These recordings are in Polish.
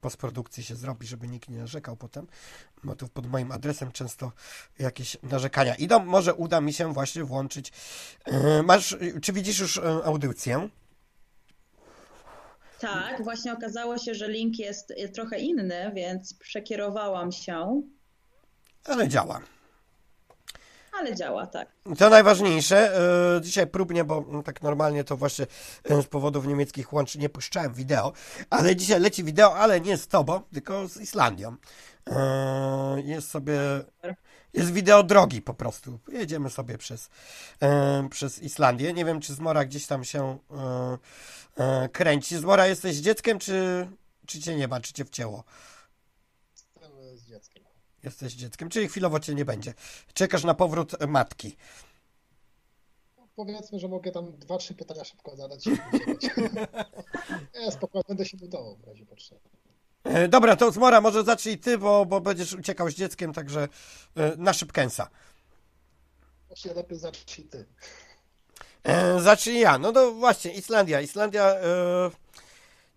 postprodukcji się zrobi, żeby nikt nie narzekał potem, bo tu pod moim adresem często jakieś narzekania idą. Może uda mi się właśnie włączyć. E, masz, czy widzisz już e, audycję? Tak, właśnie okazało się, że link jest trochę inny, więc przekierowałam się. Ale działa ale działa, tak. To najważniejsze. E, dzisiaj próbnie, bo tak normalnie to właśnie e, z powodów niemieckich łączy nie puszczałem wideo, ale dzisiaj leci wideo, ale nie z tobą, tylko z Islandią. E, jest sobie... Jest wideo drogi po prostu. Jedziemy sobie przez, przez Islandię. Nie wiem, czy Zmora gdzieś tam się kręci. Zmora, jesteś dzieckiem, czy, czy cię nie ma, czy cię wcięło? Jesteś dzieckiem, czyli chwilowo cię nie będzie. Czekasz na powrót matki. Powiedzmy, że mogę tam dwa, trzy pytania szybko zadać. ja spokojnie będę się budował w razie potrzeby. E, dobra, to Zmora, może zacznij ty, bo, bo będziesz uciekał z dzieckiem, także e, na szybkęsa. Właśnie lepiej zacznij ty. E, zacznij ja. No to właśnie, Islandia. Islandia...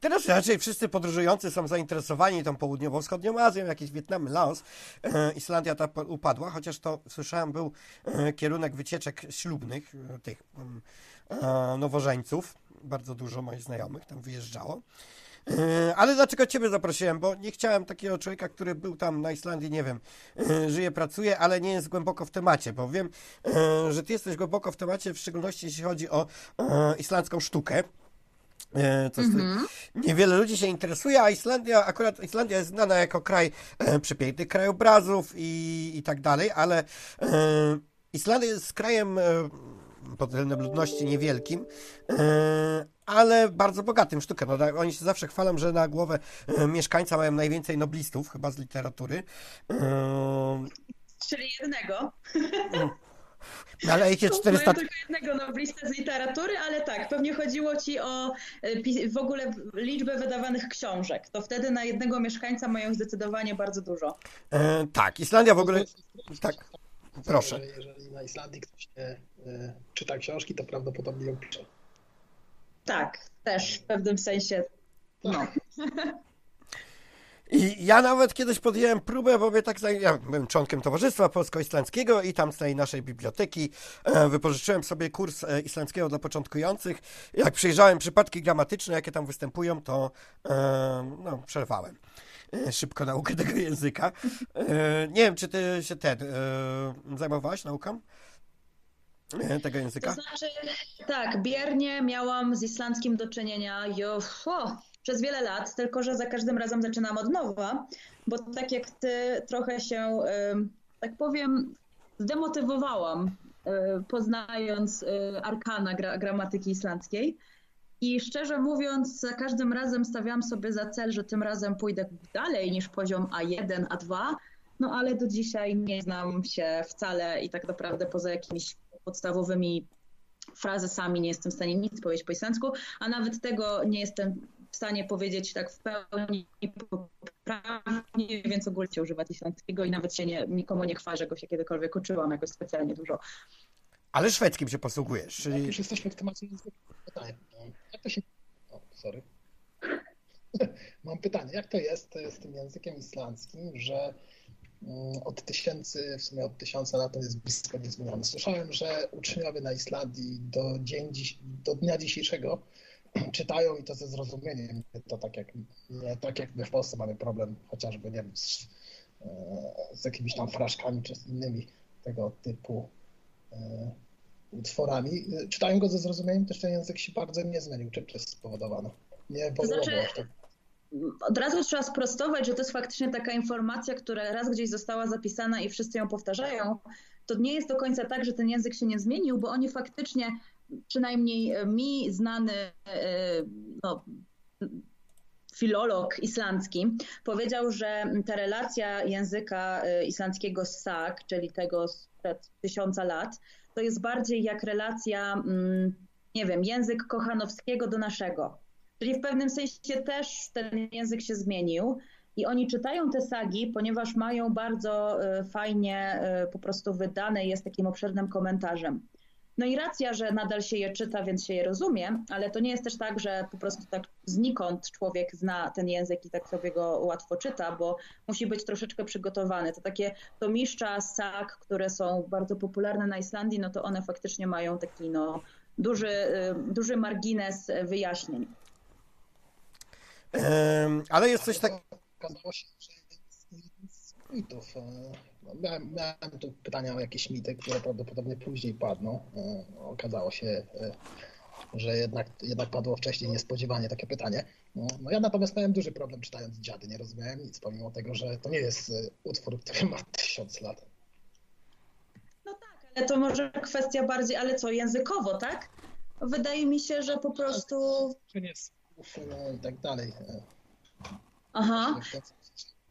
Teraz raczej wszyscy podróżujący są zainteresowani tą południowo-wschodnią Azją, jakiś Wietnam, Laos. E, Islandia ta upadła, chociaż to słyszałem był e, kierunek wycieczek ślubnych e, tych mm, nowożeńców. Bardzo dużo moich znajomych tam wyjeżdżało. Ale dlaczego Ciebie zaprosiłem? Bo nie chciałem takiego człowieka, który był tam na Islandii, nie wiem, żyje, pracuje, ale nie jest głęboko w temacie, bo wiem, że Ty jesteś głęboko w temacie, w szczególności jeśli chodzi o islandzką sztukę. To mm-hmm. Niewiele ludzi się interesuje, a Islandia, akurat Islandia jest znana jako kraj e, przepięknych krajobrazów i, i tak dalej, ale e, Islandia jest krajem e, pod względem ludności niewielkim, e, ale bardzo bogatym sztukę. No, oni się zawsze chwalą, że na głowę e, mieszkańca mają najwięcej noblistów, chyba z literatury. E, Czyli jednego. No, ale ich jest 400... Mają tylko jednego noblistę z literatury, ale tak, pewnie chodziło ci o e, w ogóle liczbę wydawanych książek. To wtedy na jednego mieszkańca mają zdecydowanie bardzo dużo. E, tak, Islandia w ogóle... Tak, proszę. Jeżeli na Islandii ktoś nie e, czyta książki, to prawdopodobnie ją pisze. Tak, też w pewnym sensie. No. I ja nawet kiedyś podjęłem próbę, bo tak, ja byłem członkiem Towarzystwa Polsko-Islandzkiego i tam z tej naszej biblioteki e, wypożyczyłem sobie kurs e, islandzkiego dla początkujących. Jak przyjrzałem przypadki gramatyczne, jakie tam występują, to e, no, przerwałem szybko naukę tego języka. Nie wiem, czy ty się ten zajmowałaś nauką? tego języka? To znaczy, tak, biernie miałam z islandzkim do czynienia. Jo, przez wiele lat, tylko że za każdym razem zaczynam od nowa, bo tak jak ty trochę się, tak powiem, zdemotywowałam, poznając e, arkana gra, gramatyki islandzkiej. I szczerze mówiąc, za każdym razem stawiam sobie za cel, że tym razem pójdę dalej niż poziom A1, A2, no ale do dzisiaj nie znam się wcale i tak naprawdę poza jakimiś podstawowymi frazesami nie jestem w stanie nic powiedzieć po islandzku, a nawet tego nie jestem w stanie powiedzieć tak w pełni poprawnie, więc ogólnie używać islandzkiego i nawet się nie, nikomu nie chwalę, że go się kiedykolwiek uczyłam jakoś specjalnie dużo. Ale szwedzkim się posługujesz, czyli... Jak już jesteśmy w temacie pytanie. Jak to się... O, sorry. Mam pytanie, jak to jest z tym językiem islandzkim, że mm, od tysięcy, w sumie od tysiąca lat on jest blisko niezmieniony. Słyszałem, że uczniowie na Islandii do, dzień, do dnia dzisiejszego czytają i to ze zrozumieniem. To tak jak, nie tak jak my w Polsce mamy problem chociażby, nie wiem, z, e, z jakimiś tam fraszkami czy z innymi tego typu e, utworami. Czytają go ze zrozumieniem, też ten język się bardzo nie zmienił. Czym to jest spowodowane? Nie to znaczy, tak. Od razu trzeba sprostować, że to jest faktycznie taka informacja, która raz gdzieś została zapisana i wszyscy ją powtarzają. To nie jest do końca tak, że ten język się nie zmienił, bo oni faktycznie przynajmniej e, mi znany e, no, filolog islandzki powiedział, że ta relacja języka e, islandzkiego z Sak, czyli tego sprzed tysiąca lat, to jest bardziej jak relacja, mm, nie wiem, język kochanowskiego do naszego. Czyli w pewnym sensie też ten język się zmienił i oni czytają te sagi, ponieważ mają bardzo fajnie po prostu wydane, jest takim obszernym komentarzem. No i racja, że nadal się je czyta, więc się je rozumie, ale to nie jest też tak, że po prostu tak znikąd człowiek zna ten język i tak sobie go łatwo czyta, bo musi być troszeczkę przygotowany. To takie tomiszcza, sak, które są bardzo popularne na Islandii, no to one faktycznie mają taki no, duży, y, duży margines wyjaśnień. ale jest coś takiego. Okazało się, że z mitów. E, no, miałem, miałem tu pytania o jakieś mity, które prawdopodobnie później padną. E, okazało się, e, że jednak, jednak padło wcześniej niespodziewanie takie pytanie. No, no ja natomiast miałem duży problem czytając Dziady, nie rozumiałem nic, pomimo tego, że to nie jest utwór, który ma tysiąc lat. No tak, ale to może kwestia bardziej, ale co, językowo, tak? Wydaje mi się, że po prostu... Nie słów no, i tak dalej. Aha.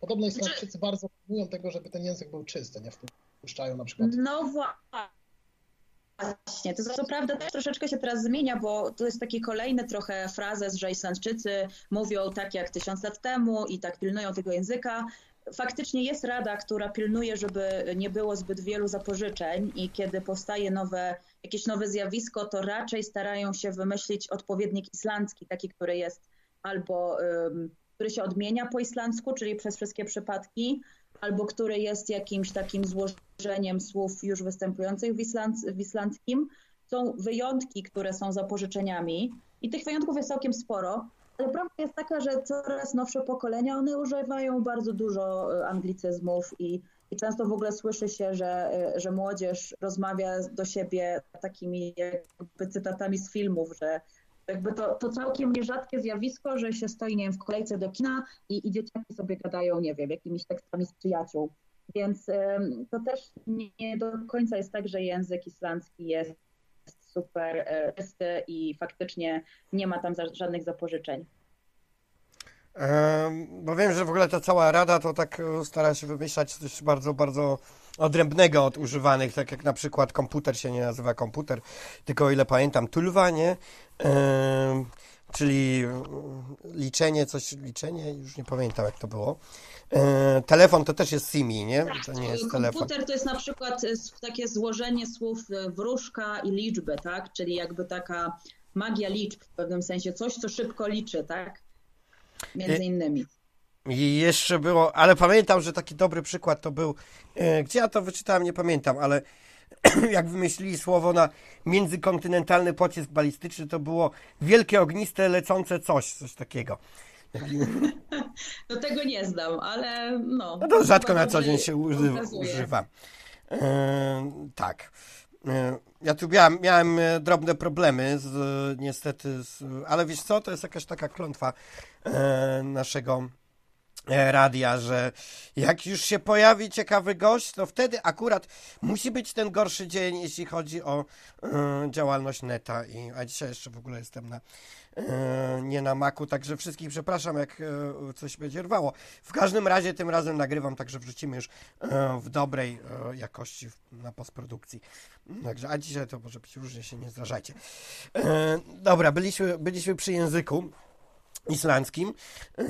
Podobno Islandczycy bardzo pilnują tego, żeby ten język był czysty, nie wpuszczają na przykład. No właśnie. To co prawda też troszeczkę się teraz zmienia, bo to jest taki kolejny trochę frazes, że Islandczycy mówią tak jak tysiąc lat temu i tak pilnują tego języka. Faktycznie jest rada, która pilnuje, żeby nie było zbyt wielu zapożyczeń i kiedy powstaje nowe, jakieś nowe zjawisko, to raczej starają się wymyślić odpowiednik islandzki, taki, który jest albo um, który się odmienia po islandzku, czyli przez wszystkie przypadki, albo który jest jakimś takim złożeniem słów już występujących w, w islandzkim. Są wyjątki, które są zapożyczeniami i tych wyjątków jest całkiem sporo, ale prawda jest taka, że coraz nowsze pokolenia, one używają bardzo dużo e, anglicyzmów i, i często w ogóle słyszy się, że, e, że młodzież rozmawia do siebie takimi jakby cytatami z filmów, że jakby to, to całkiem nierzadkie zjawisko, że się stoi, nie wiem, w kolejce do kina i, i dzieciaki sobie gadają, nie wiem, jakimiś tekstami z przyjaciół. Więc um, to też nie, do końca jest tak, że język islandzki jest super e, czysty i faktycznie nie ma tam żadnych zapożyczeń. bo wiem, że w ogóle ta cała rada to tak e, stara się wymyślać coś bardzo, bardzo odrębnego od używanych, tak jak na przykład komputer się nie nazywa komputer, tylko o ile pamiętam tulwa, nie? Czyli liczenie, coś, liczenie, już nie pamiętam jak to było. telefon to też jest Simi, nie? Tak, to nie jest telefon. Komputer to jest na przykład e, takie złożenie słów e, wróżka i liczby, tak? Czyli jakby taka magia liczb w pewnym sensie, coś, co szybko liczy, tak? Między e, innymi. I jeszcze było, ale pamiętam, że taki dobry przykład to był, gdzie ja to wyczytałem, nie pamiętam, ale jak wymyślili słowo na międzykontynentalny pocisk balistyczny, to było wielkie ogniste lecące coś, coś takiego. No tego nie znam, ale no. No to rzadko na co dzień się używa. E, tak. E, ja tu miałem, miałem e, drobne problemy, z, niestety, z, ale wiesz co, to jest jakaś taka klątwa e, naszego radia, że jak już się pojawi ciekawy gość, to wtedy akurat musi być ten gorszy dzień, jeśli chodzi o y, działalność neta. I, a dzisiaj jeszcze w ogóle jestem na, y, nie na maku, także wszystkich przepraszam, jak y, coś będzie rwało. W każdym razie tym razem nagrywam, także wrzucimy już w dobrej jakości na postprodukcji. Także, a dzisiaj to może być różnie, się nie zrażajcie. dobra, byliśmy, byliśmy przy języku islandzkim yy,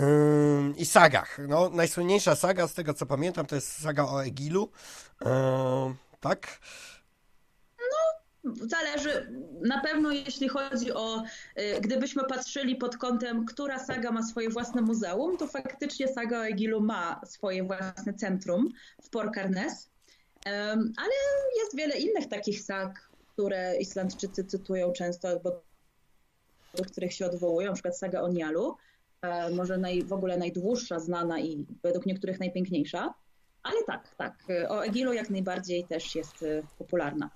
i sagach. No, najsłynniejsza saga, z tego co pamiętam, to jest saga o Egilu. Yy, tak? No, zależy. Na pewno jeśli chodzi o, yy, gdybyśmy patrzyli pod kątem, która saga ma swoje własne muzeum, to faktycznie saga o Egilu ma swoje własne centrum w Porkarnes. Ale jest wiele innych takich sag, które Islandczycy cytują często, bo do których się odwołują, na przykład saga o Nialu, e, może naj, w ogóle najdłuższa, znana i według niektórych najpiękniejsza, ale tak, tak, o Egilu jak najbardziej też jest e, popularna.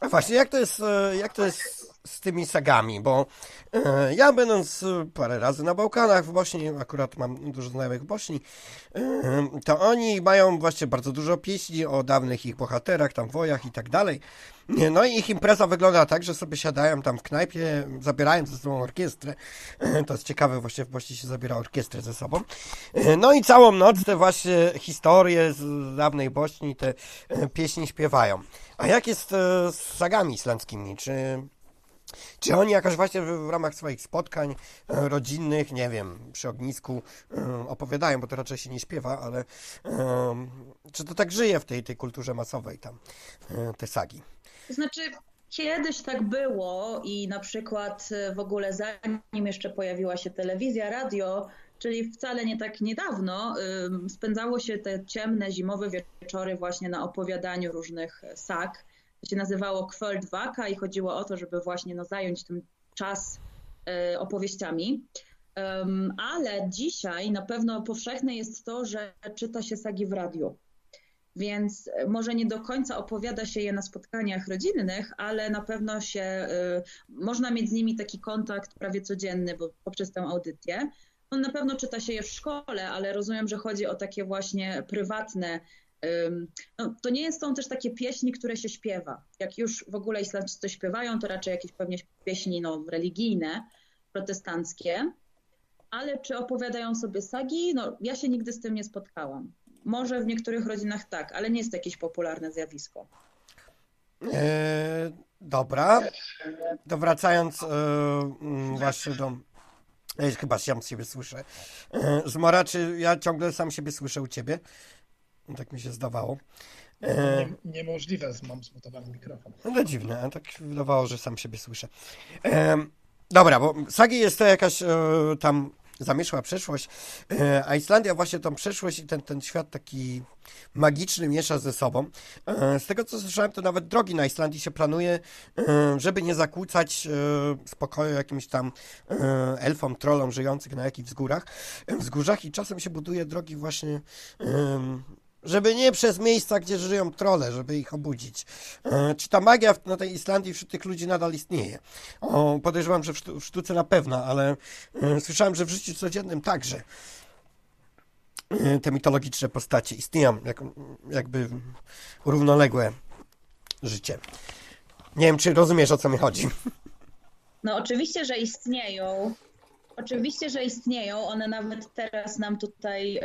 A właśnie, jak to jest, e, jak to jest z tymi sagami? Bo ja będąc parę razy na Bałkanach w Bośni, akurat mam dużo znajomych w Bośni, to oni mają właśnie bardzo dużo pieśni o dawnych ich bohaterach, tam wojach i tak dalej. No i ich impreza wygląda tak, że sobie siadają tam w knajpie, zabierają ze sobą orkiestrę. To jest ciekawe, właśnie w Bośni się zabiera orkiestrę ze sobą. No i całą noc te właśnie historie z dawnej Bośni, te pieśni śpiewają. A jak jest z sagami islandzkimi? Czy czy oni jakoś właśnie w, ramach swoich spotkań e, rodzinnych, nie wiem, przy ognisku e, opowiadają, bo to raczej się nie śpiewa, ale czy to tak żyje w tej, tej kulturze masowej tam, te sagi? To znaczy, Kiedyś tak było i na przykład e, w ogóle zanim jeszcze pojawiła się telewizja, radio, czyli wcale nie tak niedawno, spędzało się te ciemne, zimowe wieczory właśnie na opowiadaniu różnych sag. To się nazywało Kwoldwaka i chodziło o to, żeby właśnie no, zająć ten czas e, opowieściami. Ale dzisiaj na pewno powszechne jest to, że czyta się sagi w radiu więc e, może nie do końca opowiada się je na spotkaniach rodzinnych, ale na pewno się y, można mieć z nimi taki kontakt prawie codzienny, bo poprzez tę audycję. On na pewno czyta się je w szkole, ale rozumiem, że chodzi o takie właśnie prywatne. no, to nie są też takie pieśni, które się śpiewa. Jak już w ogóle Islamczycy śpiewają, to raczej jakieś pewnie pieśni no, religijne, protestanckie. Ale czy opowiadają sobie sagi? No, ja się nigdy z tym nie spotkałam. Może w niektórych rodzinach tak, ale nie jest to jakieś popularne zjawisko. E, dobra. To wracając e, mm, właśnie do. Ja chyba sam siebie słyszę. E, Zmora, czy ja ciągle sam siebie słyszę u ciebie? Tak mi się zdawało. E, nie, niemożliwe, mam zmutowany mikrofon. No to dziwne, a tak wydawało, że sam siebie słyszę. E, dobra, bo Sagi jest to jakaś e, tam zamieszła przeszłość, e, a Islandia właśnie tą przeszłość i ten, ten świat taki magiczny miesza ze sobą. E, z tego co słyszałem, to nawet drogi na Islandii się planuje, e, żeby nie zakłócać spokoju jakimś tam elfom, trollom żyjących na jakichś wzgórach, wzgórzach i czasem się buduje drogi właśnie żeby nie przez miejsca, gdzie żyją trole, żeby ich obudzić. E, czy ta magia na tej Islandii wśród tych ludzi nadal istnieje? O, podejrzewam, że w sztuce na pewno, ale e, słyszałem, że w życiu codziennym także e, te mitologiczne postacie istnieją, jak, jakby równoległe życie. Nie wiem, czy rozumiesz, o co mi chodzi. No oczywiście, że istnieją. Oczywiście, że istnieją. One nawet teraz nam tutaj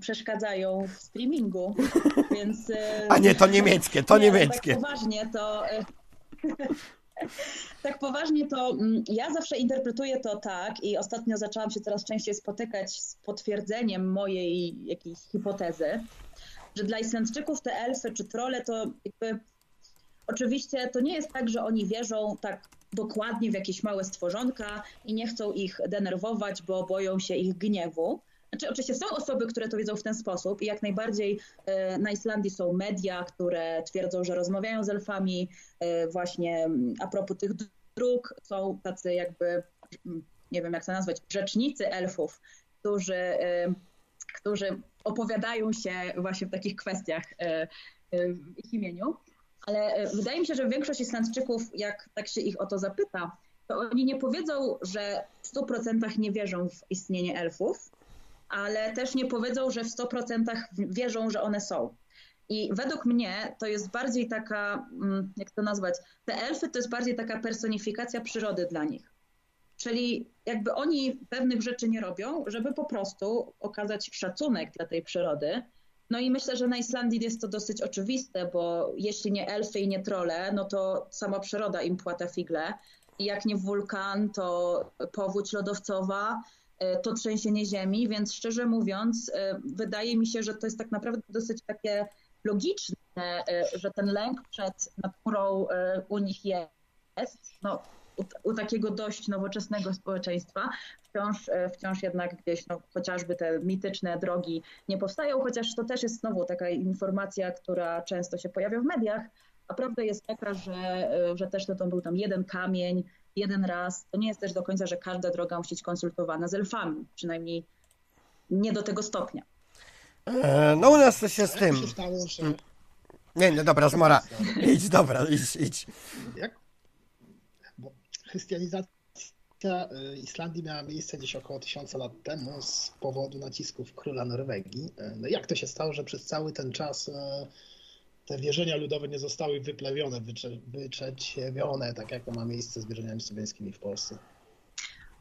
przeszkadzają w streamingu, więc... A nie, to niemieckie, to nie, niemieckie. Tak poważnie to... tak poważnie to mm, ja zawsze interpretuję to tak i ostatnio zaczęłam się coraz częściej spotykać z potwierdzeniem mojej jakiejś hipotezy, że dla Islandczyków te elfy czy trole to jakby Oczywiście to nie jest tak, że oni wierzą tak dokładnie w jakieś małe stworzonka i nie chcą ich denerwować, bo boją się ich gniewu. Znaczy, oczywiście są osoby, które to wiedzą w ten sposób i jak najbardziej e, na Islandii są media, które twierdzą, że rozmawiają z elfami. E, właśnie a propos tych dróg, są tacy jakby, nie wiem jak to nazwać, rzecznicy elfów, którzy, e, którzy opowiadają się właśnie w takich kwestiach w ich imieniu. Ale e, wydaje mi się, że większość Islandczyków, jak tak się ich o to zapyta, to oni nie powiedzą, że w 100% nie wierzą w istnienie elfów, ale też nie powiedzą, że w 100% wierzą, że one są. I według mnie to jest bardziej taka, mm, jak to nazwać, te elfy to jest bardziej taka personifikacja przyrody dla nich. Czyli jakby oni pewnych rzeczy nie robią, żeby po prostu okazać szacunek dla tej przyrody, no i myślę, że na Islandii jest to dosyć oczywiste, bo jeśli nie elfy i nie trole, no to sama przyroda im płata figle. I jak nie wulkan, to powódź lodowcowa, e, to trzęsienie ziemi, więc szczerze mówiąc, e, wydaje mi się, że to jest tak naprawdę dosyć takie logiczne, e, że ten lęk przed naturą u nich jest. No, u, u, takiego dość nowoczesnego społeczeństwa wciąż, e, wciąż jednak gdzieś no, chociażby te mityczne drogi nie powstają, chociaż to też jest znowu taka informacja, która często się pojawia w mediach, a prawda jest taka, że, e, że też to, to był tam jeden kamień, jeden raz. To nie jest też do końca, że każda droga musi być konsultowana z elfami, przynajmniej nie do tego stopnia. E, no u nas to się z tym. Nie, nie, dobra, zmora. Idź, dobra, idź, idź. Jak chrystianizacja y, Islandii miała miejsce gdzieś około tysiąca lat temu z powodu nacisków króla Norwegii. Y, no jak to się stało, że przez cały ten czas y, te wierzenia ludowe nie zostały wyplewione, wyczerwione, tak jak to ma miejsce z wierzeniami słowiańskimi w Polsce?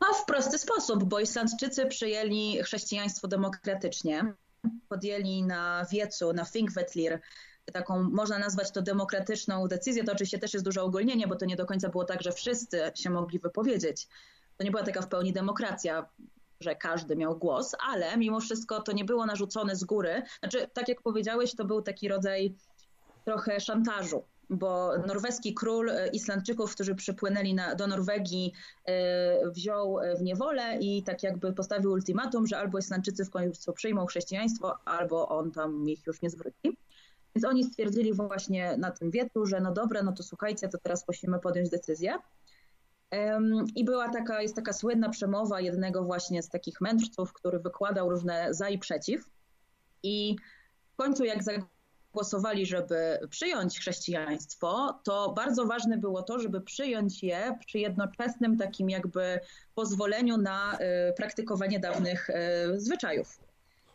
No, w prosty sposób, bo Islandczycy przyjęli chrześcijaństwo demokratycznie. Podjęli na wiecu, na Thingvellir taką, można nazwać to demokratyczną decyzję, to oczywiście też jest duże ogólnienie, bo to nie do końca było tak, że wszyscy się mogli wypowiedzieć. To nie była taka w pełni demokracja, że każdy miał głos, ale mimo wszystko to nie było narzucone z góry. Znaczy, tak jak powiedziałeś, to był taki rodzaj trochę szantażu. bo norweski król Islandczyków, którzy przypłynęli na, do Norwegii, wziął w niewolę i tak jakby postawił ultimatum, że albo Islandczycy w końcu przyjmą chrześcijaństwo, albo on tam ich już nie zwróci. Więc oni stwierdzili właśnie na tym wiecu, że no dobra, no to słuchajcie, to teraz musimy podjąć decyzję. I była taka, jest taka słynna przemowa jednego właśnie z takich mędrców, który wykładał różne za i przeciw. I w końcu jak zagłosowali, żeby przyjąć chrześcijaństwo, to bardzo ważne było to, żeby przyjąć je przy jednoczesnym takim jakby pozwoleniu na y, praktykowanie dawnych y, zwyczajów.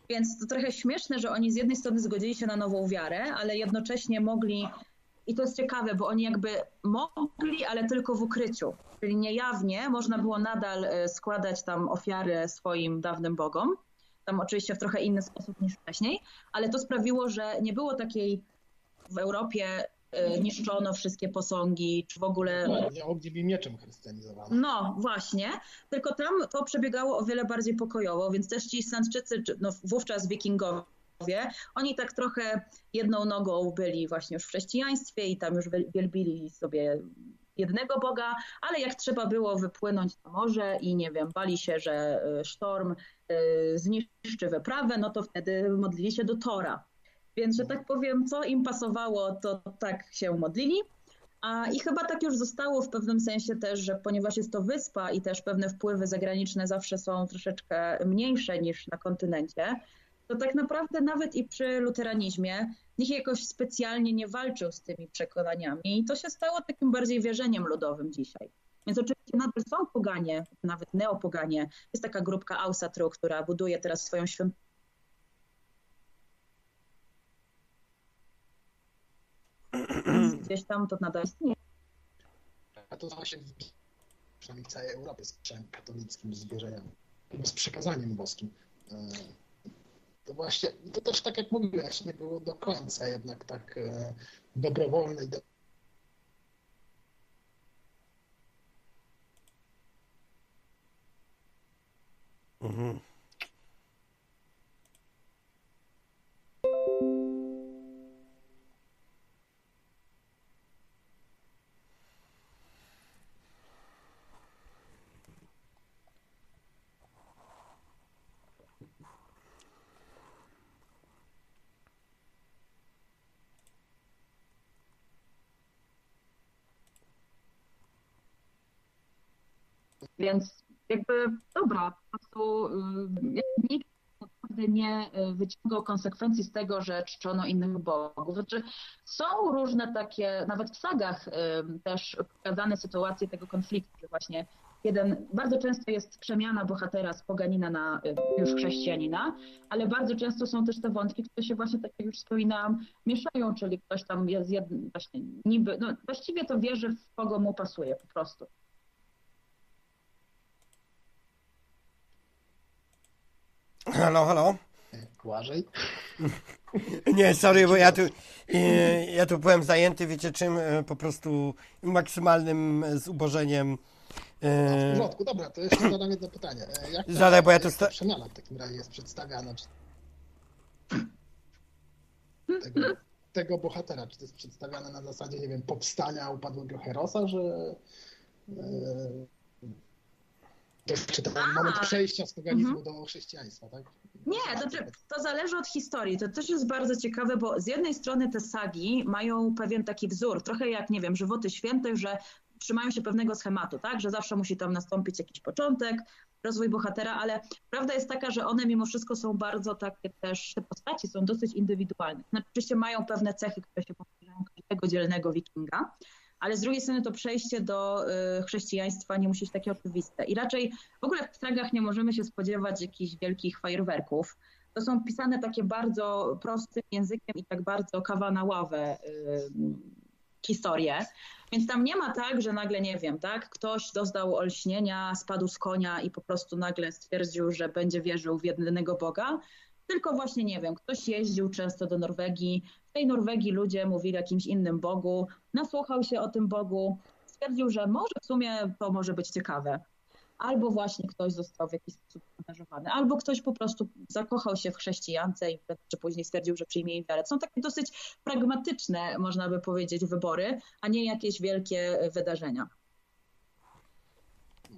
Więc to trochę śmieszne, że oni z jednej strony zgodzili się na nową wiarę, ale jednocześnie mogli, i to jest ciekawe, bo oni jakby mogli, ale tylko w ukryciu, czyli niejawnie można było nadal e, składać tam ofiary swoim dawnym bogom, tam oczywiście w trochę inny sposób niż wcześniej, ale to sprawiło, że nie było takiej w Europie niszczono wszystkie posągi, czy w ogóle... No, nie ogniem i mieczem chrystianizowano. No, właśnie. Tylko tam to przebiegało o wiele bardziej pokojowo, więc też ci Islandczycy, no wówczas wikingowie, oni tak trochę jedną nogą byli właśnie już w chrześcijaństwie i tam już wielbili sobie jednego Boga, ale jak trzeba było wypłynąć na morze i nie wiem, bali się, że e, sztorm e, zniszczy wyprawę, no to wtedy modlili się do Tora. Więc, że tak powiem, co im pasowało, to tak się modlili. A i chyba tak już zostało w pewnym sensie też, że ponieważ jest to wyspa i też pewne wpływy zagraniczne zawsze są troszeczkę mniejsze niż na kontynencie, to tak naprawdę nawet i przy luteranizmie nikt jakoś specjalnie nie walczył z tymi przekonaniami i to się stało takim bardziej wierzeniem ludowym dzisiaj. Więc oczywiście nadal są poganie, nawet neopoganie. Jest taka grupka Ausatru, która buduje teraz swoją świątynię gdzieś tam to nadal istnieje. A to właśnie przynajmniej w całej Europie z katolickim zbierzeniem, z przekazaniem boskim. E, to właśnie, to też tak jak mówiłeś, nie było do końca jednak tak e, dobrowolnej. Do... Mhm. Więc jakby dobra, po prostu y, nikt naprawdę nie y, wyciągał konsekwencji z tego, że czczono innych bogów. Znaczy, są różne takie, nawet w sagach y, też pokazane sytuacje tego konfliktu, że właśnie jeden, bardzo często jest przemiana bohatera z poganina na już chrześcijanina, ale bardzo często są też te wątki, które się właśnie, tak jak już wspominałam, mieszają, czyli ktoś tam jest jeden, właśnie niby, no właściwie to wierzy w kogo mu pasuje po prostu. Halo, halo. Błażej? Nie, sorry, bo ja tu, ja tu byłem zajęty, wiecie czym, e, po prostu maksymalnym zubożeniem. E, w porządku, dobra, to jeszcze zadam jedno pytanie. E, jak ta, Zadaj, bo ja tu sta... przemiana w takim razie jest przedstawiana? Czy... Tego, tego bohatera, czy to jest przedstawiane na zasadzie, nie wiem, powstania upadłego Herosa, że czy ten moment przejścia z paganizmu mhm. do chrześcijaństwa, tak? Nie, to, to zależy od historii. To też jest bardzo ciekawe, bo z jednej strony te sagi mają pewien taki wzór, trochę jak, nie wiem, żywoty święte, że trzymają się pewnego schematu, tak? Że zawsze musi tam nastąpić jakiś początek, rozwój bohatera, ale prawda jest taka, że one mimo wszystko są bardzo takie też, te postaci są dosyć indywidualne. Znaczy, oczywiście mają pewne cechy, które się powtarzają każdego dzielnego wikinga, ale z drugiej strony to przejście do y, chrześcijaństwa nie musi być takie oczywiste. I raczej w ogóle w sagach nie możemy się spodziewać jakichś wielkich fajerwerków. To są pisane takie bardzo prostym językiem i tak bardzo kawa na ławę y, historie. Więc tam nie ma tak, że nagle, nie wiem, tak, ktoś dostał olśnienia, spadł z konia i po prostu nagle stwierdził, że będzie wierzył w jednego Boga, tylko właśnie, nie wiem, ktoś jeździł często do Norwegii, w tej Norwegii ludzie mówili o jakimś innym Bogu, nasłuchał się o tym Bogu, stwierdził, że może w sumie to może być ciekawe. albo właśnie ktoś został w jakiś sposób angażowany, albo ktoś po prostu zakochał się w chrześcijance i czy później stwierdził, że przyjmie jej wiarę. Są takie dosyć pragmatyczne, można by powiedzieć, wybory, a nie jakieś wielkie wydarzenia.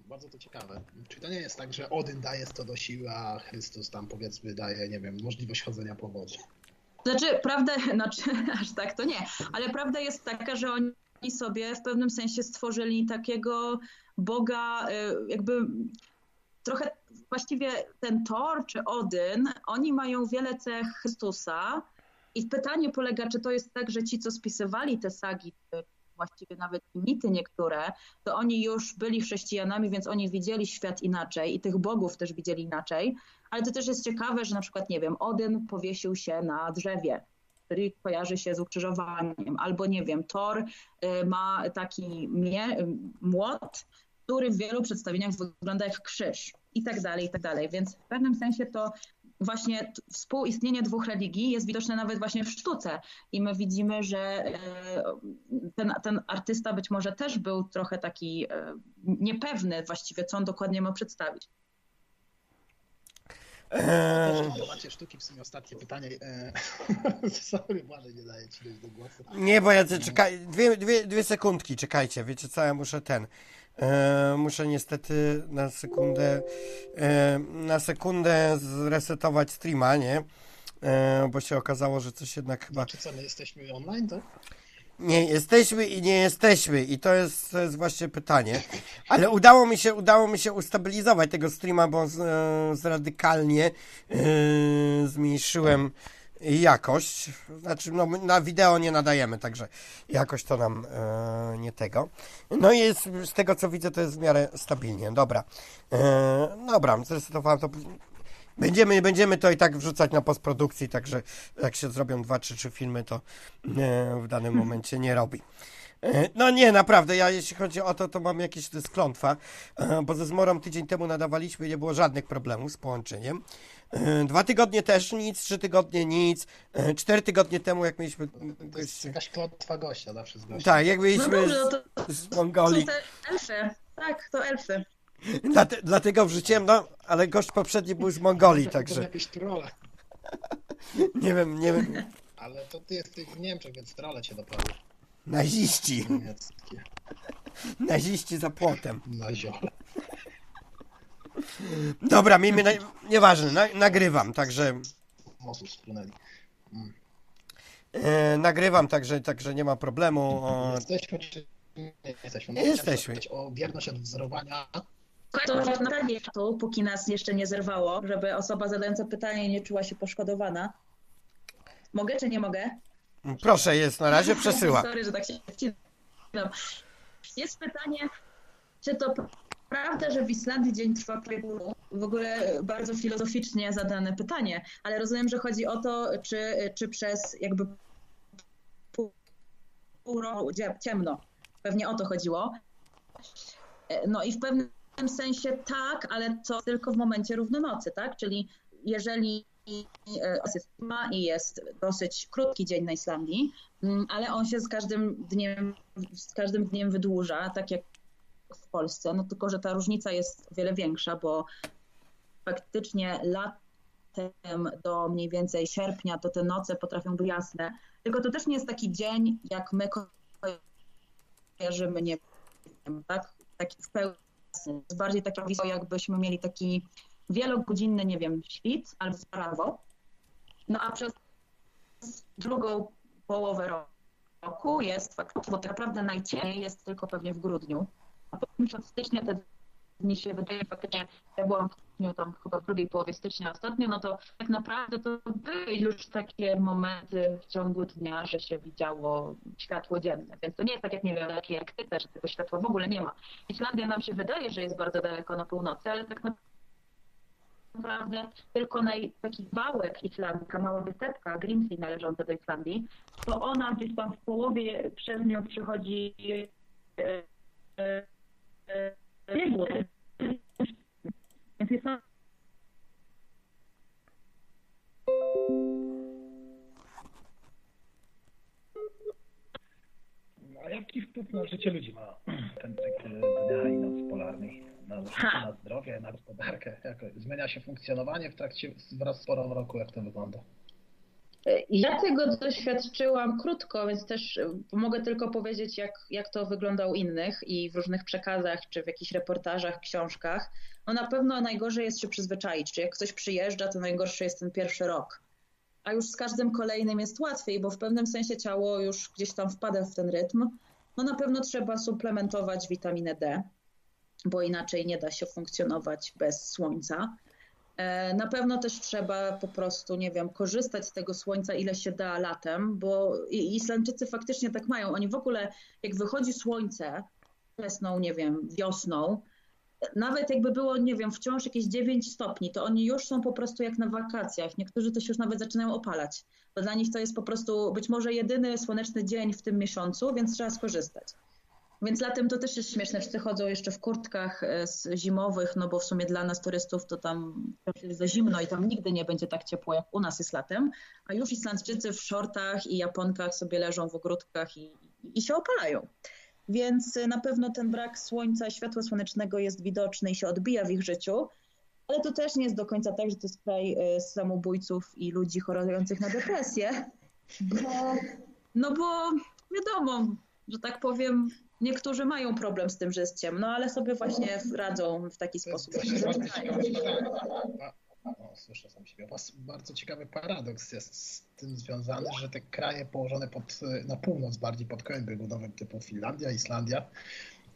Bardzo to ciekawe. Czy to nie jest tak, że Odyn daje to do siły, a Chrystus tam powiedzmy daje, nie wiem, możliwość chodzenia po wodzie? Znaczy, prawda, znaczy, aż tak to nie, ale prawda jest taka, że oni sobie w pewnym sensie stworzyli takiego Boga, y, jakby trochę właściwie ten Thor czy Odyn, oni mają wiele cech Chrystusa. I pytanie polega, czy to jest tak, że ci, co spisywali te sagi, właściwie nawet mity niektóre, to oni już byli chrześcijanami, więc oni widzieli świat inaczej i tych bogów też widzieli inaczej. Ale to też jest ciekawe, że na przykład, nie wiem, Odyn powiesił się na drzewie, który kojarzy się z ukrzyżowaniem, albo nie wiem, Thor y, ma taki mie, młot, który w wielu przedstawieniach wygląda jak krzyż i tak dalej, i tak dalej. Więc w pewnym sensie to właśnie współistnienie dwóch religii jest widoczne nawet właśnie w sztuce. I my widzimy, że e, ten, ten artysta być może też był trochę taki e, niepewny właściwie, co on dokładnie ma przedstawić. Eee... Macie sztuki, w sumie ostatnie pytanie. Eee... Sorry, Błażej, nie daję ci do głosu. Nie, bo ja czekaj, dwie, dwie, dwie sekundki, czekajcie, wiecie co, ja muszę ten, e, muszę niestety na sekundę, e, na sekundę zresetować streama, nie, e, bo się okazało, że coś jednak chyba... Czy co, my jesteśmy online, tak? Nie jesteśmy i nie jesteśmy i to jest, to jest właśnie pytanie. Ale udało mi się, udało mi się ustabilizować tego streama, bo z, z radykalnie zmniejszyłem jakość. Znaczy, no, na wideo nie nadajemy, także jakość to nam yy, nie tego. No i jest, z tego co widzę, to jest w miarę stabilnie. Dobra. Yy, dobra, zresetowałem to. Będziemy, będziemy to i tak wrzucać na postprodukcji, także jak się zrobią dwa czy trzy filmy, to e, w danym momencie nie robi. E, no nie, naprawdę, ja jeśli chodzi o to, to mam jakieś to jest klątwa, e, bo ze Zmorą tydzień temu nadawaliśmy i nie było żadnych problemów z połączeniem. Dwa tygodnie też nic, trzy tygodnie nic, cztery tygodnie temu jak mieliśmy... To jest jakaś klątwa gościa zawsze z gościem. Tak, jak mieliśmy no dobrze, no to z Mongolii. Są te elfy, tak, to elfy. Dlate, dlatego wrzuciłem, no, ale gość poprzedni był z Mongolii, także... jakieś trolle. Nie wiem, nie wiem. Ale to ty jesteś w Niemczech, więc trolle cię dopadły. Naziści. Niemieckie. Naziści za płotem. Na ziole. Dobra, miejmy, na... nieważne, na, nagrywam, także... Mosu splunęli. Mm. E, nagrywam, także, także nie ma problemu. O... Jesteśmy czy nie jesteśmy? No, jesteśmy. O wierność od wzorowania to naprawdę tu, póki nas jeszcze nie zerwało, żeby osoba zadająca pytanie nie czuła się poszkodowana. Mogę czy nie mogę? Proszę, jest na razie, przesyła. Sorry, że tak się wcinam. Jest pytanie, czy to prawda, że w Islandii dzień trwa pół W ogóle bardzo filozoficznie zadane pytanie, ale rozumiem, że chodzi o to, czy, czy przez jakby pół roku ciemno. Pewnie o to chodziło. No i w pewnym sensie tak, ale co tylko w momencie równonocy, tak? Czyli jeżeli jest i jest dosyć krótki dzień na Islandii, mm, ale on się z każdym dniem, z każdym dniem wydłuża, tak jak w Polsce, no tylko, że ta różnica jest o wiele większa, bo faktycznie latem do mniej więcej sierpnia to te noce potrafią być jasne, tylko to też nie jest taki dzień, jak my kojarzymy, nie wiem, tak? Taki w pełni jest bardziej takie jakbyśmy mieli taki wielogodzinny, nie wiem, świt albo prawo. No a przez drugą połowę roku jest faktycznie, bo tak naprawdę najciemniej jest tylko pewnie w grudniu. A potem od stycznia te dni się wydaje faktycznie, ja byłam w styczniu, tam chyba w drugiej połowie stycznia ostatnio, no to tak naprawdę to były już takie momenty w ciągu dnia, że się widziało światło dzienne. Więc to nie jest tak jak, nie wiem, jak ty że tego światła w ogóle nie ma. Islandia nam się wydaje, że jest bardzo daleko na północy, ale tak naprawdę tylko na taki wałek Islandii, mała wysepka, Grimsey należąca do Islandii, to ona gdzieś tam w połowie przez nią przychodzi e, e, e. Więc jest to... A jaki wpływ na życie ludzi ma ten cykl dnia i nocy polarnej, na na zmienia się funkcjonowanie w trakcie wraz z porą roku? Jak to wygląda? Ja tego doświadczyłam krótko, więc też e, mogę tylko powiedzieć, jak, jak to wygląda u innych i w różnych przekazach, czy w jakichś reportażach, książkach. No na pewno najgorzej jest się przyzwyczaić, czy jak ktoś przyjeżdża, to najgorszy jest ten pierwszy rok. A już z każdym kolejnym jest łatwiej, bo w pewnym sensie ciało już gdzieś tam wpada w ten rytm. No na pewno trzeba suplementować witaminę D, bo inaczej nie da się funkcjonować bez słońca. E, na pewno też trzeba po prostu, nie wiem, korzystać z tego słońca ile się da latem, bo Islandczycy faktycznie tak mają. Oni w ogóle, jak wychodzi słońce wczesną, nie wiem, wiosną, nawet jakby było, nie wiem, wciąż jakieś 9 stopni, to oni już są po prostu jak na wakacjach. Niektórzy to się już nawet zaczynają opalać. Bo dla nich to jest po prostu być może jedyny słoneczny dzień w tym miesiącu, więc trzeba skorzystać. Więc latem to też jest śmieszne, wszyscy chodzą jeszcze w kurtkach e, zimowych, no bo w sumie dla nas turystów to tam jest za zimno i tam nigdy nie będzie tak ciepło jak u nas jest latem, a już Islandczycy w shortach i Japonkach sobie leżą w ogródkach i, i się opalają. Więc na pewno ten brak słońca, światła słonecznego jest widoczny i się odbija w ich życiu, ale to też nie jest do końca tak, że to jest kraj e, samobójców i ludzi chorujących na depresję, bo, no bo wiadomo, że tak powiem, niektórzy mają problem z tym, że jest ciemno, ale sobie właśnie radzą w taki sposób. O, słyszę sam siebie. Bardzo ciekawy paradoks jest z tym związany, że te kraje położone pod, na północ, bardziej pod kołem biegunowym typu Finlandia, Islandia,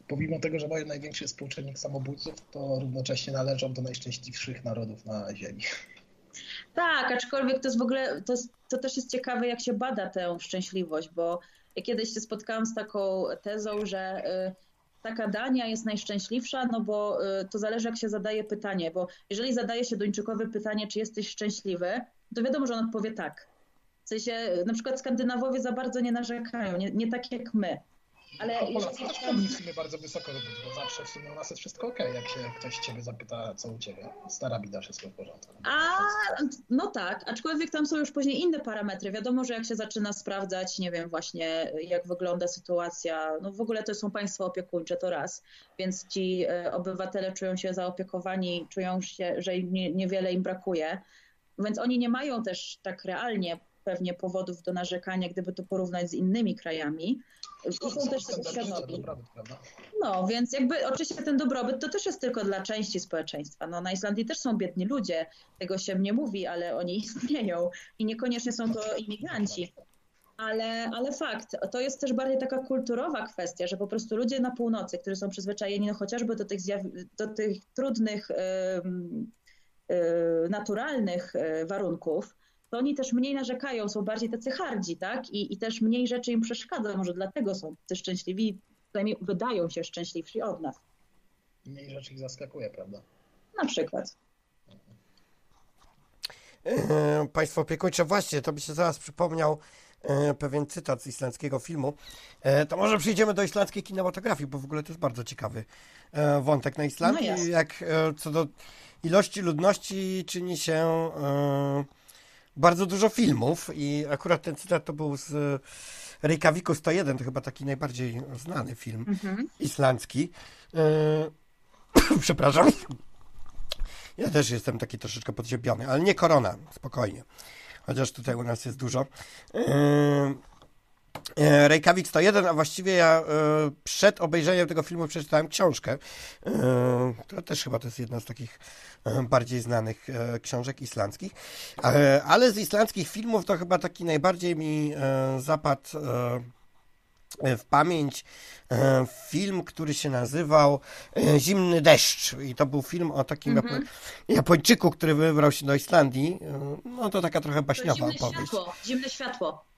pomimo tego, że mają największy współczynnik samobójców, to równocześnie należą do najszczęśliwszych narodów na Ziemi. Tak, aczkolwiek to jest w ogóle, to, jest, to też jest ciekawe, jak się bada tę szczęśliwość, bo ja kiedyś się spotkałam z taką tezą, że y, taka Dania jest najszczęśliwsza, no bo y, to zależy, jak się zadaje pytanie, bo jeżeli zadaje się Duńczykowi pytanie, czy jesteś szczęśliwy, to wiadomo, że on odpowie tak. W sensie, na przykład Skandynawowie za bardzo nie narzekają, nie, nie tak jak my. Ale no, Polacy też powinni w sumie bardzo wysoko robić, bo zawsze w sumie u nas jest wszystko ok, jak się ktoś ciebie zapyta, co u ciebie. Stara bida, wszystko w porządku. A, no tak, aczkolwiek tam są już później inne parametry. Wiadomo, że jak się zaczyna sprawdzać, nie wiem, właśnie jak wygląda sytuacja, no w ogóle to są państwa opiekuńcze, to raz, więc ci e, obywatele czują się zaopiekowani, czują się, że im nie, niewiele im brakuje, więc oni nie mają też tak realnie pewnie powodów do narzekania, gdyby to porównać z innymi krajami. I są też świadomi. No, więc jakby oczywiście ten dobrobyt to też jest tylko dla części społeczeństwa. No, na Islandii też są biedni ludzie, tego się nie mówi, ale oni istnieją i niekoniecznie są to imigranci. Ale, ale fakt, to jest też bardziej taka kulturowa kwestia, że po prostu ludzie na północy, którzy są przyzwyczajeni no chociażby do tych, do tych trudnych, yy, yy, naturalnych yy, warunków, to oni też mniej narzekają, są bardziej tacy hardzi, tak? I, I też mniej rzeczy im przeszkadza, może dlatego są te szczęśliwi, przynajmniej wydają się szczęśliwsi od nas. Mniej rzeczy ich zaskakuje, prawda? Na przykład. E, państwo opiekuńcze, właśnie, to by się zaraz przypomniał e, pewien cytat z islandzkiego filmu. E, to może przejdziemy do islandzkiej kinematografii, bo w ogóle to jest bardzo ciekawy wątek na Islandii. No jak co do ilości ludności czyni się bardzo dużo filmów i akurat ten cytat to był z Reykjaviku 101, to chyba taki najbardziej znany film mhm. islandzki. E, przepraszam. Ja też jestem taki troszeczkę podziębiony, ale nie korona, spokojnie. Chociaż tutaj u nas jest dużo. E, E, Reykjavik 101, a właściwie ja e, przed obejrzeniem tego filmu przeczytałem książkę. E, to też chyba to jest jedna z takich bardziej znanych książek islandzkich. Ale z islandzkich filmów to chyba taki najbardziej mi zapadł w pamięć film, który się nazywał Zimny deszcz. I to był film o takim mm -hmm. Japończyku, który wybrał się do Islandii. No to taka trochę baśniowa to opowieść. Światło, zimne światło.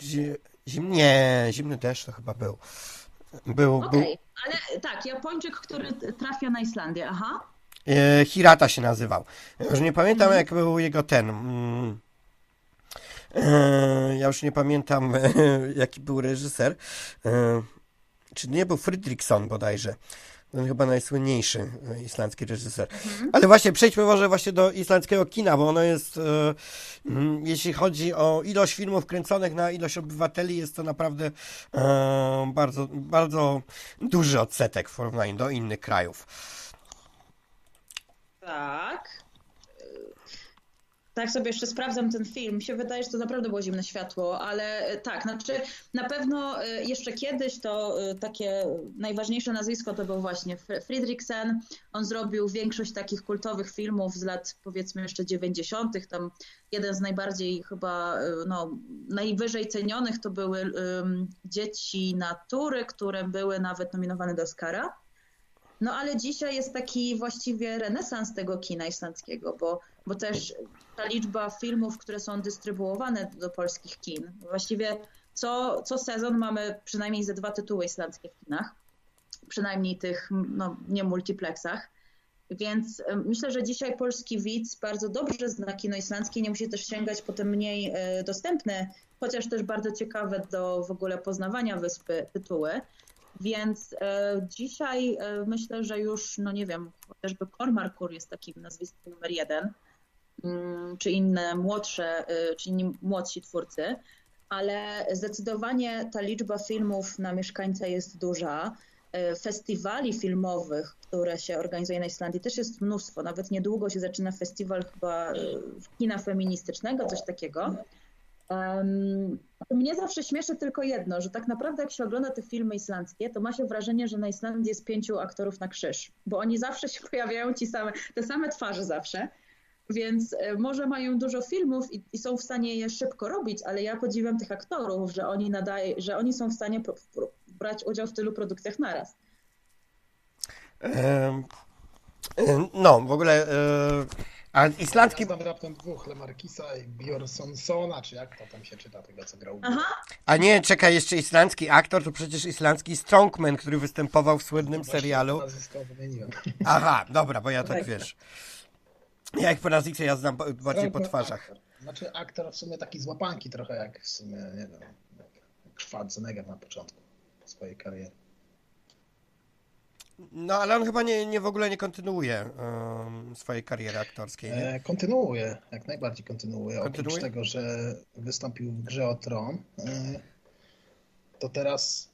Zi, zim, nie, zimny deszcz to chyba był. Był, okay, był. ale tak, Japończyk, który trafia na Islandię, aha. E, Hirata się nazywał. Już nie pamiętam, mhm. jak był jego ten. Mm, e, ja już nie pamiętam, jaki był reżyser. E, czy nie był Fridriksson bodajże. On chyba najsłynniejszy e, islandzki reżyser. Mhm. Ale właśnie przejdźmy może właśnie do islandzkiego kina, bo ono jest, e, jeśli chodzi o ilość filmów kręconych na ilość obywateli, jest to naprawdę e, bardzo, bardzo duży odsetek w porównaniu do innych krajów. Tak. Tak sobie jeszcze sprawdzam ten film. Mi się wydaje, że to naprawdę było zimne światło, ale e, tak, znaczy na pewno e, jeszcze kiedyś to e, takie najważniejsze nazwisko to był właśnie Friedrichsen. On zrobił większość takich kultowych filmów z lat powiedzmy jeszcze 90. Tam jeden z najbardziej chyba no, najwyżej cenionych to były um, Dzieci Natury, które były nawet nominowane do Oscara. No ale dzisiaj jest taki właściwie renesans tego kina islandzkiego, bo, bo też ta liczba filmów, które są dystrybuowane do polskich kin. Właściwie co, co sezon mamy przynajmniej ze dwa tytuły islandzkie w kinach, przynajmniej tych no, nie multiplexach. Więc myślę, że dzisiaj polski widz bardzo dobrze zna kino islandzkie, nie musi też sięgać po te mniej e, dostępne, chociaż też bardzo ciekawe do w ogóle poznawania wyspy tytuły. Więc e, dzisiaj e, myślę, że już, no nie wiem, chociażby Kormarkur jest takim nazwiskiem numer jeden, czy inne młodsze, e, czy inni młodsi twórcy, ale zdecydowanie ta liczba filmów na mieszkańca jest duża. E, festiwali filmowych, które się organizuje na Islandii, też jest mnóstwo. Nawet niedługo się zaczyna festiwal chyba e, kina feministycznego, coś takiego. Um, mnie zawsze śmieszy tylko jedno, że tak naprawdę jak się ogląda te filmy islandzkie, to ma się wrażenie, że na Islandii jest pięciu aktorów na krzyż, bo oni zawsze się pojawiają ci same, te same twarze zawsze, więc e, może mają dużo filmów i, i są w stanie je szybko robić, ale ja podziwiam tych aktorów, że oni nadaje, że oni są w stanie brać udział w tylu produkcjach naraz. No, w ogóle a islandzki... Ja raptem dwóch, Lemarkisa i Bjornsonsona, czy jak to tam się czyta, tego co grał. Aha. A nie, czekaj, jeszcze islandzki aktor, to przecież islandzki Strongman, który występował w słynnym serialu. Aha, dobra, bo ja tak, tak wiesz. Ja jak po nazwisku ja znam bardziej po twarzach. Aktor. Znaczy aktor w sumie taki z łapanki trochę jak w sumie, nie wiem, Schwarzenegger na początku swojej kariery. No, ale on chyba nie, nie w ogóle nie kontynuuje um, swojej kariery aktorskiej. Nie? E, kontynuuje, jak najbardziej kontynuuje. kontynuuje. Oprócz tego, że wystąpił w grze o Tron, e, to teraz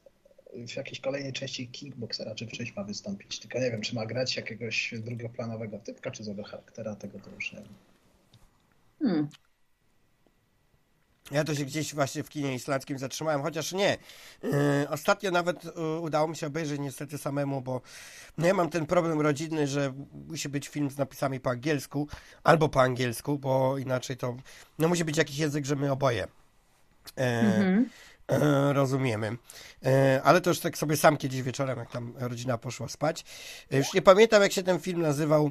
w jakiejś kolejnej części Kickboxera czy wcześniej ma wystąpić. Tylko nie wiem, czy ma grać jakiegoś drugoplanowego typka, czy złego charaktera, tego to już nie wiem. Hmm. Ja to się gdzieś właśnie w kinie islandzkim zatrzymałem, chociaż nie. Yy, ostatnio nawet yy, udało mi się obejrzeć niestety samemu, bo no ja mam ten problem rodzinny, że musi być film z napisami po angielsku albo po angielsku, bo inaczej to no musi być jakiś język, że my oboje yy, mhm. rozumiemy. ale to już tak sobie sam kiedyś wieczorem, jak tam rodzina poszła spać. już nie pamiętam, jak się ten film nazywał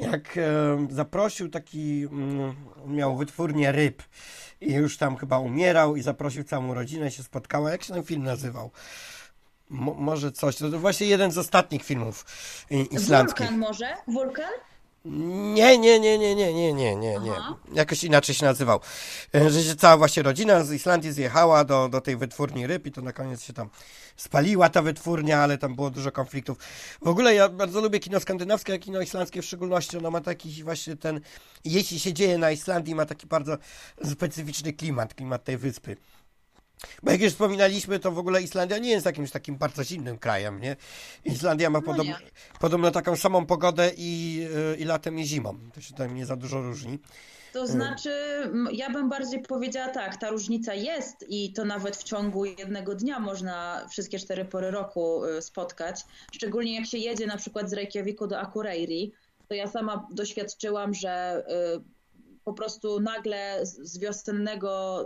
jak e, zaprosił taki, mm, miał wytwórnię ryb i już tam chyba umierał i zaprosił całą rodzinę, się spotkała. Jak się ten film nazywał? może coś. To właśnie jeden z ostatnich filmów islandzkich. Wulkan może? Wulkan? Nie, nie, nie, nie, nie, nie, nie, nie, nie. Jakoś inaczej się nazywał. E, że się cała właśnie rodzina z Islandii zjechała do, do tej wytwórni ryb i to na koniec się tam spaliła ta wytwórnia, ale tam było dużo konfliktów. W ogóle ja bardzo lubię kino skandynawskie, a kino islandzkie w szczególności. Ono ma taki właśnie ten, jeśli się dzieje na Islandii, ma taki bardzo specyficzny klimat, klimat tej wyspy. Bo jak już wspominaliśmy, to w ogóle Islandia nie jest jakimś takim bardzo zimnym krajem, nie? Islandia ma no podobno, podobno taką samą pogodę i, y, i latem i zimą. To się tam nie za dużo różni. To znaczy, ja bym bardziej powiedziała tak, ta różnica jest i to nawet w ciągu jednego dnia można wszystkie cztery pory roku y, spotkać. Szczególnie jak się jedzie na przykład z Reykjaviku do Akureyri, to ja sama doświadczyłam, że y, po prostu nagle z wiosennego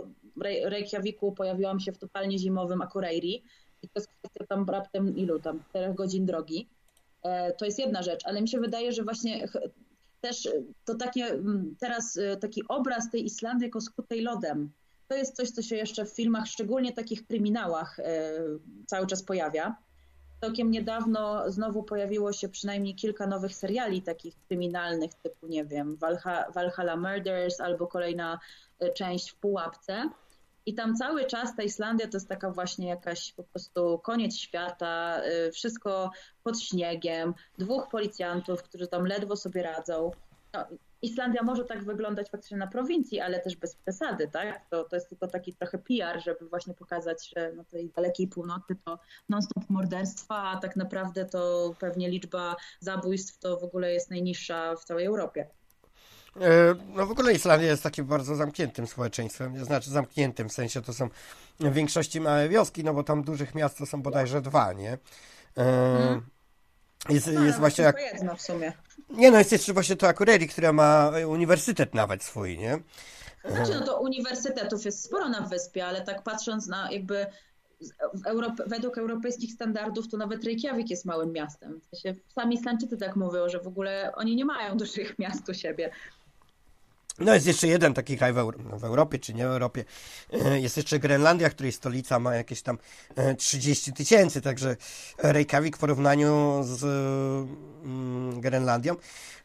Reykjaviku pojawiłam się w totalnie zimowym Akureyri i to jest kwestia tam raptem ilu tam, 4 godzin drogi. E, to jest jedna rzecz, ale mi się wydaje, że właśnie też to takie teraz e, taki obraz tej Islandii jako skutej lodem. To jest coś, co się jeszcze w filmach, szczególnie takich kryminałach, e, cały czas pojawia. Całkiem niedawno znowu pojawiło się przynajmniej kilka nowych seriali takich kryminalnych, typu, nie wiem, Valhalla Murders albo kolejna część w Pułapce. I tam cały czas ta Islandia to jest taka właśnie jakaś po prostu koniec świata, y, wszystko pod śniegiem, dwóch policjantów, którzy tam ledwo sobie radzą. No, Islandia może tak wyglądać faktycznie na prowincji, ale też bez przesady, tak? To, to jest tylko taki trochę PR, żeby właśnie pokazać, że na tej dalekiej północy to non-stop morderstwa, a tak naprawdę to pewnie liczba zabójstw to w ogóle jest najniższa w całej Europie. E, no w ogóle Islandia jest takim bardzo zamkniętym społeczeństwem, znaczy zamkniętym, w sensie to są w większości małe wioski, no bo tam dużych miast to są bodajże dwa, nie? Hmm. Jest, no, jest właśnie jak... jedno w sumie. Nie no, jest jeszcze właśnie to Akureyri, która ma uniwersytet nawet swój, nie? Znaczy, no to uniwersytetów jest sporo na wyspie, ale tak patrząc na jakby według europejskich standardów to nawet Reykjavik jest małym miastem. W sensie sami Islandczycy tak mówią, że w ogóle oni nie mają dużych miast u siebie. No jest jeszcze jeden taki kraj w, Euro w, Europie, czy nie w Europie. E, jest jeszcze Grenlandia, której stolica ma jakieś tam 30 e, tysięcy, także Reykjavik w porównaniu z mm, Grenlandią.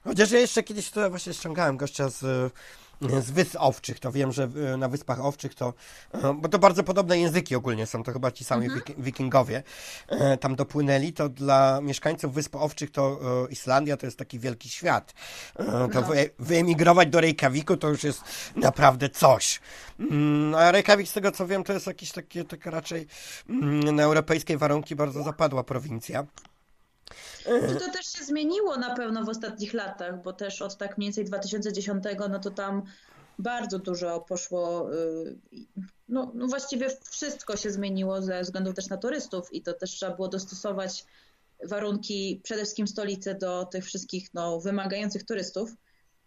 Chociaż ja jeszcze kiedyś to właśnie ściągałem gościa z z wysp owczych, to wiem, że e, na Wyspach Owczych to, e, bo to bardzo podobne języki ogólnie są, to chyba ci sami mhm. wikingowie e, tam dopłynęli, to dla mieszkańców Wysp Owczych to Islandia to jest taki wielki świat. To no. wyemigrować do Reykjaviku to już jest naprawdę coś. Mm, a Reykjavik z tego co wiem to jest jakieś takie, takie raczej mm, na europejskie warunki bardzo zapadła prowincja. Czy to też się zmieniło na pewno w ostatnich latach, bo też od tak mniej więcej 2010, no to tam bardzo dużo poszło, y, no, no właściwie wszystko się zmieniło ze względu też na turystów i to też trzeba było dostosować warunki przede wszystkim stolicy do tych wszystkich no, wymagających turystów.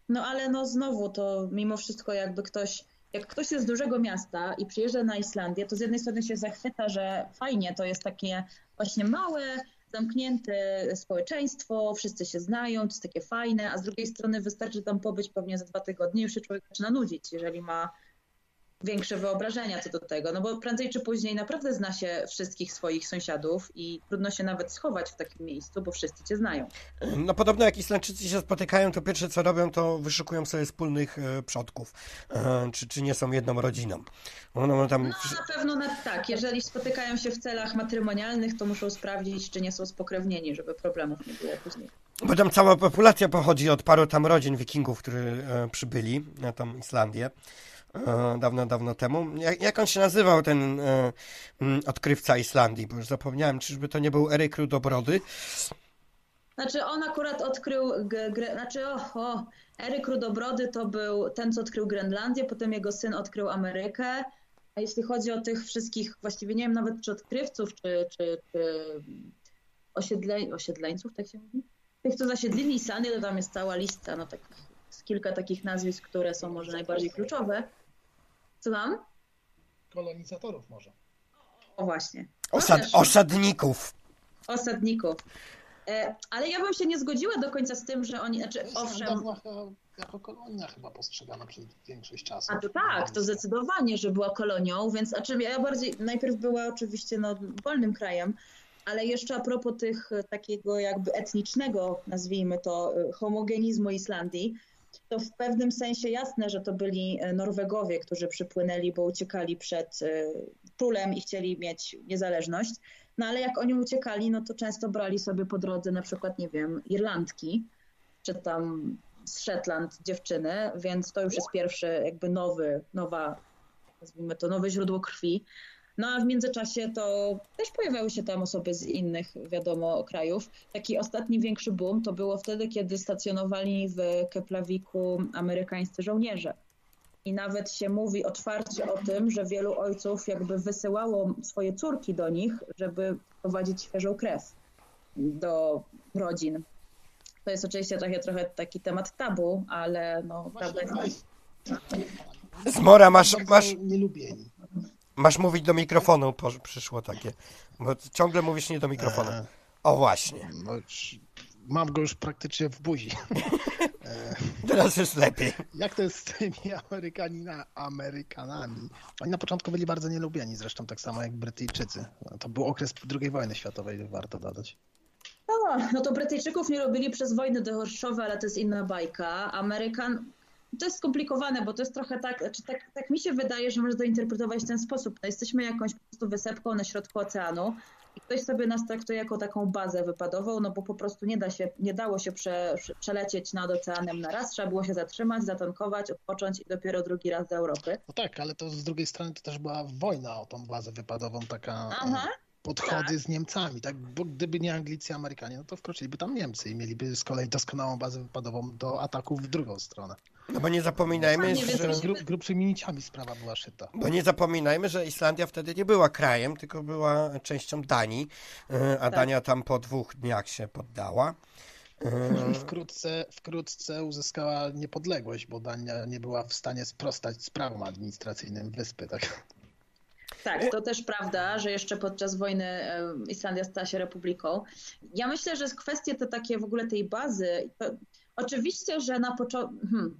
No ale no znowu to mimo wszystko jakby ktoś, jak ktoś jest z dużego miasta i przyjeżdża na Islandię, to z jednej strony się zachwyca, że fajnie, to jest takie właśnie małe, zamknięte społeczeństwo, wszyscy się znają, to jest takie fajne, a z drugiej strony wystarczy tam pobyć pewnie za dwa tygodnie, już się człowiek zaczyna nudzić, jeżeli ma większe wyobrażenia co do tego, no bo prędzej czy później naprawdę zna się wszystkich swoich sąsiadów i trudno się nawet schować w takim miejscu, bo wszyscy cię znają. No podobno jak Islandczycy się spotykają, to pierwsze co robią, to wyszukują sobie wspólnych e, przodków, e, czy, czy nie są jedną rodziną. No, tam... no na pewno na, tak, jeżeli spotykają się w celach matrymonialnych, to muszą sprawdzić, czy nie są spokrewnieni, żeby problemów nie było później. Bo tam cała populacja pochodzi od paru tam rodzin wikingów, którzy e, przybyli na tą Islandię. E, dawno, dawno temu. Jak, jak on się nazywał, ten e, mm, odkrywca Islandii? Bo już zapomniałem, czyżby to nie był Eryk Rudobrody? Znaczy on akurat odkrył, gre, znaczy o, Eryk Rudobrody to był ten, co odkrył Grenlandię, potem jego syn odkrył Amerykę, a jeśli chodzi o tych wszystkich, właściwie nie wiem nawet czy odkrywców, czy, czy, czy osiedle, osiedleńców, tak się mówi? Tych, co zasiedlili Islandię, to tam jest cała lista, no takich, kilka takich nazwisk, które są może najbardziej kluczowe. Co tam? Kolonizatorów może. O właśnie. Osad, osadników. Osadników. E, ale ja bym się nie zgodziła do końca z tym, że oni, znaczy owszem... Jako kolonia chyba postrzegana przez większość czasu. A to tak, to zdecydowanie, że była kolonią, więc znaczy ja bardziej, najpierw była oczywiście no, wolnym krajem, ale jeszcze a propos tych takiego jakby etnicznego, nazwijmy to, homogenizmu Islandii, to w pewnym sensie jasne, że to byli e, Norwegowie, którzy przypłynęli, bo uciekali przed e, królem i chcieli mieć niezależność. No ale jak oni uciekali, no to często brali sobie po drodze na przykład, nie wiem, Irlandki, czy tam z Shetland dziewczyny, więc to już jest pierwszy jakby nowy, nowa, nazwijmy to, nowe źródło krwi. No a w międzyczasie to też pojawiały się tam osoby z innych, wiadomo, krajów. Taki ostatni większy boom to było wtedy, kiedy stacjonowali w Keplawiku amerykańscy żołnierze. I nawet się mówi otwarcie o tym, że wielu ojców jakby wysyłało swoje córki do nich, żeby prowadzić świeżą krew do rodzin. To jest oczywiście trochę, trochę taki temat tabu, ale no, prawda jest... Zmora, masz, masz, nielubieni. Masz mówić do mikrofonu, przyszło takie. Bo ciągle mówisz nie do mikrofonu. E, o właśnie. No, mam go już praktycznie w buzi. Teraz jest lepiej. Jak to jest z tymi Amerykanina, Amerykanami? Oni na początku byli bardzo nielubieni, zresztą tak samo jak Brytyjczycy. To był okres II wojny światowej, warto dodać. No, no to Brytyjczyków nie robili przez wojny dohorszowe, ale to jest inna bajka. Amerykan, to jest skomplikowane, bo to jest trochę tak, znaczy tak, tak mi się wydaje, że można to interpretować w ten sposób. No jesteśmy jakąś po prostu wysepką na środku oceanu i ktoś sobie nas traktuje jako taką bazę wypadową, no bo po prostu nie da się, nie dało się prze, przelecieć nad oceanem na raz, trzeba było się zatrzymać, zatankować, odpocząć i dopiero drugi raz do Europy. No tak, ale to z drugiej strony to też była wojna o tą bazę wypadową, taka Aha podchody tak. z Niemcami, tak? Bo gdyby nie Anglicy, Amerykanie, no to wkroczyliby tam Niemcy i mieliby z kolei doskonałą bazę wypadową do ataków w drugą stronę. No bo nie zapominajmy, że... że... Gru, grubszymi niciami sprawa była szyta. Bo nie zapominajmy, że Islandia wtedy nie była krajem, tylko była częścią Danii, e, a tak. Dania tam po dwóch dniach się poddała. E, wkrótce, wkrótce uzyskała niepodległość, bo Dania nie była w stanie sprostać sprawom administracyjnym wyspy. Tak? Tak, to też prawda, że jeszcze podczas wojny Islandia stała się republiką. Ja myślę, że kwestie te takie w ogóle tej bazy, oczywiście, że na początku, hmm,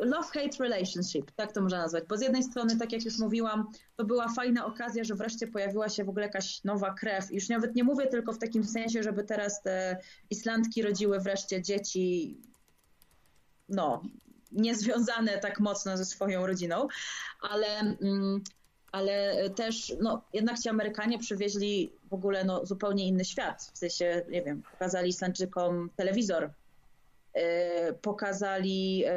love-hate relationship, tak to można nazwać, bo z jednej strony, tak jak już mówiłam, to była fajna okazja, że wreszcie pojawiła się w ogóle jakaś nowa krew. Już nawet nie mówię tylko w takim sensie, żeby teraz te Islandki rodziły wreszcie dzieci, no, niezwiązane tak mocno ze swoją rodziną, ale mm, ale też no, jednak ci Amerykanie przywieźli w ogóle no, zupełnie inny świat. W sensie, nie wiem, pokazali Islandczykom telewizor, yy, pokazali yy,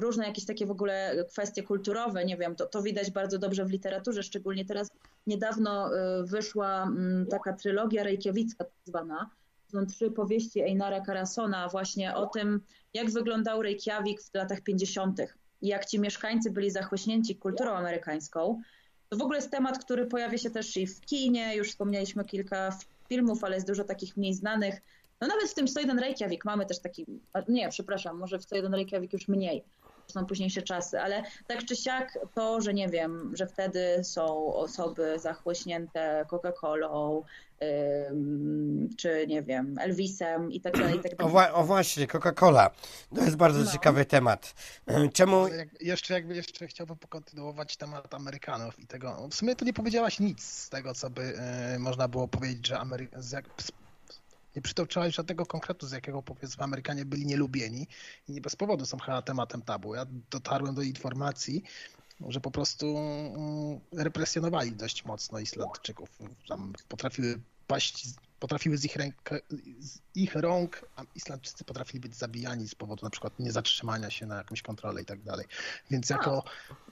różne jakieś takie w ogóle kwestie kulturowe, nie wiem, to, to widać bardzo dobrze w literaturze, szczególnie teraz niedawno wyszła mm, taka trylogia Reykjavicka tak zwana, są trzy powieści Einara Karasona właśnie o tym, jak wyglądał Reykjavik w latach 50. i jak ci mieszkańcy byli zachłyśnięci kulturą amerykańską, to w ogóle jest temat, który pojawia się też i w kinie, już wspomnieliśmy kilka filmów, ale jest dużo takich mniej znanych. No nawet w tym 101 Reykjavik mamy też taki, nie, przepraszam, może w 101 Reykjavik już mniej, są późniejsze czasy, ale tak czy siak to, że nie wiem, że wtedy są osoby zachłyśnięte Coca-Colą, czy nie wiem, Elvisem i tak dalej. I tak dalej. O, o właśnie, Coca-Cola. To jest bardzo no. ciekawy temat. Czemu... Jak, jeszcze, jakby jeszcze chciałbym pokontynuować temat Amerykanów i tego. W sumie tu nie powiedziałaś nic z tego, co by y, można było powiedzieć, że Amery... jak, nie przytoczyłaś żadnego konkretu, z jakiego powiedzmy Amerykanie byli nielubieni i nie bez powodu są chyba tematem tabu. Ja dotarłem do informacji, że po prostu mm, represjonowali dość mocno Islandczyków. Tam potrafiły paść, potrafiły z ich, ręk, z ich rąk, a Islandczycy potrafili być zabijani z powodu na przykład niezatrzymania się na jakąś kontrolę i tak dalej. Więc jako,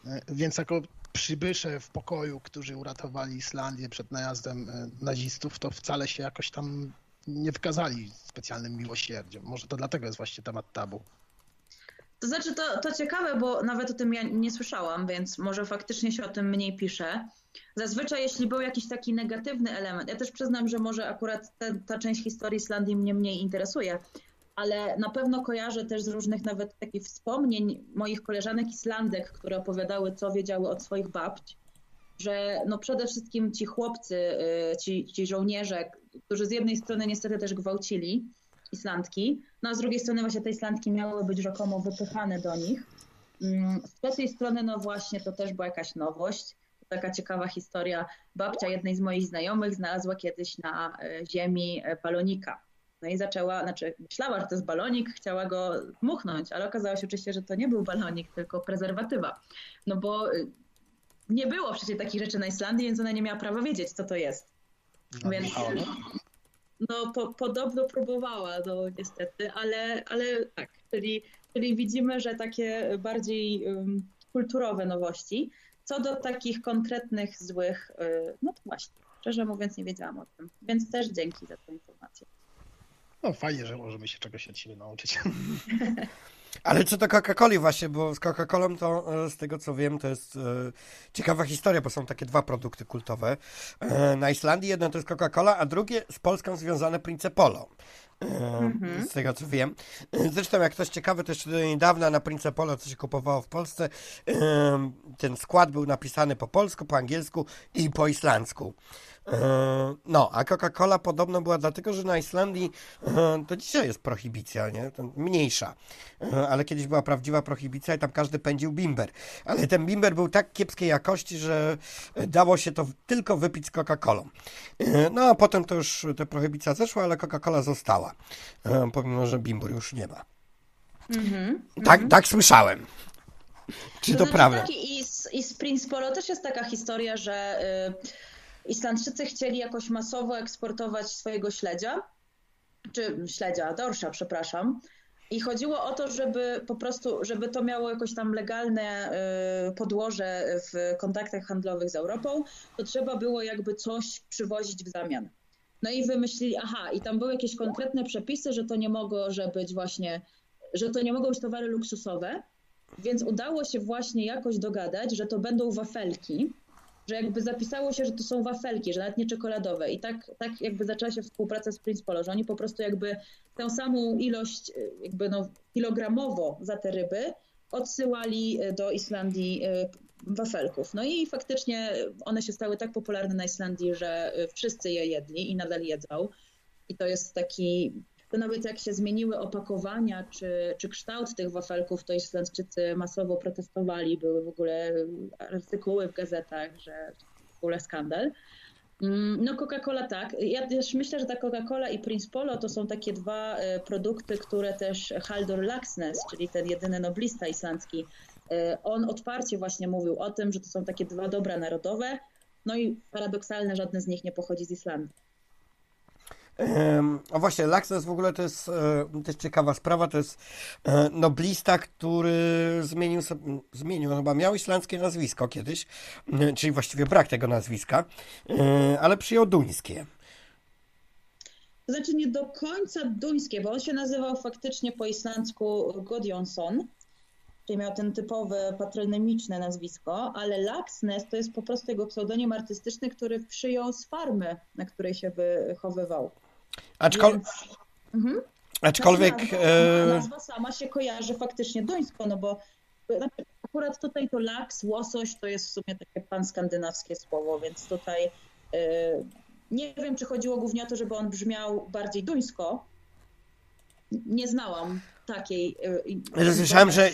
e, więc jako przybysze w pokoju, którzy uratowali Islandię przed najazdem e, nazistów, to wcale się jakoś tam nie wykazali specjalnym miłosierdziem. Może to dlatego jest właśnie temat tabu. To znaczy, to, to ciekawe, bo nawet o tym ja nie słyszałam, więc może faktycznie się o tym mniej pisze. Zazwyczaj, jeśli był jakiś taki negatywny element, ja też przyznam, że może akurat te, ta część historii Islandii mnie mniej interesuje, ale na pewno kojarzę też z różnych nawet takich wspomnień moich koleżanek Islandek, które opowiadały, co wiedziały od swoich babci, że no przede wszystkim ci chłopcy, y, ci, ci żołnierze, którzy z jednej strony niestety też gwałcili Islandki, no a z drugiej strony właśnie te Islandki miały być rzekomo wypychane do nich. Mm, z trzeciej strony, no właśnie, to też była jakaś nowość. Taka ciekawa historia. Babcia jednej z moich znajomych znalazła kiedyś na e, ziemi e, balonika. No i zaczęła, znaczy myślała, że to jest balonik, chciała go dmuchnąć, ale okazało się oczywiście, że to nie był balonik, tylko prezerwatywa. No bo nie było przecież takich rzeczy na Islandii, więc ona nie miała prawa wiedzieć, co to jest. No, więc no po, podobno próbowała, no niestety, ale, ale tak, czyli, czyli widzimy, że takie bardziej um, kulturowe nowości. Co do takich konkretnych złych, y, no to właśnie, szczerze mówiąc nie wiedziałam o tym, więc też dzięki za tę informację. No fajnie, że możemy się czegoś od siebie nauczyć. Ale co do Coca-Coli właśnie, bo z Coca-Colą to e, z tego co wiem, to jest e, ciekawa historia, bo są takie dwa produkty kultowe. E, na Islandii jedno to jest Coca-Cola, a drugie z Polską związane Prince Polo. Mm-hmm. Z tego co wiem. Zresztą, jak ktoś ciekawy, to jeszcze do niedawna na Prince Polo, co się kupowało w Polsce, ten skład był napisany po polsku, po angielsku i po islandzku. E, no, a Coca-Cola podobno była dlatego, że na Islandii e, to dzisiaj jest prohibicja, nie? Mniejsza. E, ale kiedyś była prawdziwa prohibicja i tam każdy pędził bimber. Ale ten bimber był tak kiepskiej jakości, że dało się to tylko wypić z Coca-Colą. No, a potem to już ta prohibicja zeszła, ale Coca-Cola została. Pomimo, że bimber już nie ma. Mhm. Tak, mhm. tak słyszałem. Czy to, to znaczy, prawda? Tak, i, z, I z Prince Polo też jest taka historia, że y, Islandczycy chcieli jakoś masowo eksportować swojego śledzia, czy śledzia, dorsza, przepraszam. I chodziło o to, żeby po prostu, żeby to miało jakoś tam legalne y, podłoże w kontaktach handlowych z Europą, to trzeba było jakby coś przywozić w zamian. No i wymyślili, aha, i tam były jakieś konkretne przepisy, że to nie mogło że być właśnie, że to nie mogą być towary luksusowe, więc udało się właśnie jakoś dogadać, że to będą wafelki, że jakby zapisało się, że to są wafelki, że nawet nie czekoladowe. I tak, tak jakby zaczęła się współpraca z Prince Polo, że oni po prostu jakby tę samą ilość jakby no kilogramowo za te ryby odsyłali do Islandii e, wafelków. No i faktycznie one się stały tak popularne na Islandii, że wszyscy je jedli i nadal jedzą. I to jest taki to nawet jak się zmieniły opakowania czy, czy kształt tych wafelków, to Islandczycy masowo protestowali, były w ogóle artykuły w gazetach, że w ogóle skandal. Mm, no Coca-Cola tak. Ja też myślę, że ta Coca-Cola i Prince Polo to są takie dwa e, produkty, które też Haldur Laxness, czyli ten jedyny noblista islandzki, e, on otwarcie właśnie mówił o tym, że to są takie dwa dobra narodowe, no i paradoksalne, żadne z nich nie pochodzi z Islandii. O właśnie, Laxness w ogóle to jest e, też ciekawa sprawa, to jest e, noblista, który zmienił, sobie, zmienił, chyba miał islandzkie nazwisko kiedyś, czyli właściwie brak tego nazwiska, e, ale przyjął duńskie. To znaczy nie do końca duńskie, bo on się nazywał faktycznie po islandzku Godjonsson, czyli miał ten typowe patronymiczne nazwisko, ale Laxness to jest po prostu jego pseudonim artystyczny, który przyjął z farmy, na której się wychowywał. Aczkol... Więc... Mhm. Aczkolwiek. Nazwa, e, nazwa, sama się kojarzy faktycznie duńsko, no bo znaczy, akurat tutaj to laks, łosoś to jest w sumie takie panskandynawskie słowo, więc tutaj e, nie wiem, czy chodziło głównie o to, żeby on brzmiał bardziej duńsko. Nie znałam takiej. Że słyszałem, że,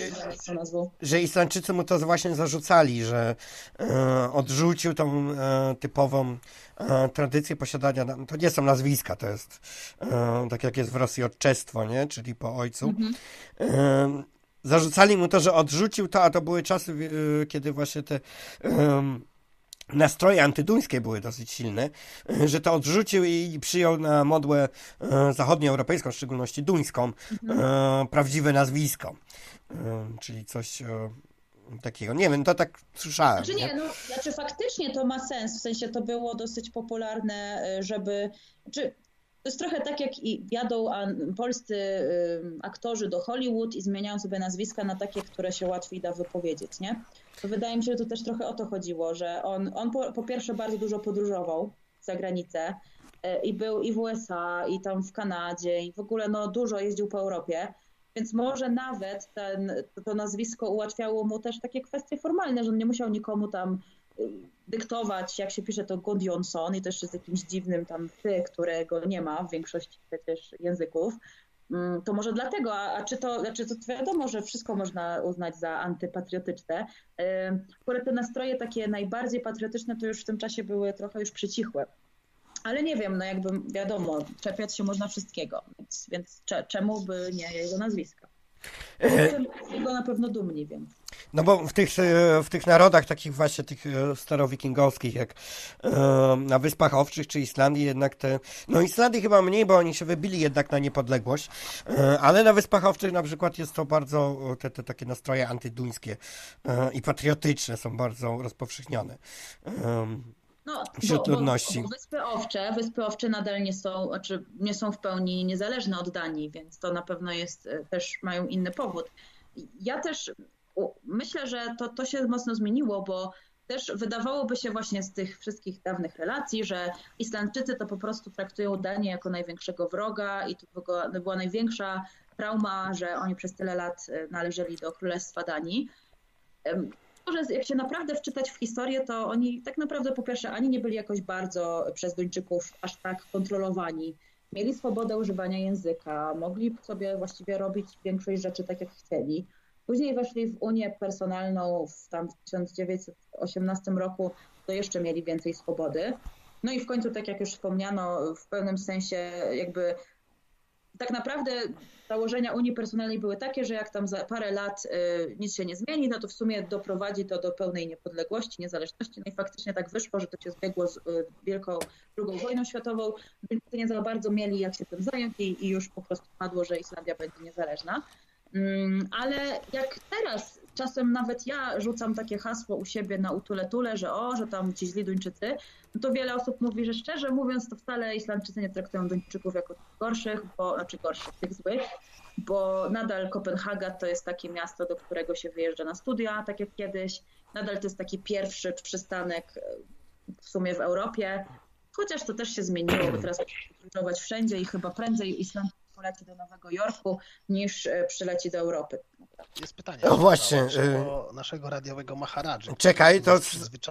że Islandczycy mu to właśnie zarzucali, że e, odrzucił tą e, typową e, tradycję posiadania. To nie są nazwiska, to jest e, tak jak jest w Rosji odczestwo, nie? czyli po ojcu. Mhm. E, zarzucali mu to, że odrzucił to, a to były czasy, e, kiedy właśnie te nastroje antyduńskie były dosyć silne, że to odrzucił i przyjął na modłę e, zachodnioeuropejską, w szczególności duńską, mhm. E, prawdziwe nazwisko. E, czyli coś takiego. Nie wiem, to tak słyszałem. Znaczy nie, nie? no, znaczy faktycznie to ma sens, w sensie to było dosyć popularne, żeby, czy to jest trochę tak, jak jadą polscy aktorzy do Hollywood i zmieniają sobie nazwiska na takie, które się łatwiej da wypowiedzieć, nie? Wydaje mi się, że to też trochę o to chodziło, że on, on po, po pierwsze bardzo dużo podróżował za granicę e, i był i w USA, i tam w Kanadzie, i w ogóle no, dużo jeździł po Europie, więc może nawet ten, to, nazwisko ułatwiało mu też takie kwestie formalne, że on nie musiał nikomu tam dyktować, jak się pisze to Godjonson i też z jakimś dziwnym tam ty, którego nie ma w większości przecież języków. Mm, to może dlatego, a, a czy to, znaczy to wiadomo, że wszystko można uznać za antypatriotyczne. Akurat te nastroje takie najbardziej patriotyczne to już w tym czasie były trochę już przycichłe. Ale nie wiem, no jakby wiadomo, czepiać się można wszystkiego, więc, więc czemu by nie jego nazwiska? Jestem go na pewno dumni, więc. No bo w tych, e, w tych narodach takich właśnie tych e, starowikingowskich, jak e, na Wyspach Owczych czy Islandii jednak te, no Islandii chyba mniej, bo oni się wybili jednak na niepodległość, ale na Wyspach Owczych na przykład jest to bardzo, te, te takie nastroje antyduńskie i patriotyczne są bardzo rozpowszechnione. No, wśród bo, ludności. Bo, bo Wyspy Owcze, Wyspy Owcze nadal nie są, znaczy nie są w pełni niezależne od Danii, więc to na pewno jest, też mają inny powód. Ja też myślę, że to, to się mocno zmieniło, bo też wydawałoby się właśnie z tych wszystkich dawnych relacji, że Islandczycy to po prostu traktują Danię jako największego wroga i to była największa trauma, że oni przez tyle lat e, należeli do Królestwa Danii. Że jak się naprawdę wczytać w historię, to oni tak naprawdę po pierwsze ani nie byli jakoś bardzo przez Duńczyków aż tak kontrolowani. Mieli swobodę używania języka, mogli sobie właściwie robić większość rzeczy tak jak chcieli. Później weszli w Unię personalną w, tam w 1918 roku, to jeszcze mieli więcej swobody. No i w końcu, tak jak już wspomniano, w pewnym sensie jakby tak naprawdę założenia Unii Personalnej były takie, że jak tam za parę lat y, nic się nie zmieni, no to w sumie doprowadzi to do pełnej niepodległości, niezależności. No i faktycznie tak wyszło, że to się zbiegło z y, Wielką II wojną światową, więc nie za bardzo mieli jak się tym zająć i, i już po prostu padło, że Islandia będzie niezależna. Mm, ale jak teraz czasem nawet ja rzucam takie hasło u siebie na utule tule, że o, że tam ci źli Duńczycy, no to wiele osób mówi, że szczerze mówiąc, to wcale Islandczycy nie traktują Duńczyków jako gorszych, bo, znaczy gorszych, tych złych, bo nadal Kopenhaga to jest takie miasto, do którego się wyjeżdża na studia, tak jak kiedyś. Nadal to jest taki pierwszy przystanek e, w sumie w Europie, chociaż to też się zmieniło, bo teraz podróżować wszędzie i chyba prędzej Island poleci do Nowego Jorku niż e, przyleci do Europy. Jest pytanie. No właśnie, Naszego, naszego radiowego Maharadży. Czekaj, to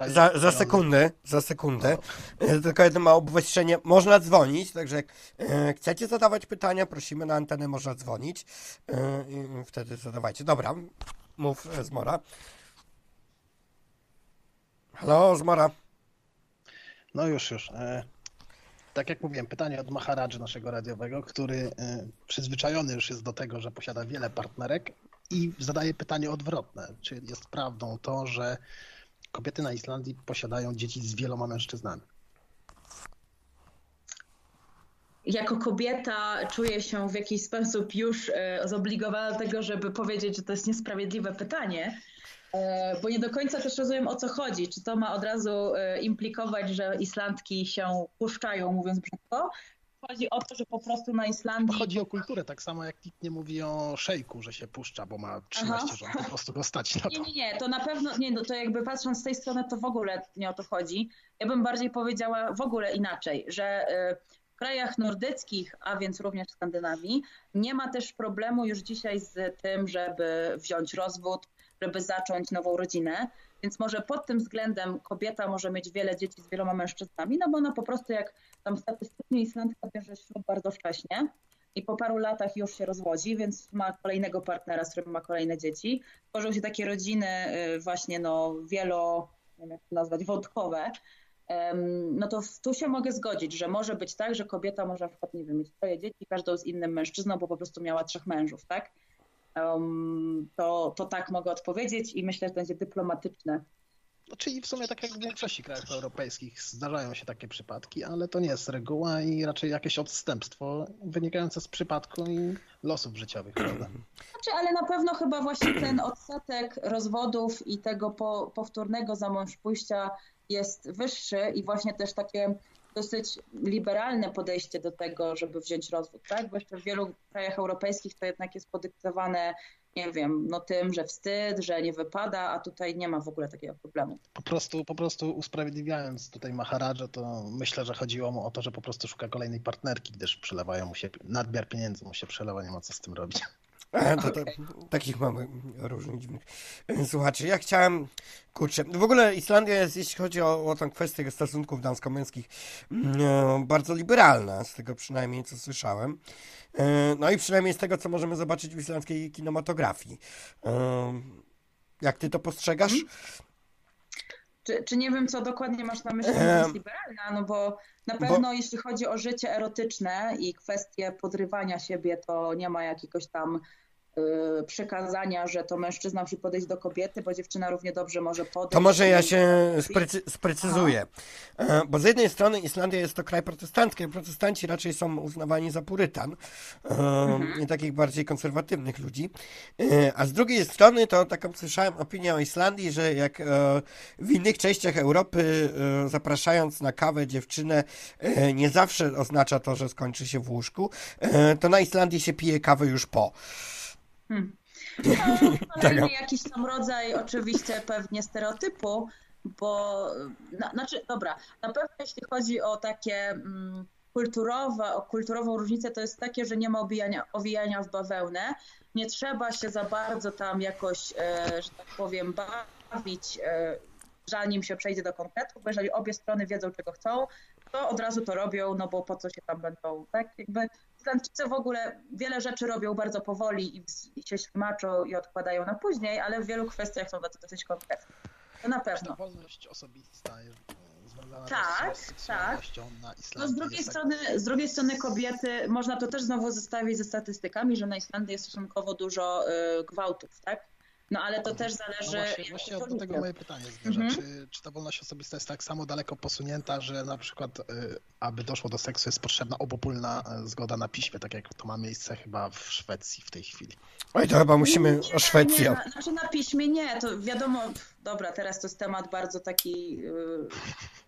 za, za sekundę, za sekundę. E, Tylko jedno małe obwieszczenie. Można dzwonić, także jak e, chcecie zadawać pytania, prosimy na antenę, można dzwonić. E, i wtedy zadawajcie. Dobra, mów e, Zmora. Halo, Zmora. No już, już. Tak jak mówiłem, pytanie od Maharadży naszego radiowego, który e, przyzwyczajony już jest do tego, że posiada wiele partnerek i zadaje pytanie odwrotne. Czy jest prawdą to, że kobiety na Islandii posiadają dzieci z wieloma mężczyznami? jako kobieta czuję się w jakiś sposób już e, zobligowana do tego, żeby powiedzieć, że to jest niesprawiedliwe pytanie, bo nie do końca też rozumiem o co chodzi. Czy to ma od razu e, implikować, że Islandki się puszczają, mówiąc brzydko? Chodzi o to, że po prostu na Islandii. chodzi o kulturę, tak samo jak nikt nie mówi o szejku, że się puszcza, bo ma 13 Aha. żon, po prostu go stać na Nie, to. nie, nie, to na pewno, nie, no to jakby patrząc z tej strony, to w ogóle nie o to chodzi. Ja bym bardziej powiedziała w ogóle inaczej, że y, w krajach nordyckich, a więc również w Skandynawii, nie ma też problemu już dzisiaj z tym, żeby wziąć rozwód, żeby zacząć nową rodzinę. Więc może pod tym względem kobieta może mieć wiele dzieci z wieloma mężczyznami, no bo ona po prostu jak tam statystycznie Islandka bierze ślub bardzo wcześnie i po paru latach już się rozwodzi, więc ma kolejnego partnera, z którym ma kolejne dzieci. Tworzą się takie rodziny y, właśnie no wielo, nie wiem jak to nazwać, wątkowe. No to tu się mogę zgodzić, że może być tak, że kobieta może na przykład, nie wiem, mieć swoje dzieci, każdą z innym mężczyzną, bo po prostu miała trzech mężów, tak? To, to tak mogę odpowiedzieć i myślę, że będzie dyplomatyczne. No, czyli w sumie tak jak w większości krajów europejskich zdarzają się takie przypadki, ale to nie jest reguła i raczej jakieś odstępstwo wynikające z przypadku i losów życiowych, prawda? Znaczy, ale na pewno chyba właśnie ten odsetek rozwodów i tego po, powtórnego za mąż pójścia jest wyższy i właśnie też takie dosyć liberalne podejście do tego, żeby wziąć rozwód, tak? Bo jeszcze w wielu krajach europejskich to jednak jest podyktowane, nie wiem, no tym, że wstyd, że nie wypada, a tutaj nie ma w ogóle takiego problemu. Po prostu, po prostu usprawiedliwiając tutaj Maharadża, to myślę, że chodziło mu o to, że po prostu szuka kolejnej partnerki, gdyż przelewają mu się, nadmiar pieniędzy mu się przelewa, nie ma co z tym robić. To, to, takich mamy różnych dziwnych słuchaczy. Ja chciałem, kurczę, w ogóle Islandia jest, jeśli chodzi o, o tę kwestię stosunków damsko-męskich, e, bardzo liberalna, z tego przynajmniej co słyszałem. E, No i przynajmniej z tego, co możemy zobaczyć w islandzkiej kinematografii. E, Jak ty to postrzegasz? Czy, czy nie wiem, co dokładnie masz na myśli, Em, mówiąc liberalna, no bo na pewno jeśli chodzi o życie erotyczne i kwestie podrywania siebie, to nie ma jakiegoś tam y, przykazania, że to mężczyzna musi podejść do kobiety, bo dziewczyna równie dobrze może podejść. To może ja się sprecy- sprecyzuję. E, Bo z jednej strony Islandia jest to kraj protestancki, a protestanci raczej są uznawani za purytan, e, nie takich bardziej konserwatywnych ludzi. E, A z drugiej strony to taką słyszałem opinię o Islandii, że jak w innych częściach Europy zapraszając na kawę dziewczynę nie zawsze oznacza to, że skończy się w łóżku, to na Islandii się pije kawę już po. Hmm. No, Tak. kolejny jakiś tam rodzaj oczywiście pewnie stereotypu, bo na, znaczy, dobra, na pewno jeśli chodzi o takie mm, kulturowe, o kulturową różnicę, to jest takie, że nie ma obijania, owijania w bawełnę. Nie trzeba się za bardzo tam jakoś, e, że tak powiem, bawić, e, zanim się przejdzie do konkretu, bo jeżeli obie strony wiedzą, czego chcą, to od razu to robią, no bo po co się tam będą, tak? Jakby Islandczycy w ogóle wiele rzeczy robią bardzo powoli i, się ślimaczą i odkładają na później, ale w wielu kwestiach są tacy dosyć konkretne. To na Ta pewno. wolność osobista związana Tak, z seksualnością na Islandii. No z drugiej tak- strony, z drugiej strony kobiety, można to też znowu zestawić ze statystykami, że na Islandii jest stosunkowo dużo y, gwałtów, tak? No ale to też No zależy. właśnie, jak właśnie to do tego moje pytanie zmierza. Mhm. Czy, czy ta wolność osobista jest tak samo daleko posunięta, że na przykład, y, aby doszło do seksu, jest potrzebna obopólna y, zgoda na piśmie, tak jak to ma miejsce chyba w Szwecji w tej chwili? Oj, to chyba musimy Nie, o Szwecji. Nie, na, znaczy na piśmie nie, to wiadomo, dobra, teraz to jest temat bardzo taki yy,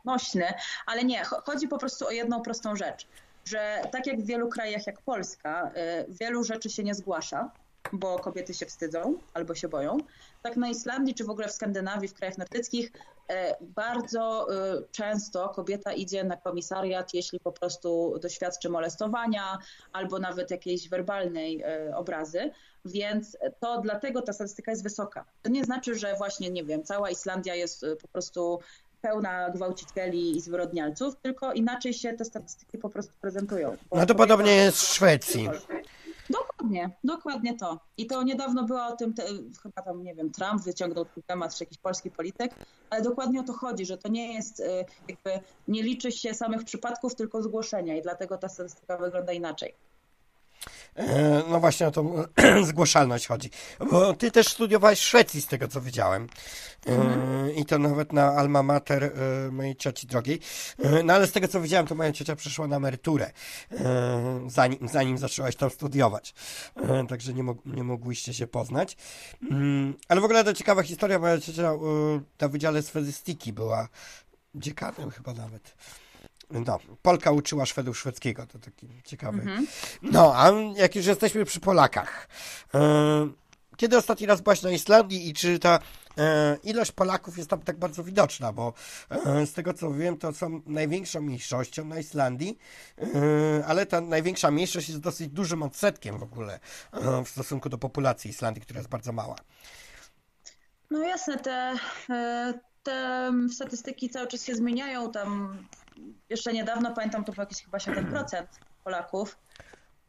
nośny, ale nie, cho- chodzi po prostu o jedną prostą rzecz, że tak jak w wielu krajach jak Polska, yy, wielu rzeczy się nie zgłasza, bo kobiety się wstydzą albo się boją. Tak na Islandii czy w ogóle w Skandynawii, w krajach nordyckich e, bardzo e, często kobieta idzie na komisariat, jeśli po prostu doświadczy molestowania albo nawet jakiejś werbalnej e, obrazy, więc to dlatego ta statystyka jest wysoka. To nie znaczy, że właśnie, nie wiem, cała Islandia jest po prostu pełna gwałcicieli i zwyrodnialców, tylko inaczej się te statystyki po prostu prezentują. No to podobnie jest w Szwecji. Dokładnie, dokładnie to. I to niedawno była o tym, te, chyba tam, nie wiem, Trump wyciągnął ten temat, czy jakiś polski polityk, ale dokładnie o to chodzi, że to nie jest y, jakby, nie liczy się samych przypadków, tylko zgłoszenia i dlatego ta statystyka wygląda inaczej. E, No właśnie o tą zgłaszalność chodzi. Bo ty też studiowałeś w Szwecji, z tego co wiedziałem. E, I to nawet na alma mater e, mojej cioci drogiej. No ale z tego co wiedziałem, to moja ciocia przeszła na emeryturę, zanim, zanim zaczęłaś tam studiować. Także nie, mog, nie mogłyście się poznać. Mm, Ale w ogóle to ciekawa historia. Moja ciocia na Wydziale Swedystyki była dziekanem chyba nawet. No, Polka uczyła Szwedów szwedzkiego, to taki ciekawy. No, a jak już jesteśmy przy Polakach, e, kiedy ostatni raz byłaś na Islandii i czy ta e, ilość Polaków jest tam tak bardzo widoczna, bo e, z tego co wiem, to są największą mniejszością na Islandii, ale ta największa mniejszość jest dosyć dużym odsetkiem w ogóle w stosunku do populacji Islandii, która jest bardzo mała. No jasne, te, te statystyki cały czas się zmieniają. Tam jeszcze niedawno, pamiętam, to był jakiś chyba 7% Polaków.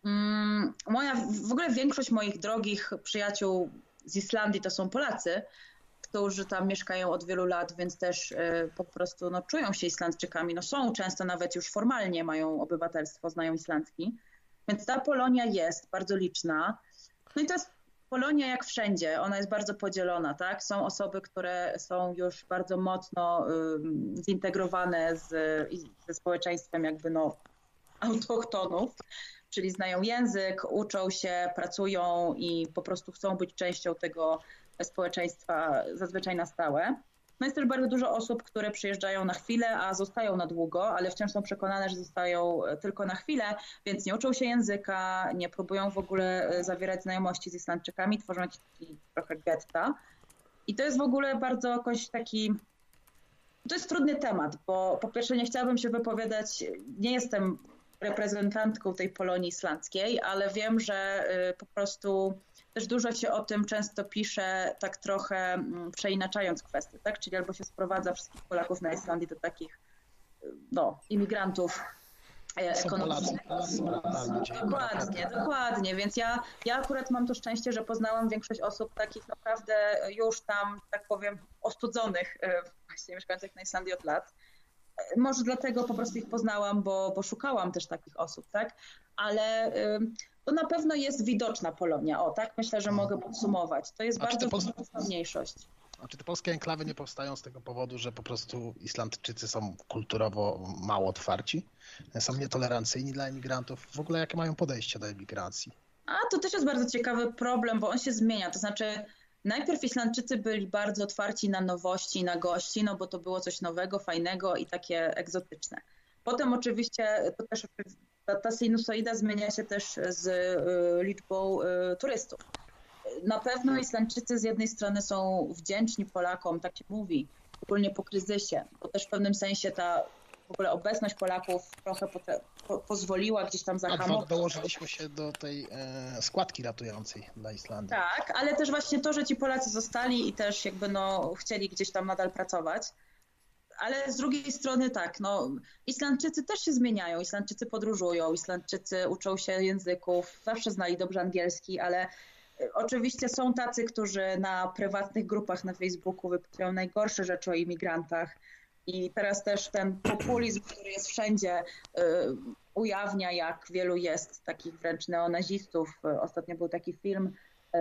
Mm, Moja, w ogóle większość moich drogich przyjaciół z Islandii to są Polacy, którzy tam mieszkają od wielu lat, więc też e, po prostu no, czują się Islandczykami. No, są często nawet już formalnie mają obywatelstwo, znają islandzki. Więc ta Polonia jest bardzo liczna. No i to jest Polonia jak wszędzie, ona jest bardzo podzielona, tak? Są osoby, które są już bardzo mocno zintegrowane z, ze społeczeństwem jakby no autochtonów, czyli znają język, uczą się, pracują i po prostu chcą być częścią tego społeczeństwa zazwyczaj na stałe. No jest też bardzo dużo osób, które przyjeżdżają na chwilę, a zostają na długo, ale wciąż są przekonane, że zostają tylko na chwilę, więc nie uczą się języka, nie próbują w ogóle e, zawierać znajomości z Islandczykami, tworzą taki trochę getta. I to jest w ogóle bardzo jakoś taki. To jest trudny temat, bo po pierwsze nie chciałabym się wypowiadać, nie jestem reprezentantką tej Polonii islandzkiej, ale wiem, że y, po prostu też dużo się o tym często pisze, tak trochę mm, przeinaczając kwestie, tak? Czyli albo się sprowadza wszystkich Polaków na Islandii do takich no, imigrantów e, ekonomicznych. Dokładnie, dokładnie. Więc ja, ja akurat mam to szczęście, że poznałam większość osób takich naprawdę już tam, tak powiem, ostudzonych, e, właśnie mieszkających na Islandii od lat. E, Może dlatego po prostu ich poznałam, bo, bo szukałam też takich osób, tak? Ale to na pewno jest widoczna Polonia, o tak? Myślę, że mogę podsumować. To jest A bardzo widoczna mniejszość. A czy te polskie enklawy nie powstają z tego powodu, że po prostu Islandczycy są kulturowo mało otwarci, są nietolerancyjni dla emigrantów? W ogóle jakie mają podejście do emigracji? A to też jest bardzo ciekawy problem, bo on się zmienia. To znaczy, najpierw Islandczycy byli bardzo otwarci na nowości, na gości, no bo to było coś nowego, fajnego i takie egzotyczne. Potem oczywiście to też ta, ta sinusoida zmienia się też z y, liczbą y, turystów. Na pewno Islandczycy z jednej strony są wdzięczni Polakom, tak się mówi, szczególnie po kryzysie, bo też w pewnym sensie ta w ogóle obecność Polaków trochę po, pozwoliła gdzieś tam A zahamować. dołożyliśmy się do tej e, składki ratującej dla Islandii. Tak, ale też właśnie to, że ci Polacy zostali i też jakby no chcieli gdzieś tam nadal pracować. Ale z drugiej strony tak, no Islandczycy też się zmieniają, Islandczycy podróżują, Islandczycy uczą się języków, zawsze znali dobrze angielski, ale y, oczywiście są tacy, którzy na prywatnych grupach na Facebooku wypisują najgorsze rzeczy o imigrantach. I teraz też ten populizm, który jest wszędzie, y, ujawnia, jak wielu jest takich wręcz neonazistów. Ostatnio był taki film,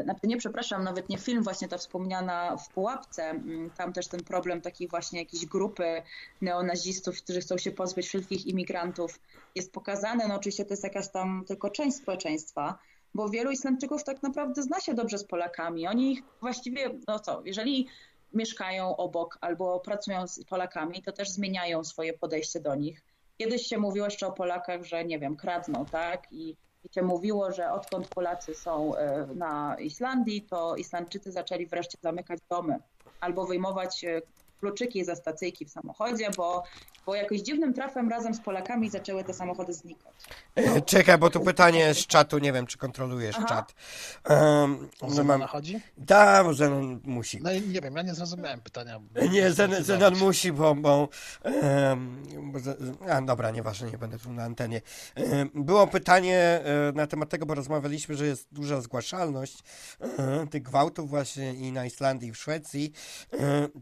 znaczy nie, przepraszam, nawet nie film, właśnie ta wspomniana w Pułapce. Mm, tam też ten problem takiej właśnie jakiejś grupy neonazistów, którzy chcą się pozbyć wszelkich imigrantów jest pokazany. No oczywiście to jest jakaś tam tylko część społeczeństwa, bo wielu Islandczyków tak naprawdę zna się dobrze z Polakami. Oni ich właściwie, no co, jeżeli mieszkają obok albo pracują z Polakami, to też zmieniają swoje podejście do nich. Kiedyś się mówiło jeszcze o Polakach, że nie wiem, kradną, tak? I, się mówiło, że odkąd Polacy są e, na Islandii, to Islandczycy zaczęli wreszcie zamykać domy albo wyjmować e, kluczyki ze stacyjki w samochodzie, bo, bo jakoś dziwnym trafem razem z Polakami zaczęły te samochody znikać. E, czekaj, bo tu pytanie z czatu, nie wiem, czy kontrolujesz Aha. czat. Um, o no mam... chodzi? Da, bo Zenon musi. No i nie wiem, ja nie zrozumiałem pytania. Nie, Zenon, Zenon musi, bo... bo, um, bo a, dobra, nieważne, nie będę tu na antenie. Um, było pytanie e, na temat tego, bo rozmawialiśmy, że jest duża zgłaszalność um, tych gwałtów właśnie i na Islandii, i w Szwecji.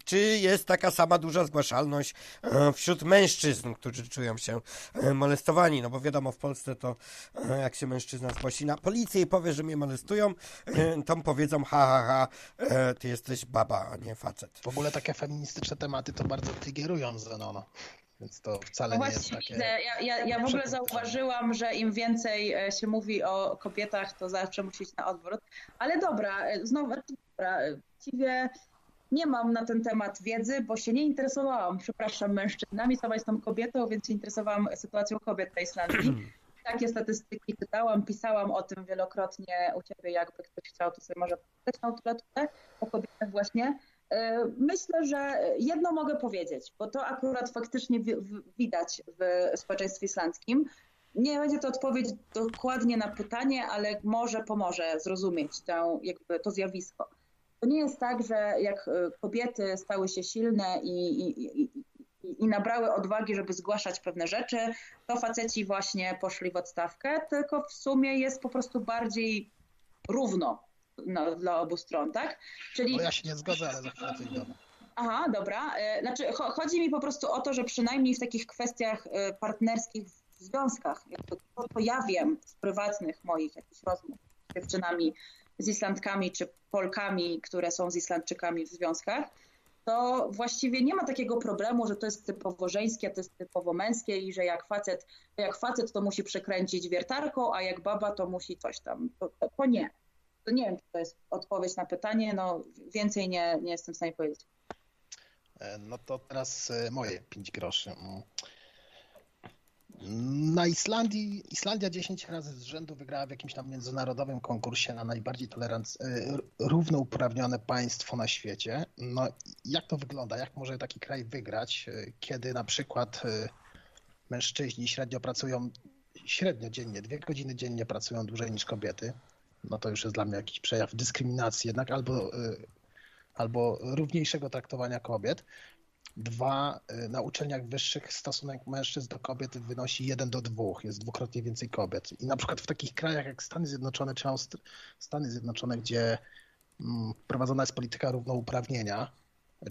Czy jest taka sama duża zgłaszalność wśród mężczyzn, którzy czują się molestowani? No bo wiadomo, w Polsce to e, jak się mężczyzna zgłosi na policję i powie, że mnie molestują, e, to powiedzą ha, ha, ha, e, ty jesteś baba, a nie facet. W ogóle takie feministyczne tematy to bardzo triggerują Zenono. Więc to wcale no nie jest takie... Ja, ja, ja w ogóle zauważyłam, że im więcej się mówi o kobietać, to zawsze musi iść na odwrót. Ale dobra, znowu, dobra, właściwie nie mam na ten temat wiedzy, bo się nie interesowałam, przepraszam, mężczyznami, sama jestem kobietą, więc się interesowałam sytuacją kobiet na Islandii. Takie statystyki czytałam, pisałam o tym wielokrotnie u Ciebie, jakby ktoś chciał, to sobie może poczytać na autolaturę o kobietach właśnie. E, myślę, że jedno mogę powiedzieć, bo to akurat faktycznie widać w społeczeństwie islandzkim. Nie będzie to odpowiedź dokładnie na pytanie, ale może pomoże zrozumieć tę, jakby to zjawisko. To nie jest tak, że jak e, kobiety stały się silne i, i, i, i nabrały odwagi, żeby zgłaszać pewne rzeczy, to faceci właśnie poszli w odstawkę, tylko w sumie jest po prostu bardziej równo no, dla obu stron, tak? Czyli... No ja się nie zgodzę, ale za chwilę coś dodam. Aha, dobra. E, znaczy, chodzi mi po prostu o to, że przynajmniej w takich kwestiach e, partnerskich w związkach, to, to ja wiem z prywatnych moich jakichś rozmów z dziewczynami, z Islandkami czy Polkami, które są z Islandczykami w związkach, to właściwie nie ma takiego problemu, że to jest typowo żeńskie, to jest typowo męskie i że jak facet, jak facet to musi przekręcić wiertarką, a jak baba to musi coś tam. To, to, to nie. To nie wiem, czy to jest odpowiedź na pytanie, no więcej nie, nie jestem w stanie powiedzieć. E, no to teraz e, moje pięć groszy. Na Islandii, Islandia 10 razy z rzędu wygrała w jakimś tam międzynarodowym konkursie na najbardziej toleranc, e, równouprawnione państwo na świecie. No jak to wygląda? Jak może taki kraj wygrać, e, kiedy na przykład e, mężczyźni średnio pracują, średnio dziennie, dwie godziny dziennie pracują dłużej niż kobiety? No to już jest dla mnie jakiś przejaw dyskryminacji jednak albo, albo równiejszego traktowania kobiet. Dwa, y, na uczelniach wyższych stosunek mężczyzn do kobiet wynosi 1 do 2, jest dwukrotnie więcej kobiet. I na przykład w takich krajach jak Stany Zjednoczone czy Austr- Stany Zjednoczone, gdzie mm, prowadzona jest polityka równouprawnienia,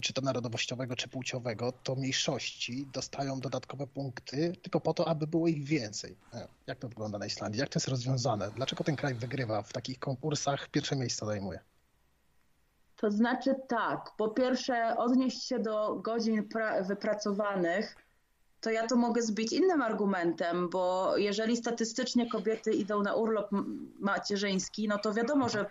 czy to narodowościowego, czy płciowego, to mniejszości dostają dodatkowe punkty tylko po to, aby było ich więcej. E, jak to wygląda na Islandii? Jak to jest rozwiązane? Dlaczego ten kraj wygrywa w takich konkursach? Pierwsze miejsce zajmuje. To znaczy tak, po pierwsze odnieść się do godzin wypracowanych, to ja to mogę zbić innym argumentem, bo jeżeli statystycznie kobiety idą na urlop macierzyński, no to wiadomo, że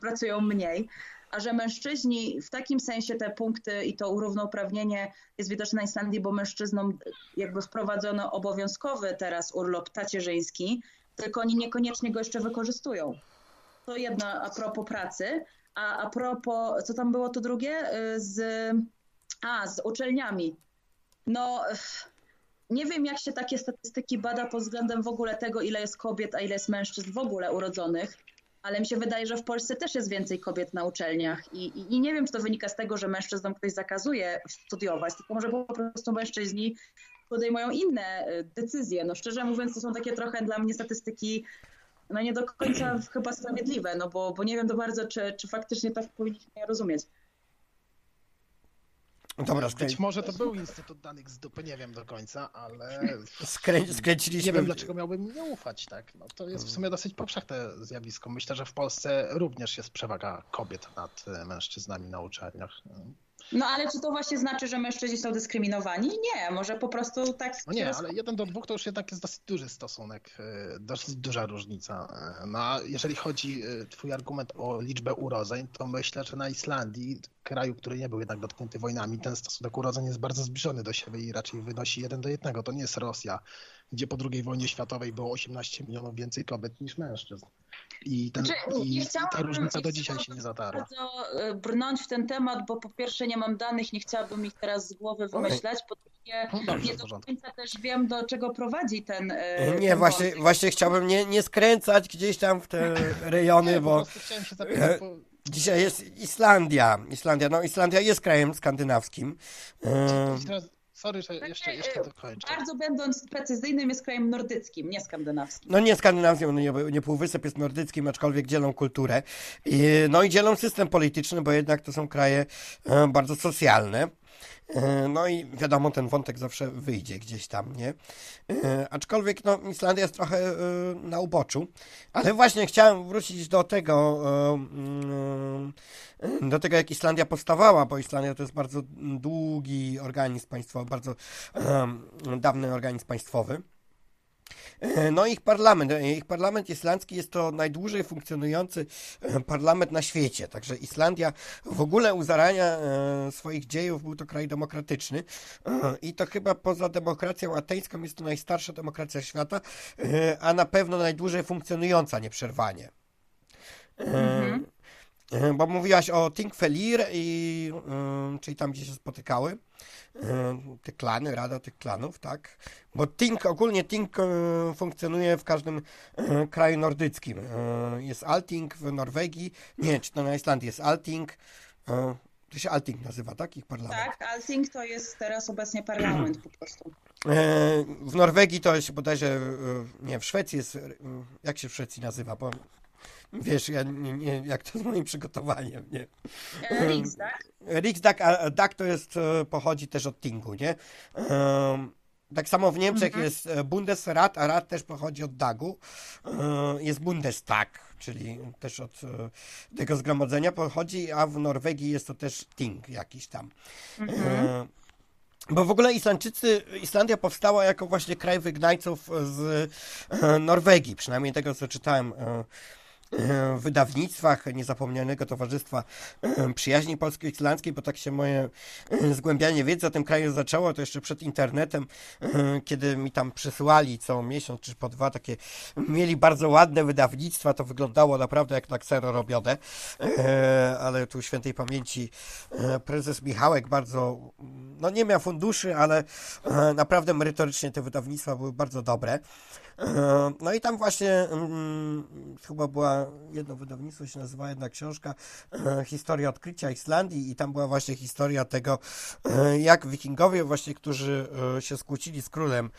pracują mniej, a że mężczyźni w takim sensie te punkty i to równouprawnienie jest widoczne na Islandii, bo mężczyznom jakby wprowadzono obowiązkowy teraz urlop tacierzyński, tylko oni niekoniecznie go jeszcze wykorzystują. To jedno a propos pracy. A, a propos, co tam było to drugie? Y, z, a, z uczelniami. No, nie wiem, jak się takie statystyki bada pod względem w ogóle tego, ile jest kobiet, a ile jest mężczyzn w ogóle urodzonych, ale mi się wydaje, że w Polsce też jest więcej kobiet na uczelniach. I, i, i nie wiem, czy to wynika z tego, że mężczyznom ktoś zakazuje studiować, tylko może po prostu mężczyźni podejmują inne y, decyzje. No szczerze mówiąc, to są takie trochę dla mnie statystyki no nie do końca chyba sprawiedliwe, no bo, bo nie wiem do bardzo, czy, czy faktycznie tak powinniśmy je rozumieć. Dobra, Być skrę... może to był Instytut Danych z dupy, nie wiem do końca, ale Skrę... nie skręciliśmy. wiem dlaczego miałbym nie ufać, tak? No, to jest w sumie dosyć powszechne zjawisko. Myślę, że w Polsce również jest przewaga kobiet nad e, mężczyznami na uczelniach. No ale czy to właśnie znaczy, że mężczyźni są dyskryminowani? Nie, może po prostu tak... No nie, ale jeden do dwóch to już jednak jest dosyć duży stosunek, e, dosyć duża różnica. E, No a jeżeli chodzi e, twój argument o liczbę urodzeń, to myślę, że na Islandii, kraju, który nie był jednak dotknięty wojnami, ten stosunek urodzeń jest bardzo zbliżony do siebie i raczej wynosi jeden do jednego. To nie jest Rosja, gdzie po II wojnie światowej było 18 milionów więcej kobiet niż mężczyzn. I, ten, Znaczy, nie i, ta różnica do dzisiaj się nie zatarła. bardzo e, brnąć w ten temat, bo po pierwsze nie mam danych, nie chciałabym ich teraz z głowy wymyślać, po drugie No dobrze, nie do końca też wiem, do czego prowadzi ten e, Nie, ten właśnie, właśnie chciałbym nie, nie skręcać gdzieś tam w te rejony, Nie, bo zapytać, bo dzisiaj jest Islandia. Islandia, no Islandia jest krajem skandynawskim. E, teraz, sorry, że jeszcze, jeszcze dokończę. Bardzo będąc precyzyjnym jest krajem nordyckim, nie skandynawskim. No nie Skandynawską, no nie, nie Półwysep jest nordyckim, aczkolwiek dzielą kulturę. I, no i dzielą system polityczny, bo jednak to są kraje e, bardzo socjalne. E, No i wiadomo, ten wątek zawsze wyjdzie gdzieś tam, nie? E, Aczkolwiek no, Islandia jest trochę e, na uboczu. Ale właśnie chciałem wrócić do tego, mm, do tego, jak Islandia powstawała, bo Islandia to jest bardzo długi organizm państwowy, bardzo dawny organizm państwowy. E, No ich parlament, e, ich parlament islandzki jest to najdłużej funkcjonujący e, parlament na świecie, także Islandia w ogóle u zarania swoich dziejów był to kraj demokratyczny i to chyba poza demokracją ateńską jest to najstarsza demokracja świata, a na pewno najdłużej funkcjonująca nieprzerwanie. Mhm. Bo mówiłaś o Thingvellir i czyli tam, gdzie się spotykały te klany, rada tych klanów, tak? Bo Ting, ogólnie Ting e, funkcjonuje w każdym e, kraju nordyckim. E, Jest Alting w Norwegii, nie, czy to na Islandii jest Alting. e, To się Alting nazywa, tak? Ich parlament. Tak, Alting to jest teraz obecnie parlament po prostu. E, W Norwegii to jest bodajże, e, nie, w Szwecji jest, e, jak się w Szwecji nazywa, bo wiesz, ja nie, nie, jak to z moim przygotowaniem, nie? E, Riks, tak? Riksdag, a Dag to jest, e, pochodzi też od Tingu, nie? Tak samo w Niemczech jest e, Bundesrat, a Rat też pochodzi od Dagu. E, Jest Bundestag, czyli też od e, tego zgromadzenia pochodzi, a w Norwegii jest to też Ting jakiś tam. E, Bo w ogóle Islandczycy, Islandia powstała jako właśnie kraj wygnańców z e, Norwegii, przynajmniej tego co czytałem e, e, wydawnictwach Niezapomnianego Towarzystwa Przyjaźni Polsko-Islandzkiej, bo tak się moje zgłębianie wiedzy o tym kraju zaczęło, to jeszcze przed internetem, kiedy mi tam przysyłali co miesiąc czy po dwa takie, mieli bardzo ładne wydawnictwa, to wyglądało naprawdę jak na ksero robione, E, ale tu świętej pamięci e, prezes Michałek bardzo, no nie miał funduszy, ale e, naprawdę merytorycznie te wydawnictwa były bardzo dobre. No i tam właśnie mm, chyba była jedno wydawnictwo się nazywa jedna książka e, Historia odkrycia Islandii i tam była właśnie historia tego e, jak wikingowie właśnie, którzy e, się skłócili z królem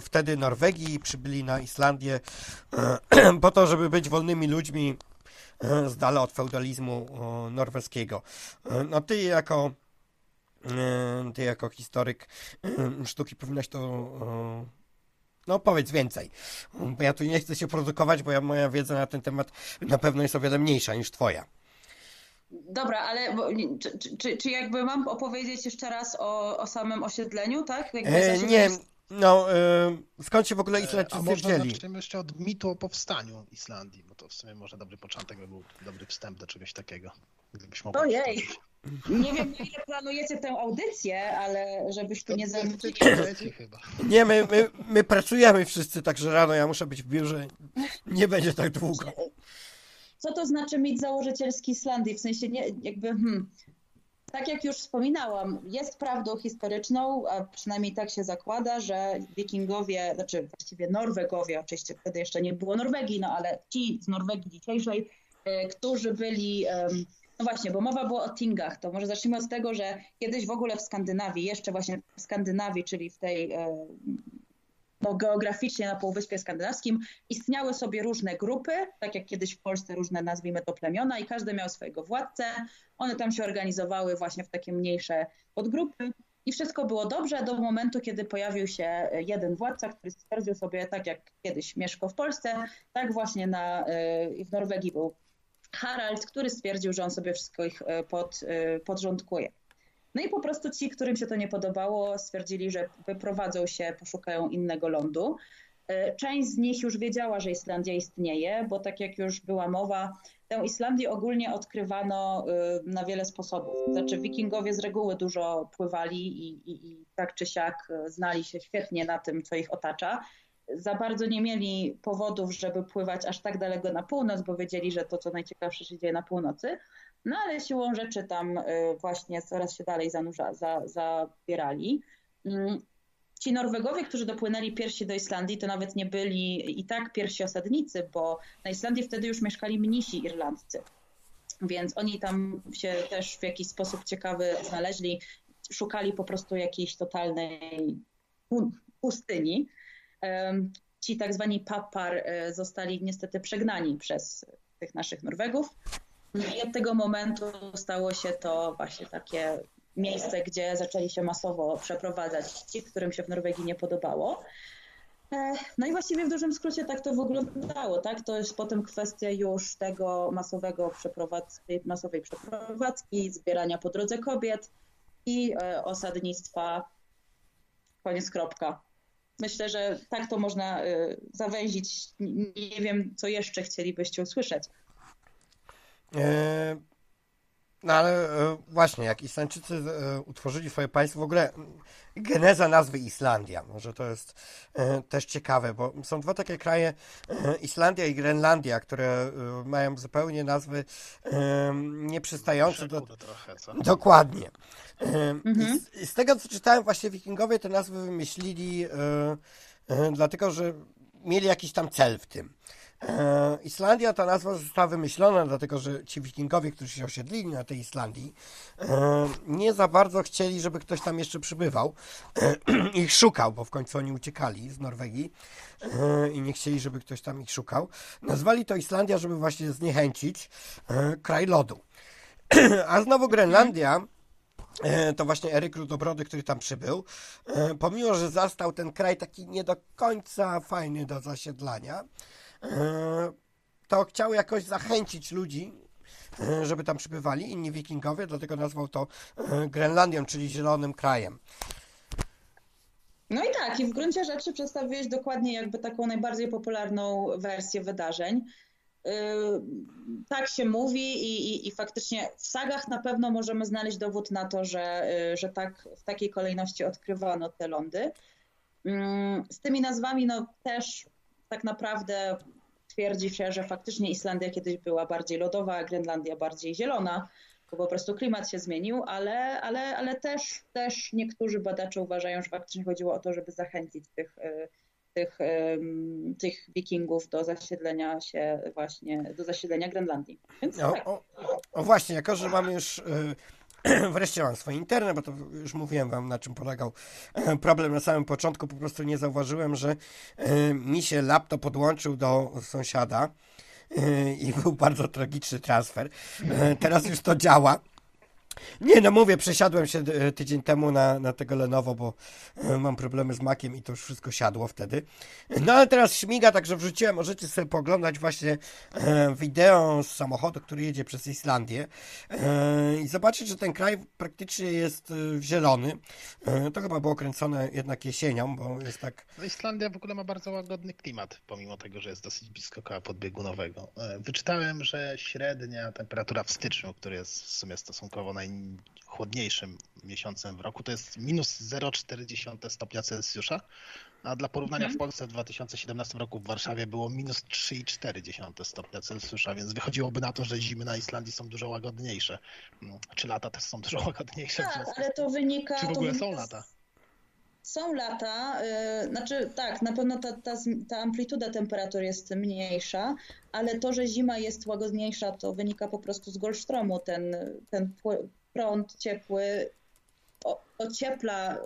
wtedy Norwegii przybyli na Islandię po to, żeby być wolnymi ludźmi z dala od feudalizmu norweskiego. No ty jako ty jako historyk sztuki powinnaś to no powiedz więcej, bo ja tu nie chcę się produkować, bo ja, moja wiedza na ten temat na pewno jest o wiele mniejsza niż twoja. Dobra, ale bo, czy, czy- czy, jakby mam opowiedzieć jeszcze raz o, o samym osiedleniu, tak? E, nie, no e, skąd się w ogóle A Islandczycy może wzięli? zaczniemy jeszcze od mitu o powstaniu Islandii, bo to w sumie może dobry początek by był, dobry wstęp do czegoś takiego. Gdybyś mogła Ojej. Nie wiem, na ile planujecie tę audycję, ale żebyś tu nie chyba. Nie, my, my, my pracujemy wszyscy, także rano ja muszę być w biurze, nie będzie tak długo. Co to znaczy mieć założycielski Islandii? W sensie nie, jakby, hmm, tak jak już wspominałam, jest prawdą historyczną, a przynajmniej tak się zakłada, że wikingowie, znaczy właściwie Norwegowie, oczywiście wtedy jeszcze nie było Norwegii, no ale ci z Norwegii dzisiejszej, e, którzy byli, no właśnie, bo mowa była o Tingach, to może zacznijmy od tego, że kiedyś w ogóle w Skandynawii, jeszcze właśnie w Skandynawii, czyli w tej geograficznie na Półwyspie Skandynawskim istniały sobie różne grupy, tak jak kiedyś w Polsce różne, nazwijmy to plemiona i każdy miał swojego władcę. One tam się organizowały właśnie w takie mniejsze podgrupy i wszystko było dobrze do momentu, kiedy pojawił się jeden władca, który stwierdził sobie, tak jak kiedyś mieszkał w Polsce, tak właśnie na, w Norwegii był Harald, który stwierdził, że on sobie wszystko ich pod, podrządkuje. No i po prostu ci, którym się to nie podobało, stwierdzili, że wyprowadzą się, poszukają innego lądu. E, część z nich już wiedziała, że Islandia istnieje, bo tak jak już była mowa, tę Islandię ogólnie odkrywano e, na wiele sposobów. Znaczy, wikingowie z reguły dużo pływali i, i, i tak czy siak e, znali się świetnie na tym, co ich otacza. Za bardzo nie mieli powodów, żeby pływać aż tak daleko na północ, bo wiedzieli, że to, co najciekawsze się dzieje na północy. No ale siłą rzeczy tam y, właśnie coraz się dalej zanurza, za, zabierali. Mm, ci Norwegowie, którzy dopłynęli pierwsi do Islandii, to nawet nie byli i tak pierwsi osadnicy, bo na Islandii wtedy już mieszkali mnisi irlandzcy. Więc oni tam się też w jakiś sposób ciekawy znaleźli, szukali po prostu jakiejś totalnej pustyni. Ci tak zwani papar y, zostali niestety przegnani przez tych naszych Norwegów. I od tego momentu stało się to właśnie takie miejsce, gdzie zaczęli się masowo przeprowadzać ci, którym się w Norwegii nie podobało. E, no i właściwie w dużym skrócie tak to wyglądało, tak? To jest potem kwestia już tego masowego masowej przeprowadzki, zbierania po drodze kobiet i e, osadnictwa. Koniec kropka. Myślę, że tak to można e, zawęzić. Nie wiem, co jeszcze chcielibyście usłyszeć. E, no ale e, właśnie, jak Islandczycy e, utworzyli swoje państwo, w ogóle geneza nazwy Islandia, może to jest też ciekawe, bo są dwa takie kraje, Islandia i Grenlandia, które mają zupełnie nazwy nieprzystające do... Trochę, co? Dokładnie. Mhm. I z tego, co czytałem, właśnie wikingowie te nazwy wymyślili dlatego, że mieli jakiś tam cel w tym. E, Islandia ta nazwa została wymyślona, dlatego że ci wikingowie, którzy się osiedlili na tej Islandii, e, nie za bardzo chcieli, żeby ktoś tam jeszcze przybywał. E, ich szukał, bo w końcu oni uciekali z Norwegii i nie chcieli, żeby ktoś tam ich szukał. Nazwali to Islandia, żeby właśnie zniechęcić kraj lodu. A znowu Grenlandia to właśnie Eryk Rudobrody, który tam przybył, pomimo, że zastał ten kraj taki nie do końca fajny do zasiedlania, to chciał jakoś zachęcić ludzi, e, żeby tam przybywali, inni wikingowie, dlatego nazwał to e, Grenlandią, czyli zielonym krajem. No i tak, i w gruncie rzeczy przedstawiłeś dokładnie jakby taką najbardziej popularną wersję wydarzeń. Tak się mówi i, i, i, faktycznie w sagach na pewno możemy znaleźć dowód na to, że, że tak w takiej kolejności odkrywano te lądy. Z tymi nazwami no też tak naprawdę twierdzi się, że faktycznie Islandia kiedyś była bardziej lodowa, a Grenlandia bardziej zielona, bo po prostu klimat się zmienił, ale, ale, ale też, też niektórzy badacze uważają, że faktycznie chodziło o to, żeby zachęcić tych, e, tych, tych wikingów do zasiedlenia się właśnie, do zasiedlenia Grenlandii. Więc no, tak. o, o, właśnie, jako że mamy już e, Wreszcie mam swoje internet, bo to już mówiłem wam, na czym polegał problem na samym początku. Po prostu nie zauważyłem, że e, mi się laptop podłączył do sąsiada e, i był bardzo tragiczny transfer. E, teraz już to działa. Nie, no mówię, przesiadłem się e, tydzień temu na, na tego Lenovo, bo e, mam problemy z Maciem i to już wszystko siadło wtedy. No ale teraz śmiga, także wrzuciłem, możecie sobie poglądać właśnie e, wideo z samochodu, który jedzie przez Islandię i zobaczyć, że ten kraj praktycznie jest zielony. To chyba było kręcone jednak jesienią, bo jest tak... Islandia w ogóle ma bardzo łagodny klimat, pomimo tego, że jest dosyć blisko koła podbiegunowego. Wyczytałem, że średnia temperatura w styczniu, który jest w sumie stosunkowo naj najchłodniejszym miesiącem w roku, to jest minus 0,4 stopnia Celsjusza, a dla porównania mhm. w Polsce w 2017 roku w Warszawie było minus 3,4 stopnia Celsjusza, więc wychodziłoby na to, że zimy na Islandii są dużo łagodniejsze. Mm, czy lata też są dużo łagodniejsze? Tak, ale to wynika... Czy w ogóle są lata? Są lata, yy, znaczy tak, na pewno ta, ta, ta amplituda temperatur jest mniejsza, ale to, że zima jest łagodniejsza, to wynika po prostu z Golfstromu. Ten, ten prąd ciepły ociepla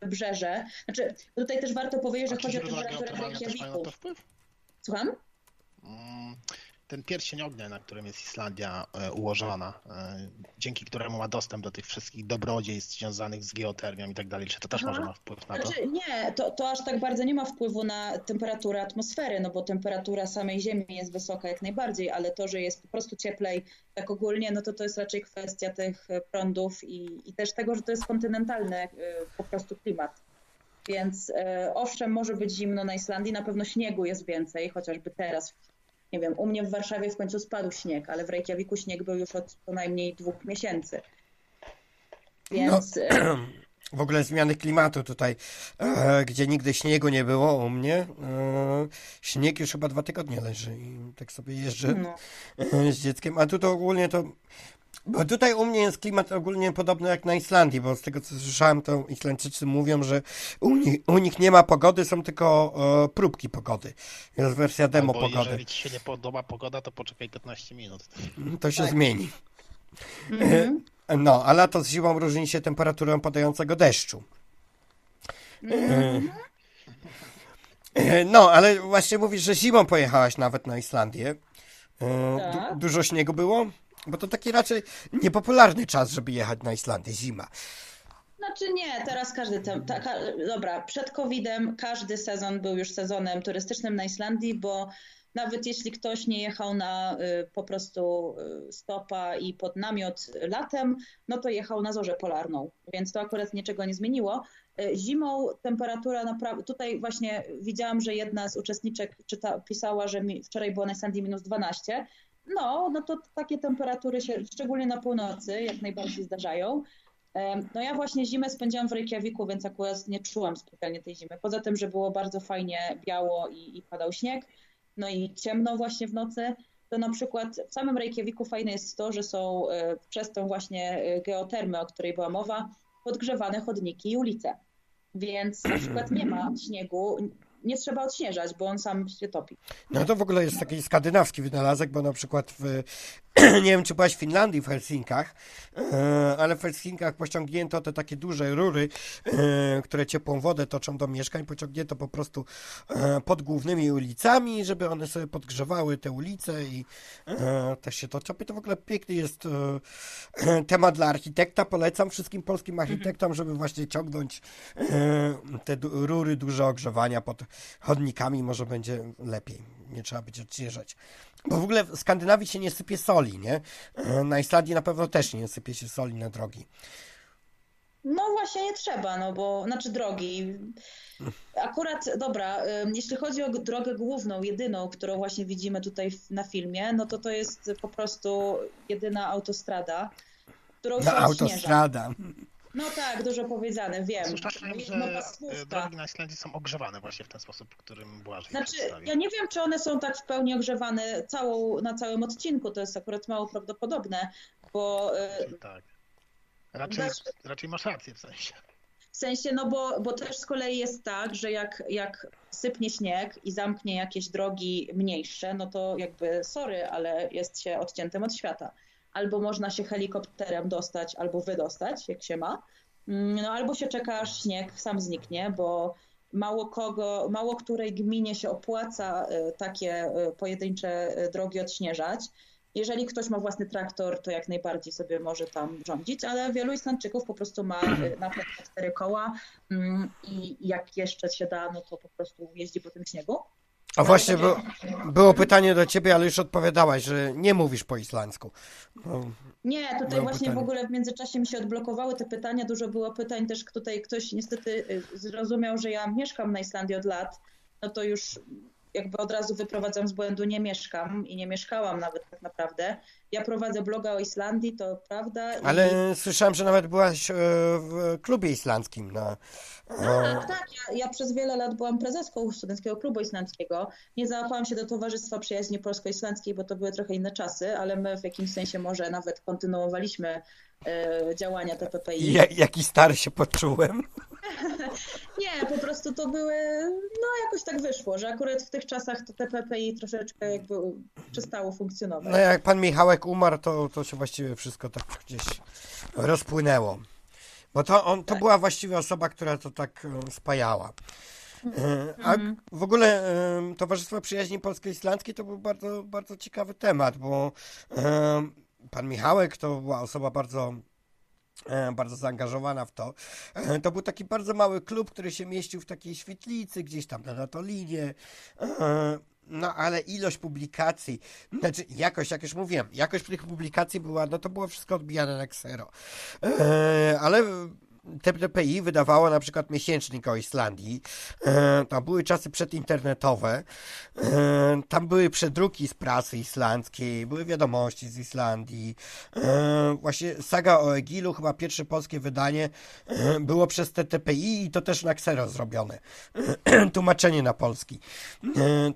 wybrzeże. Znaczy, tutaj też warto powiedzieć, że chodzi o temperaturę Reykjaviku. Słucham? Mm, Ten pierścień ognia, na którym jest Islandia e, ułożona, e, dzięki któremu ma dostęp do tych wszystkich dobrodziejstw związanych z geotermią i tak dalej, czy to też Aha. może ma wpływ na to? Znaczy, nie, to, to aż tak bardzo nie ma wpływu na temperaturę atmosfery, no bo temperatura samej Ziemi jest wysoka jak najbardziej, ale to, że jest po prostu cieplej tak ogólnie, no to to jest raczej kwestia tych prądów i, i też tego, że to jest kontynentalny e, po prostu klimat. Więc owszem, może być zimno na Islandii, na pewno śniegu jest więcej, chociażby teraz. Nie wiem, u mnie w Warszawie w końcu spadł śnieg, ale w Reykjaviku śnieg był już od co najmniej dwóch miesięcy. Więc e, W ogóle zmiany klimatu tutaj, e, gdzie nigdy śniegu nie było u mnie. E, śnieg już chyba dwa tygodnie leży i tak sobie jeżdżę no. z dzieckiem. A tu to ogólnie to. Bo tutaj u mnie jest klimat ogólnie podobny jak na Islandii, bo z tego co słyszałem, to Islandczycy mówią, że u nich, u nich nie ma pogody, są tylko e, próbki pogody. Jest wersja demo Albo pogody. jeżeli ci się nie podoba pogoda, to poczekaj 15 minut. To się Tak. zmieni. Mhm. No, a lato z zimą różni się temperaturą padającego deszczu. Mhm. E, No, ale właśnie mówisz, że zimą pojechałaś nawet na Islandię. E, Tak. Du- dużo śniegu było? Bo to taki raczej niepopularny czas, żeby jechać na Islandię, zima. Znaczy nie, teraz każdy, ta, ka, dobra, przed COVID-em każdy sezon był już sezonem turystycznym na Islandii, bo nawet jeśli ktoś nie jechał na y, po prostu y, stopa i pod namiot latem, no to jechał na zorzę polarną, więc to akurat niczego nie zmieniło. Y, Zimą temperatura naprawdę, tutaj właśnie widziałam, że jedna z uczestniczek czyta, pisała, że mi, wczoraj było na Islandii minus 12. No, no to takie temperatury się, szczególnie na północy, jak najbardziej zdarzają. No ja właśnie zimę spędziłam w Reykjaviku, więc akurat nie czułam specjalnie tej zimy. Poza tym, że było bardzo fajnie biało i, i padał śnieg, no i ciemno właśnie w nocy, to na przykład w samym Reykjaviku fajne jest to, że są e, przez tą właśnie e, geotermę, o której była mowa, podgrzewane chodniki i ulice. Więc na przykład nie ma śniegu, nie trzeba odśnieżać, bo on sam się topi. No to w ogóle jest taki skandynawski wynalazek, bo na przykład w, nie wiem czy byłaś w Finlandii, w Helsinkach, e, ale w Helsinkach pociągnięto te takie duże rury, e, które ciepłą wodę toczą do mieszkań, pociągnięto po prostu e, pod głównymi ulicami, żeby one sobie podgrzewały te ulice i też się toczą. I to w ogóle piękny jest temat dla architekta. Polecam wszystkim polskim architektom, żeby właśnie ciągnąć te rury duże ogrzewania pod chodnikami, może będzie lepiej. Nie trzeba będzie odśnieżać. Bo w ogóle w Skandynawii się nie sypie soli, nie? E, Na Islandii na pewno też nie sypie się soli na drogi. No właśnie nie trzeba, no bo, znaczy drogi. Akurat, dobra, jeśli chodzi o drogę główną, jedyną, którą właśnie widzimy tutaj na filmie, no to to jest po prostu jedyna autostrada, którą się Na odśnieża. No tak, dużo powiedziane, wiem. Słyszałem, że No, e, pasówka. drogi na Islandii są ogrzewane właśnie w ten sposób, którym Błażej Znaczy, ja nie wiem, czy one są tak w pełni ogrzewane całą, na całym odcinku, to jest akurat mało prawdopodobne, bo y, Czyli tak. Raczej, Znaczy- raczej masz rację w sensie. W sensie, no bo, bo też z kolei jest tak, że jak, jak sypnie śnieg i zamknie jakieś drogi mniejsze, no to jakby sorry, ale jest się odciętym od świata. Albo można się helikopterem dostać, albo wydostać, jak się ma. Mm, No albo się czeka, aż śnieg sam zniknie, bo mało kogo, mało której gminie się opłaca y, takie y, pojedyncze y, drogi odśnieżać. Jeżeli ktoś ma własny traktor, to jak najbardziej sobie może tam rządzić, ale wielu Islandczyków po prostu ma napęd na cztery koła mm, i jak jeszcze się da, no to po prostu jeździ po tym śniegu. A właśnie było, było pytanie do ciebie, ale już odpowiadałaś, że nie mówisz po islandzku. No, Nie, tutaj właśnie pytanie. w ogóle w międzyczasie mi się odblokowały te pytania, dużo było pytań też tutaj ktoś niestety y, zrozumiał, że ja mieszkam na Islandii od lat, no to już jakby od razu wyprowadzam z błędu, nie mieszkam i nie mieszkałam nawet tak naprawdę. Ja prowadzę bloga o Islandii, to prawda. i- ale słyszałem, że nawet byłaś e, w klubie islandzkim na... Tak, tak. Ja, ja przez wiele lat byłam prezeską Studenckiego Klubu Islandzkiego. Nie załapałam się do Towarzystwa Przyjaźni Polsko-Islandzkiej, bo to były trochę inne czasy, ale my w jakimś sensie może nawet kontynuowaliśmy e, działania TPPI. Ja, jaki stary się poczułem. Nie, po prostu to były, no jakoś tak wyszło, że akurat w tych czasach to TPPI troszeczkę jakby przestało funkcjonować. No jak pan Michałek umarł, to, to się właściwie wszystko tak gdzieś rozpłynęło. Bo to, on, to była właściwie osoba, która to tak e, spajała. E, A w ogóle Towarzystwo Przyjaźni Polsko-Islandzkiej to był bardzo, bardzo ciekawy temat, bo pan Michałek to była osoba bardzo bardzo zaangażowana w to. E, To był taki bardzo mały klub, który się mieścił w takiej świetlicy, gdzieś tam na Natolinie. E, No ale ilość publikacji, znaczy jakość, jak już mówiłem, jakość tych publikacji była, no to było wszystko odbijane na ksero. E, Ale TPI wydawało na przykład miesięcznik o Islandii. E, Tam były czasy przedinternetowe. E, Tam były przedruki z prasy islandzkiej, były wiadomości z Islandii. E, Właśnie saga o Egilu, chyba pierwsze polskie wydanie było przez TTPI i to też na ksero zrobione. Tłumaczenie na polski.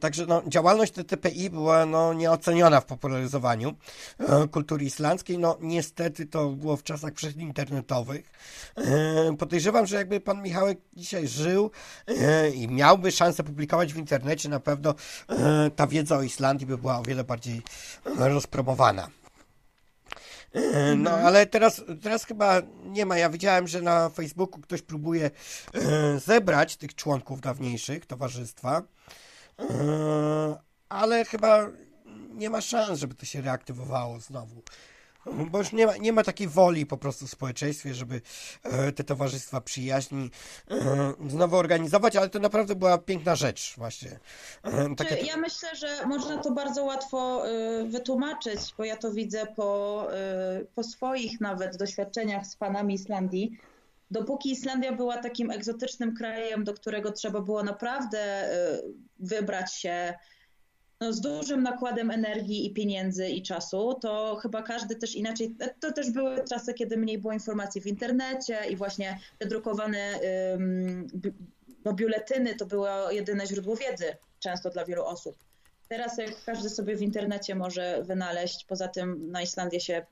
Także no, działalność TTPI była no, nieoceniona w popularyzowaniu kultury islandzkiej. No niestety to było w czasach przedinternetowych. E, Podejrzewam, że jakby pan Michałek dzisiaj żył e, i miałby szansę publikować w internecie, na pewno e, ta wiedza o Islandii by była o wiele bardziej rozpromowana. No, ale teraz, teraz chyba nie ma. Ja widziałem, że na Facebooku ktoś próbuje zebrać tych członków dawniejszych towarzystwa, ale chyba nie ma szans, żeby to się reaktywowało znowu. Bo już nie ma, nie ma takiej woli po prostu w społeczeństwie, żeby e, te towarzystwa przyjaźni e, znowu organizować, ale to naprawdę była piękna rzecz właśnie. E, takie, Ja myślę, że można to bardzo łatwo wytłumaczyć, bo ja to widzę po, po swoich nawet doświadczeniach z fanami Islandii. Dopóki Islandia była takim egzotycznym krajem, do którego trzeba było naprawdę wybrać się no, z dużym nakładem energii i pieniędzy i czasu, to chyba każdy też inaczej. To też były czasy, kiedy mniej było informacji w internecie i właśnie te drukowane no, biuletyny to było jedyne źródło wiedzy często dla wielu osób. Teraz jak każdy sobie w internecie może wynaleźć, poza tym na Islandię się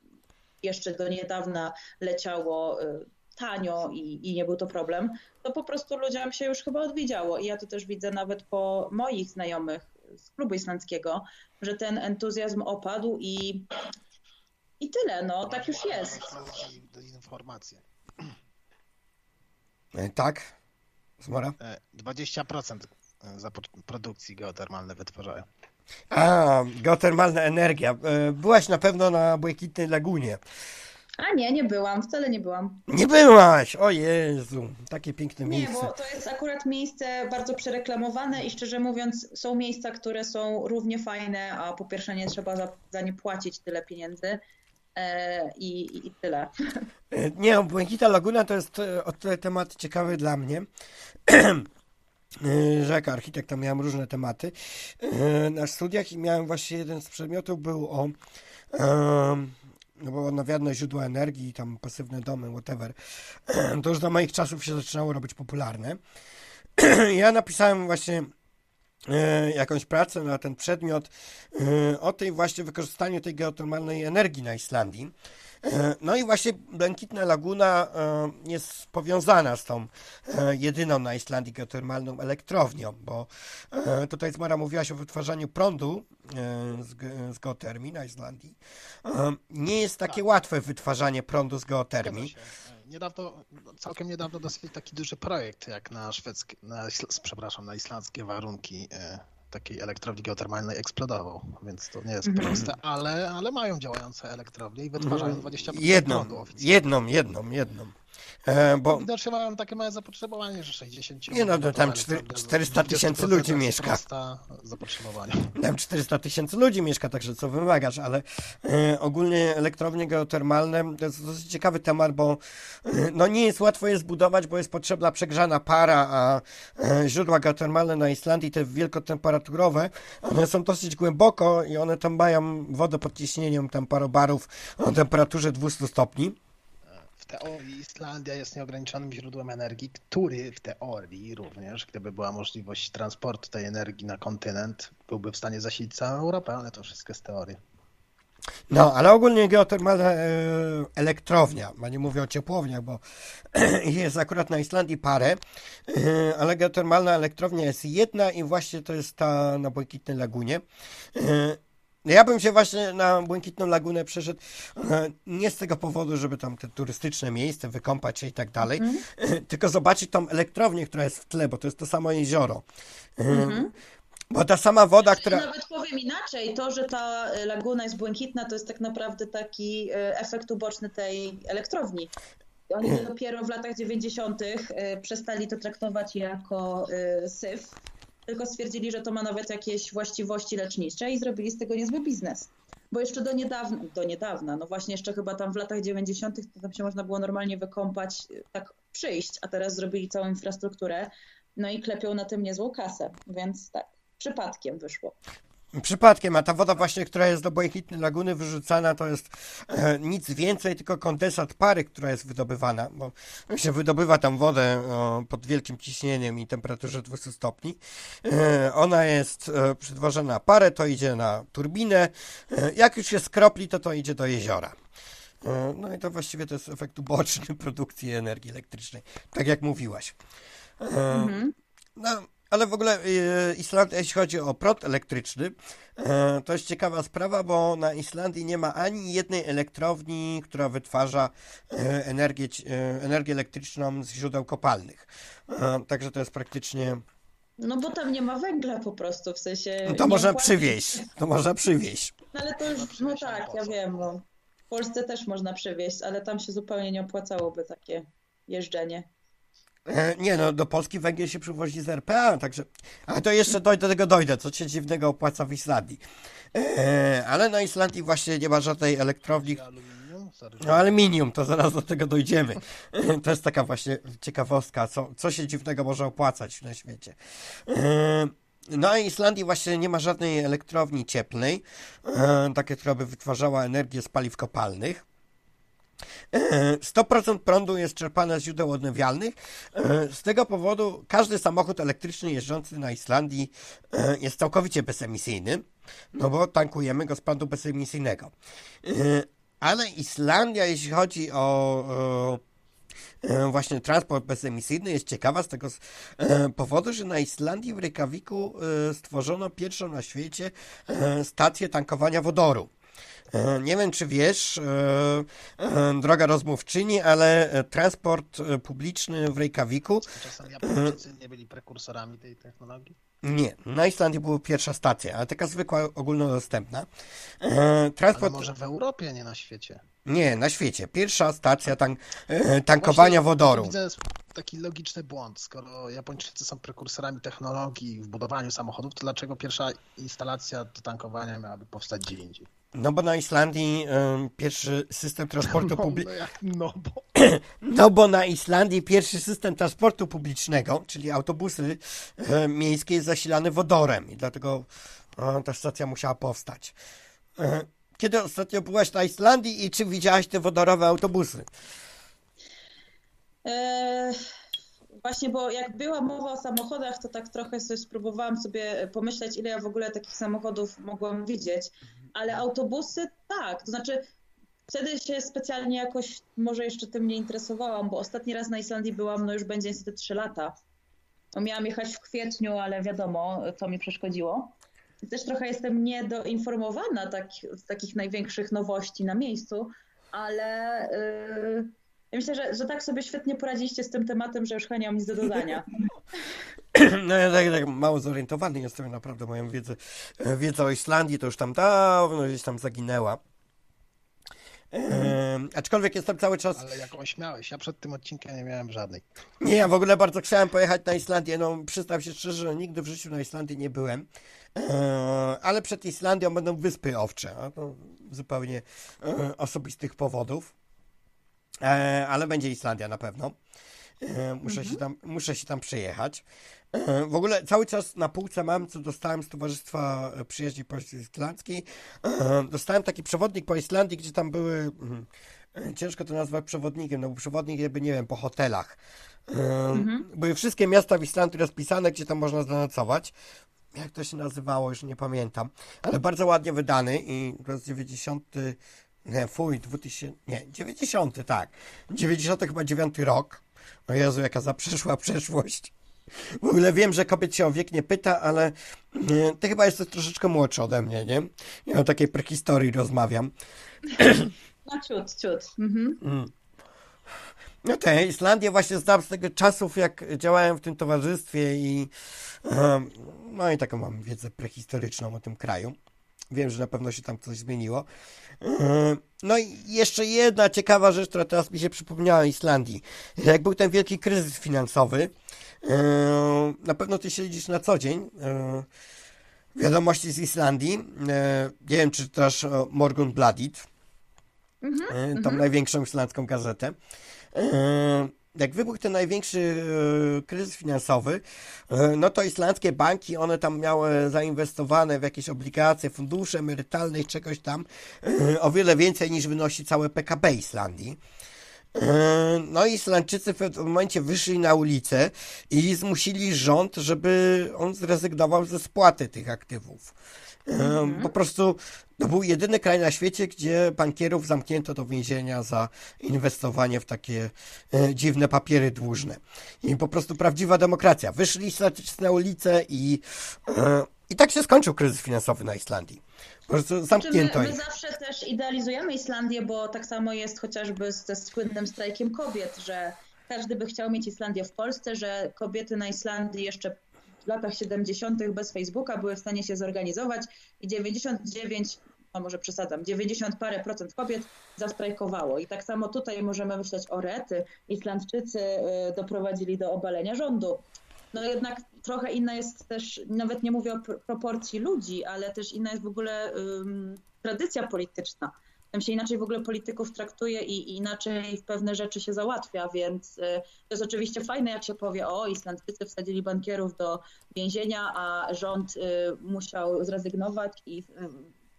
jeszcze do niedawna leciało y, tanio i, i nie był to problem, to po prostu ludziom się już chyba odwiedziało. I ja to też widzę nawet po moich znajomych z klubu islandzkiego, że ten entuzjazm opadł i, i tyle, no tak już jest. Informacje. e, tak? Zmora? E, 20% za po- produkcji geotermalne wytwarzają. A, geotermalna energia. E, Byłaś na pewno na Błękitnej Lagunie. A nie, nie byłam, wcale nie byłam. Nie byłaś! O Jezu, takie piękne Nie, miejsce. bo to jest akurat miejsce bardzo przereklamowane i szczerze mówiąc są miejsca, które są równie fajne, a po pierwsze nie trzeba za, za nie płacić tyle pieniędzy e, i, i- i tyle. E, Nie, no, Błękita Laguna to jest e, o tyle temat ciekawy dla mnie, że jako architekt tam miałem różne tematy na studiach i miałem właśnie jeden z przedmiotów był o em, no bo odnawialne źródła energii, tam pasywne domy, whatever. To już za moich czasów się zaczynało robić popularne. Ja napisałem właśnie e, jakąś pracę na ten przedmiot e, o tej właśnie wykorzystaniu tej geotermalnej energii na Islandii. E, No i właśnie Błękitna Laguna e, jest powiązana z tą e, jedyną na Islandii geotermalną elektrownią, bo tutaj Zmara mówiłaś o wytwarzaniu prądu z, ge- z geotermii na Islandii. Nie jest takie łatwe wytwarzanie prądu z geotermii. Niedawno, całkiem niedawno dosyć taki duży projekt jak na szwedzkie, na, przepraszam, na islandzkie warunki takiej elektrowni geotermalnej eksplodował, więc to nie jest Mhm. proste, ale, ale mają działające elektrownie i wytwarzają 20% Jedną, prądu oficjalnie. jedną, jedną, jedną. E, Bo Widocznie mają takie małe zapotrzebowanie, że 60 Nie no, to tam elektrownia cztery- z 400 tysięcy 20% ludzi mieszka. zapotrzebowanie. Tam 400 tysięcy ludzi mieszka, także co wymagasz, ale e, ogólnie elektrownie geotermalne to jest dosyć ciekawy temat, bo e, no nie jest łatwo je zbudować, bo jest potrzebna przegrzana para, a e, źródła geotermalne na Islandii, te wielkotemperaturowe, one są dosyć głęboko i one tam mają wodę pod ciśnieniem tam parobarów o temperaturze 200 stopni. W teorii Islandia jest nieograniczonym źródłem energii, który w teorii również, gdyby była możliwość transportu tej energii na kontynent, byłby w stanie zasilić całą Europę, ale to wszystko jest teoria. No, ale ogólnie geotermalna e, elektrownia, bo nie mówię o ciepłowniach, bo jest akurat na Islandii parę, e, ale geotermalna elektrownia jest jedna i właśnie to jest ta na Błękitnej Lagunie. E, Ja bym się właśnie na Błękitną Lagunę przeszedł e, nie z tego powodu, żeby tam te turystyczne miejsce wykąpać się i tak dalej, Mhm. tylko zobaczyć tą elektrownię, która jest w tle, bo to jest to samo jezioro. E, Bo ta sama woda, która... Ja nawet powiem inaczej, to, że ta laguna jest błękitna, to jest tak naprawdę taki efekt uboczny tej elektrowni. Oni dopiero w latach 90. e, przestali to traktować jako syf, tylko stwierdzili, że to ma nawet jakieś właściwości lecznicze i zrobili z tego niezły biznes. Bo jeszcze do niedawna, do niedawna, no właśnie jeszcze chyba tam w latach 90. to tam się można było normalnie wykąpać, tak przyjść, a teraz zrobili całą infrastrukturę, no i klepią na tym niezłą kasę, więc tak, przypadkiem wyszło. Przypadkiem, a ta woda właśnie, która jest do Błękitnej Laguny wyrzucana, to jest e, nic więcej, tylko kondensat pary, która jest wydobywana, bo się wydobywa tam wodę o, pod wielkim ciśnieniem i temperaturze 200 stopni. E, ona jest e, przetworzona na parę, to idzie na turbinę. E, jak już się skropli, to to idzie do jeziora. E, no i to właściwie to jest efekt uboczny produkcji energii elektrycznej, tak jak mówiłaś. E, Mhm. no, ale w ogóle e, Islandia, jeśli chodzi o prąd elektryczny, e, to jest ciekawa sprawa, bo na Islandii nie ma ani jednej elektrowni, która wytwarza e, energię, e, energię elektryczną z źródeł kopalnych. Także to jest praktycznie. No bo tam nie ma węgla po prostu, w sensie... No to można przywieźć. To można przywieźć. No ale to już, no tak, ja wiem, no. W Polsce też można przywieźć, ale tam się zupełnie nie opłacałoby takie jeżdżenie. E, Nie no, do Polski węgiel się przywozi z RPA, także... A to jeszcze dojdę, do tego dojdę, co się dziwnego opłaca w Islandii. E, Ale na Islandii właśnie nie ma żadnej elektrowni, No aluminium, to zaraz do tego dojdziemy. To jest taka właśnie ciekawostka, co, co się dziwnego może opłacać na świecie. E, No a Islandii właśnie nie ma żadnej elektrowni cieplnej, e, takiej, która by wytwarzała energię z paliw kopalnych. E, 100% prądu jest czerpane z źródeł odnawialnych. E, Z tego powodu każdy samochód elektryczny jeżdżący na Islandii e, jest całkowicie bezemisyjny, no bo tankujemy go z prądu bezemisyjnego. E, Ale Islandia, jeśli chodzi o e, e, właśnie transport bezemisyjny, jest ciekawa z tego e, powodu, że na Islandii w Reykjaviku e, stworzono pierwszą na świecie e, stację tankowania wodoru. E, Nie wiem, czy wiesz, e, e, droga rozmówczyni, ale transport publiczny w Reykjaviku Czasem Japończycy nie byli prekursorami tej technologii? nie, na Islandii była pierwsza stacja, ale taka zwykła, ogólnodostępna. E, Ale Transport, może w Europie, nie na świecie. nie, na świecie. Pierwsza stacja tank, e, tankowania Właśnie wodoru. Widzę taki logiczny błąd. Skoro Japończycy są prekursorami technologii w budowaniu samochodów, to dlaczego pierwsza instalacja do tankowania miałaby powstać gdzie indziej? No bo na Islandii pierwszy system transportu No, publicznego. no bo. No bo na Islandii pierwszy system transportu publicznego, czyli autobusy miejskie, jest zasilany wodorem i dlatego ta stacja musiała powstać. Kiedy ostatnio byłaś na Islandii i czy widziałaś te wodorowe autobusy? Eee, właśnie, bo jak była mowa o samochodach, to tak trochę sobie spróbowałam sobie pomyśleć, ile ja w ogóle takich samochodów mogłam widzieć. Ale autobusy tak, to znaczy wtedy się specjalnie jakoś może jeszcze tym nie interesowałam, bo ostatni raz na Islandii byłam, no już będzie niestety 3 lata. No, miałam jechać w kwietniu, ale wiadomo, co mi przeszkodziło. Też trochę jestem niedoinformowana tak, z takich największych nowości na miejscu, ale yy, ja myślę, że, że tak sobie świetnie poradziliście z tym tematem, że już chyba nie mam nic do dodania. No ja tak, tak mało zorientowany jestem, naprawdę moją wiedzę, e, wiedza o Islandii to już tam dawno gdzieś tam zaginęła. E, aczkolwiek jestem cały czas Ale jakąś miałeś. Ja przed tym odcinkiem nie miałem żadnej. Nie, ja w ogóle bardzo chciałem pojechać na Islandię. No, przyznam się szczerze, że nigdy w życiu na Islandii nie byłem. E, ale przed Islandią będą wyspy owcze. A to zupełnie e, osobistych powodów. E, ale będzie Islandia na pewno. E, muszę, się tam, muszę się tam przyjechać. E, w ogóle cały czas na półce mam, co dostałem z Towarzystwa Przyjaźni Polsko-Islandzkiej. E, dostałem taki przewodnik po Islandii, gdzie tam były. mm, e, Ciężko to nazwać przewodnikiem, no bo przewodnik jakby, nie wiem, po hotelach. Um, Były wszystkie miasta w Islandii rozpisane, gdzie tam można zanocować. Jak to się nazywało, już nie pamiętam. Ale bardzo ładnie wydany i to jest 90. Nie, fuj, 2000. Nie, 90, tak. 90 chyba 9 rok. O Jezu, jaka zaprzeszła przeszłość. W ogóle wiem, że kobiet się o wiek nie pyta, ale nie, ty chyba jesteś troszeczkę młodszy ode mnie, nie? Ja o takiej prehistorii rozmawiam. No ciut, ciut. Mhm. No to Islandię właśnie znam z tego czasów, jak działałem w tym towarzystwie i em, no i taką mam wiedzę prehistoryczną o tym kraju. Wiem, że na pewno się tam coś zmieniło. Em, No i jeszcze jedna ciekawa rzecz, która teraz mi się przypomniała o Islandii. Jak był ten wielki kryzys finansowy, na pewno ty śledzisz na co dzień em, wiadomości z Islandii. Em, Nie wiem, czy e, Morgun Bladit, e, tą największą islandzką gazetę. E, Jak wybuchł ten największy e, kryzys finansowy, e, no to islandzkie banki, one tam miały zainwestowane w jakieś obligacje, fundusze emerytalne i czegoś tam e, o wiele więcej niż wynosi całe PKB Islandii. E, No i Islandczycy w pewnym momencie wyszli na ulicę i zmusili rząd, żeby on zrezygnował ze spłaty tych aktywów. E, Po prostu to był jedyny kraj na świecie, gdzie bankierów zamknięto do więzienia za inwestowanie w takie e, dziwne papiery dłużne. I po prostu prawdziwa demokracja. Wyszli Islandczycy na ulicę i, e, i tak się skończył kryzys finansowy na Islandii. Po prostu Czy my, zamknięto my zawsze też idealizujemy Islandię, bo tak samo jest chociażby ze słynnym strajkiem kobiet, że każdy by chciał mieć Islandię w Polsce, że kobiety na Islandii jeszcze w latach 70. bez Facebooka były w stanie się zorganizować i 99, no może przesadzam, 90 parę procent kobiet zastrajkowało. I tak samo tutaj możemy myśleć o rety. Islandczycy y, doprowadzili do obalenia rządu. No jednak trochę inna jest też, nawet nie mówię o pr- proporcji ludzi, ale też inna jest w ogóle ym, tradycja polityczna. Tam się inaczej w ogóle polityków traktuje i, i inaczej w pewne rzeczy się załatwia, więc y, to jest oczywiście fajne, jak się powie, o, Islandczycy wsadzili bankierów do więzienia, a rząd y, musiał zrezygnować i y,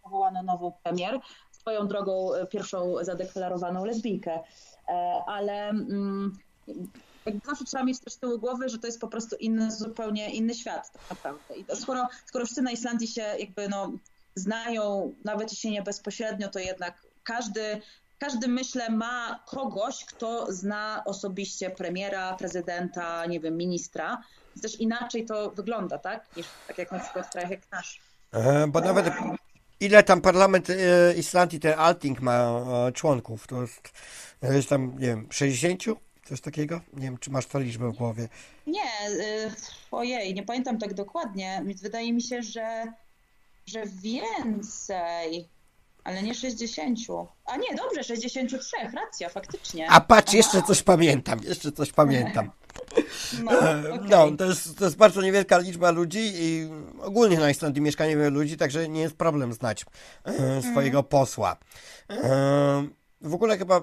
powołano nową premier, swoją drogą y, pierwszą zadeklarowaną lesbijkę. E, Ale jakby zawsze trzeba mieć też z tyłu głowy, że to jest po prostu inny, zupełnie inny świat tak naprawdę. I to skoro, skoro wszyscy na Islandii się jakby no, znają, nawet jeśli nie bezpośrednio, to jednak każdy, każdy myślę ma kogoś, kto zna osobiście premiera, prezydenta, nie wiem, ministra. Też inaczej to wygląda, tak? Niż tak jak na przykład w krajach jak nasz. E, Bo nawet ile tam parlament e, Islandii, ten Alting ma e, członków, to jest, jest tam, nie wiem, 60? Coś takiego? Nie wiem, czy masz tę liczbę w głowie. Nie, y, ojej, nie pamiętam tak dokładnie. Wydaje mi się, że, że więcej, ale nie 60. A nie, dobrze, 63, racja, faktycznie. A patrz, jeszcze coś pamiętam, jeszcze coś pamiętam. No, okej. No, to jest, to jest bardzo niewielka liczba ludzi i ogólnie na Islandii mieszka niewiele ludzi, także nie jest problem znać e, swojego posła. E, w ogóle chyba,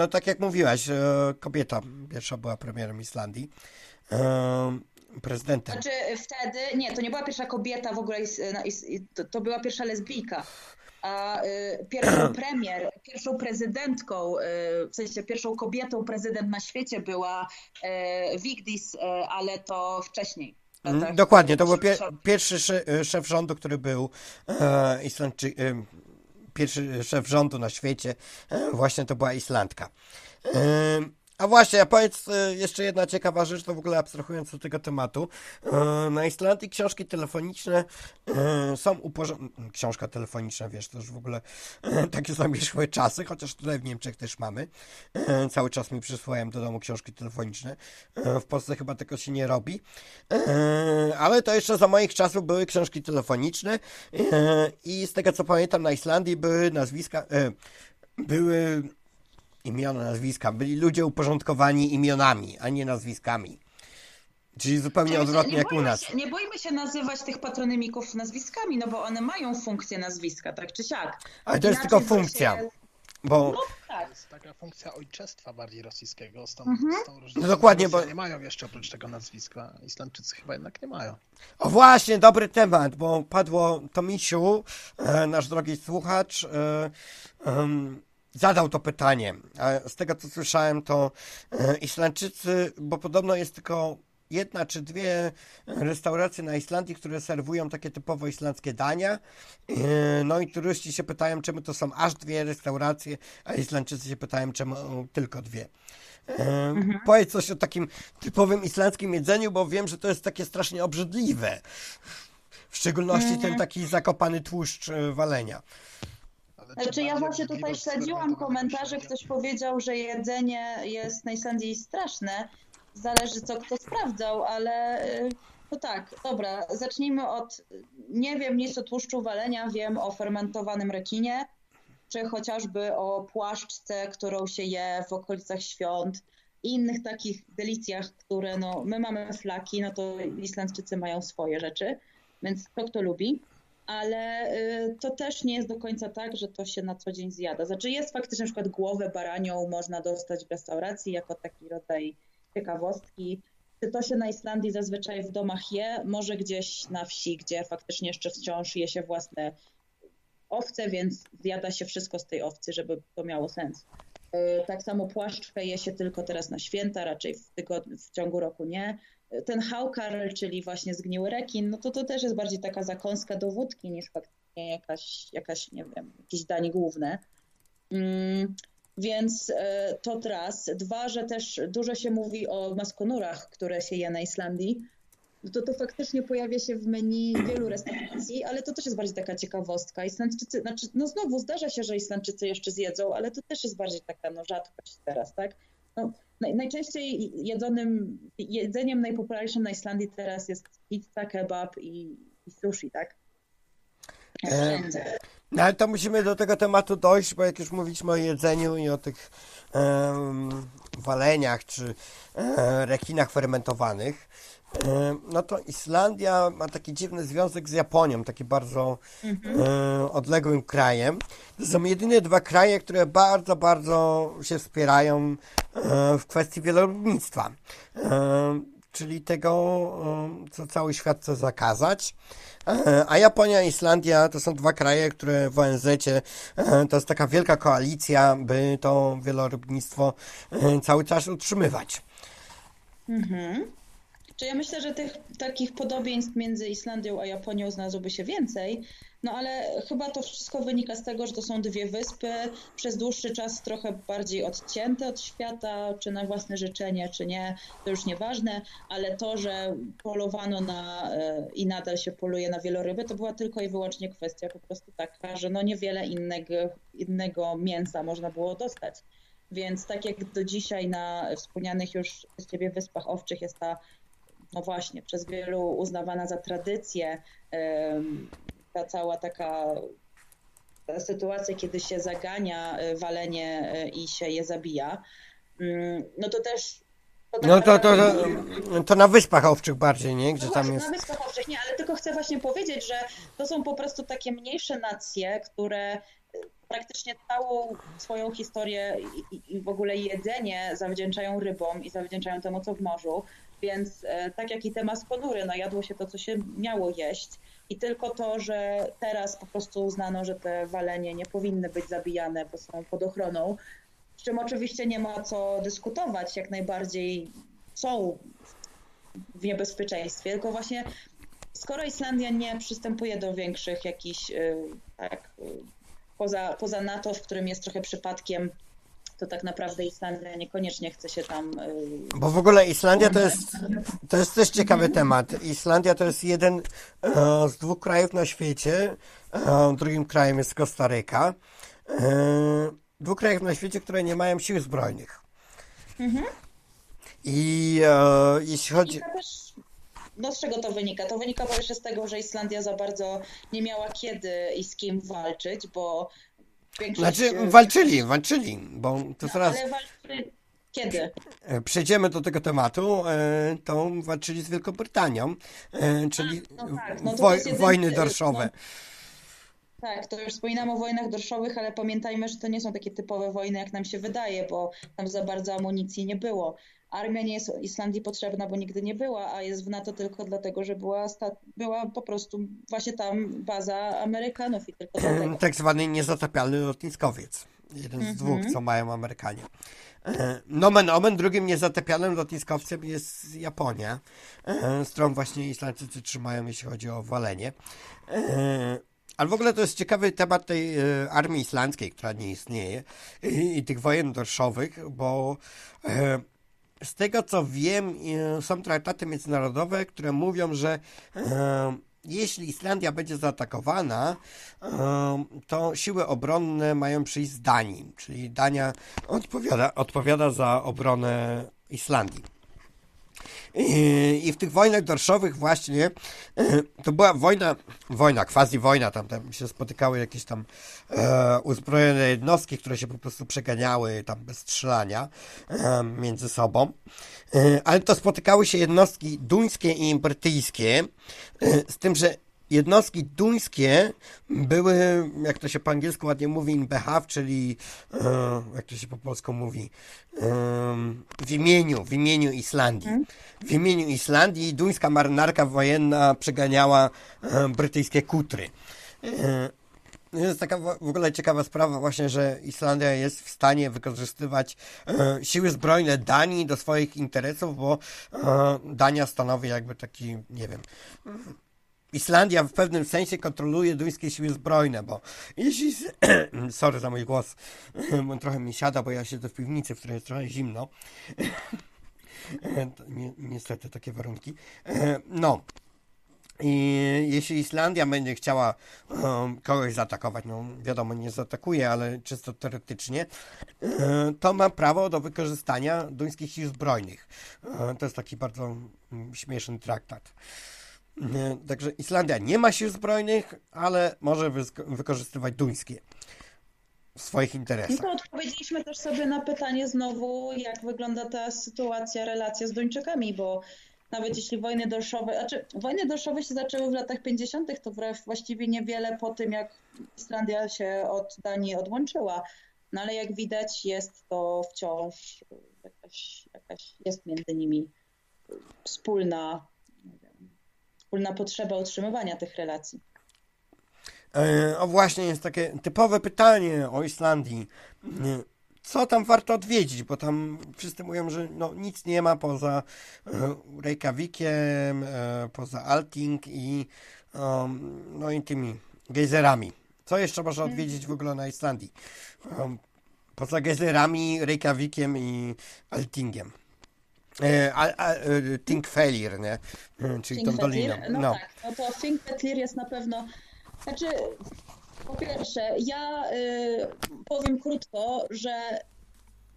no tak jak mówiłaś, e, kobieta pierwsza była premierem Islandii. E, prezydentem. Znaczy wtedy, nie, to nie była pierwsza kobieta w ogóle, is- to, to była pierwsza lesbijka. A y, pierwszą premier, pierwszą prezydentką, y, w sensie pierwszą kobietą prezydent na świecie była y, Vigdis, y, ale to wcześniej. Mm, Dokładnie, to był pie 80. pierwszy sze e, szef rządu, który był e, Islandczy e, pierwszy szef rządu na świecie, e, właśnie to była Islandka. E, a właśnie, a powiedz e, jeszcze jedna ciekawa rzecz, to w ogóle abstrahując od tego tematu. E, na Islandii książki telefoniczne e, są uporządkowane. Książka telefoniczna, wiesz, to już w ogóle takie zamieszłe czasy, chociaż tutaj w Niemczech też mamy. Cały czas mi przysłają do domu książki telefoniczne. W Polsce chyba tego się nie robi. Ale to jeszcze za moich czasów były książki telefoniczne i z tego co pamiętam na Islandii były nazwiska, były imiona, nazwiska, byli ludzie uporządkowani imionami, a nie nazwiskami. Czyli zupełnie Czyli odwrotnie nie jak u nas. Się, nie bójmy się nazywać tych patronimików nazwiskami, no bo one mają funkcję nazwiska, tak czy siak. Ale to jest tylko funkcja, Się... bo No tak. To jest taka funkcja ojczestwa bardziej rosyjskiego, z tą, Mhm. z tą różnicą, No dokładnie, bo- nie mają jeszcze oprócz tego nazwiska, Islandczycy chyba jednak nie mają. O właśnie, dobry temat, bo padło Tomisiu, e, nasz drogi słuchacz, e, zadał to pytanie. A z tego co słyszałem, to e, Islandczycy, bo podobno jest tylko jedna czy dwie restauracje na Islandii, które serwują takie typowo islandzkie dania. E, no i turyści się pytają, czemu to są aż dwie restauracje, a Islandczycy się pytają, czemu tylko dwie. Mhm. Powiedz coś o takim typowym islandzkim jedzeniu, bo wiem, że to jest takie strasznie obrzydliwe. W szczególności ten mhm. taki zakopany tłuszcz walenia. Znaczy ja właśnie tutaj śledziłam komentarze, ktoś powiedział, że jedzenie jest na Islandii straszne. Zależy co kto sprawdzał, ale no tak, dobra, zacznijmy od, nie wiem nic o tłuszczu walenia, wiem o fermentowanym rekinie, czy chociażby o płaszczce, którą się je w okolicach świąt i innych takich delicjach, które no, my mamy flaki, no to Islandczycy mają swoje rzeczy, więc to kto lubi ale y, to też nie jest do końca tak, że to się na co dzień zjada. Znaczy jest faktycznie na przykład głowę baranią można dostać w restauracji jako taki rodzaj ciekawostki. Czy to się na Islandii zazwyczaj w domach je? Może gdzieś na wsi, gdzie faktycznie jeszcze wciąż je się własne owce, więc zjada się wszystko z tej owcy, żeby to miało sens. Y, tak samo płaszczkę je się tylko teraz na święta, raczej w, w ciągu roku nie ten haukar, czyli właśnie zgniły rekin, no to to też jest bardziej taka zakąska do wódki niż faktycznie jakaś, jakaś nie wiem, jakieś danie główne. Mm, więc e, to raz. Dwa, że też dużo się mówi o maskonurach, które się je na Islandii. No to to faktycznie pojawia się w menu wielu restauracji, ale to też jest bardziej taka ciekawostka. Islandczycy, znaczy, no znowu zdarza się, że Islandczycy jeszcze zjedzą, ale to też jest bardziej taka no, rzadkość teraz, tak? No, najczęściej jedzonym, jedzeniem najpopularniejszym na Islandii teraz jest pizza, kebab i, i sushi, tak? E, no ale to musimy do tego tematu dojść, bo jak już mówiliśmy o jedzeniu i o tych um, waleniach czy e, rekinach fermentowanych, no to Islandia ma taki dziwny związek z Japonią, taki bardzo mhm. e, odległym krajem. To są jedyne dwa kraje, które bardzo, bardzo się wspierają e, w kwestii wieloludnictwa. E, czyli tego, e, co cały świat chce zakazać. A Japonia i Islandia to są dwa kraje, które w ONZ to jest taka wielka koalicja, by to wielorybnictwo cały czas utrzymywać. Mhm. Czy ja myślę, że tych takich podobieństw między Islandią a Japonią znalazłoby się więcej, no ale chyba to wszystko wynika z tego, że to są dwie wyspy, przez dłuższy czas trochę bardziej odcięte od świata, czy na własne życzenie, czy nie, to już nieważne, ale to, że polowano na e, i nadal się poluje na wieloryby, to była tylko i wyłącznie kwestia po prostu taka, że no niewiele innego, innego mięsa można było dostać. Więc tak jak do dzisiaj na wspomnianych już przez Ciebie Wyspach Owczych jest ta no właśnie, przez wielu uznawana za tradycję, ta cała taka ta sytuacja, kiedy się zagania e, walenie e, i się je zabija, mm, no to też to tak no to, to, to, to, na Wyspach Owczych bardziej, nie? Gdzie no tam jest... Na Wyspach Owczych nie, ale tylko chcę właśnie powiedzieć, że to są po prostu takie mniejsze nacje, które praktycznie całą swoją historię i, i w ogóle jedzenie zawdzięczają rybom i zawdzięczają temu, co w morzu. Więc e, tak jak i temat ponury, no jadło się to, co się miało jeść. I tylko to, że teraz po prostu uznano, że te walenie nie powinny być zabijane, bo są pod ochroną, z czym oczywiście nie ma co dyskutować, jak najbardziej są w niebezpieczeństwie, tylko właśnie skoro Islandia nie przystępuje do większych jakichś, e, tak, poza, poza NATO, w którym jest trochę przypadkiem to tak naprawdę Islandia niekoniecznie chce się tam. Y, Bo w ogóle Islandia to jest, to jest też ciekawy temat. Islandia to jest jeden e, z dwóch krajów na świecie. E, drugim krajem jest Kostaryka. E, dwóch krajów na świecie, które nie mają sił zbrojnych. Mhm. I jeśli chodzi. Też, no z czego to wynika? To wynika po pierwsze z tego, że Islandia za bardzo nie miała kiedy i z kim walczyć, bo znaczy walczyli, walczyli, bo to no, teraz... Ale walczyli... Kiedy? E, przejdziemy do tego tematu, e, to walczyli z Wielką e, czyli A, no tak. no woj jeden... wojny dorszowe. No. Tak, to już wspominam o wojnach dorszowych, ale pamiętajmy, że to nie są takie typowe wojny, jak nam się wydaje, bo tam za bardzo amunicji nie było armia nie jest Islandii potrzebna, bo nigdy nie była, a jest w NATO tylko dlatego, że była, była po prostu właśnie tam baza Amerykanów i tylko dlatego. Tak zwany niezatapialny lotniskowiec. jeden z dwóch, co mają Amerykanie. Nomen omen, drugim niezatapialnym lotniskowcem jest Japonia, z którą właśnie Islandczycy trzymają, jeśli chodzi o walenie. Ale w ogóle to jest ciekawy temat tej e, armii islandzkiej, która nie istnieje i, i tych wojen dorszowych, bo e, z tego co wiem, e, są traktaty międzynarodowe, które mówią, że e, jeśli Islandia będzie zaatakowana, e, to siły obronne mają przyjść z Danii, czyli Dania odpowiada, odpowiada za obronę Islandii. I, w tych wojnach dorszowych właśnie e, to była wojna, wojna, quasi wojna, tam, tam się spotykały jakieś tam e, uzbrojone jednostki, które się po prostu przeganiały tam bez strzelania e, między sobą. E, ale to spotykały się jednostki duńskie i brytyjskie, e, z tym, że jednostki duńskie były, jak to się po angielsku ładnie mówi, in behalf, czyli e, jak to się po polsku mówi, e, w imieniu, w imieniu Islandii. W imieniu Islandii duńska marynarka wojenna przeganiała e, brytyjskie kutry. Jest taka w w ogóle ciekawa sprawa właśnie, że Islandia jest w stanie wykorzystywać e, siły zbrojne Danii do swoich interesów, bo e, Dania stanowi jakby taki, nie wiem, Islandia w pewnym sensie kontroluje duńskie siły zbrojne, bo jeśli... Sorry za mój głos, trochę mi siada, bo ja siedzę w piwnicy, w której jest trochę zimno. Ni niestety takie warunki. No. I jeśli Islandia będzie chciała um, kogoś zaatakować, no wiadomo, nie zaatakuje, ale czysto teoretycznie, e, to ma prawo do wykorzystania duńskich sił zbrojnych. E, to jest taki bardzo mm, śmieszny traktat. Nie, Także Islandia nie ma sił zbrojnych, ale może wykorzystywać duńskie w swoich No interesach. to odpowiedzieliśmy też sobie na pytanie znowu, jak wygląda ta sytuacja, relacja z Duńczykami, bo nawet jeśli wojny dorszowe, znaczy wojny dorszowe się zaczęły w latach 50., to właściwie niewiele po tym, jak Islandia się od Danii odłączyła. No ale jak widać, jest to wciąż jakaś, jakaś jest między nimi wspólna, wspólna potrzeba utrzymywania tych relacji. E, o właśnie, jest takie typowe pytanie o Islandii. E, Co tam warto odwiedzić? Bo tam wszyscy mówią, że no, nic nie ma poza e, Reykjavikiem, poza Alting i, no, i tymi gejzerami. Co jeszcze można odwiedzić w ogóle na Islandii? Poza gejzerami, Reykjavikiem i Altingiem. E, a, a, e, Thingvellir, nie? E, Czyli tą doliną. Thingvellir? No, tak, no to Thingvellir jest na pewno, znaczy po pierwsze, ja y, powiem krótko, że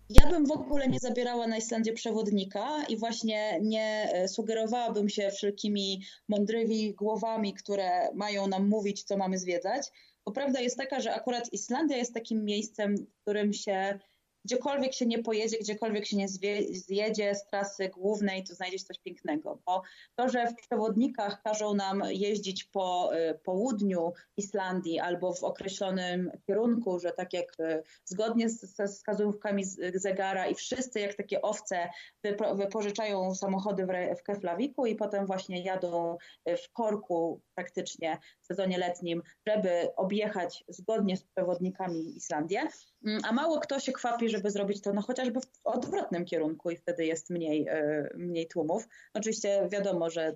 ja bym w ogóle nie zabierała na Islandię przewodnika i właśnie nie e, sugerowałabym się wszelkimi mądrymi głowami, które mają nam mówić, co mamy zwiedzać, bo prawda jest taka, że akurat Islandia jest takim miejscem, w którym się gdziekolwiek się nie pojedzie, gdziekolwiek się nie zjedzie z trasy głównej, to znajdziesz coś pięknego. Bo to, że w przewodnikach każą nam jeździć po y, południu Islandii albo w określonym kierunku, że tak jak y, zgodnie ze wskazówkami zegara i wszyscy jak takie owce wypo, wypożyczają samochody w Keflawiku i potem właśnie jadą y, w korku praktycznie w sezonie letnim, żeby objechać zgodnie z przewodnikami Islandię. Mm, A mało kto się kwapi, żeby zrobić to no chociażby w odwrotnym kierunku i wtedy jest mniej, e, mniej tłumów. Oczywiście wiadomo, że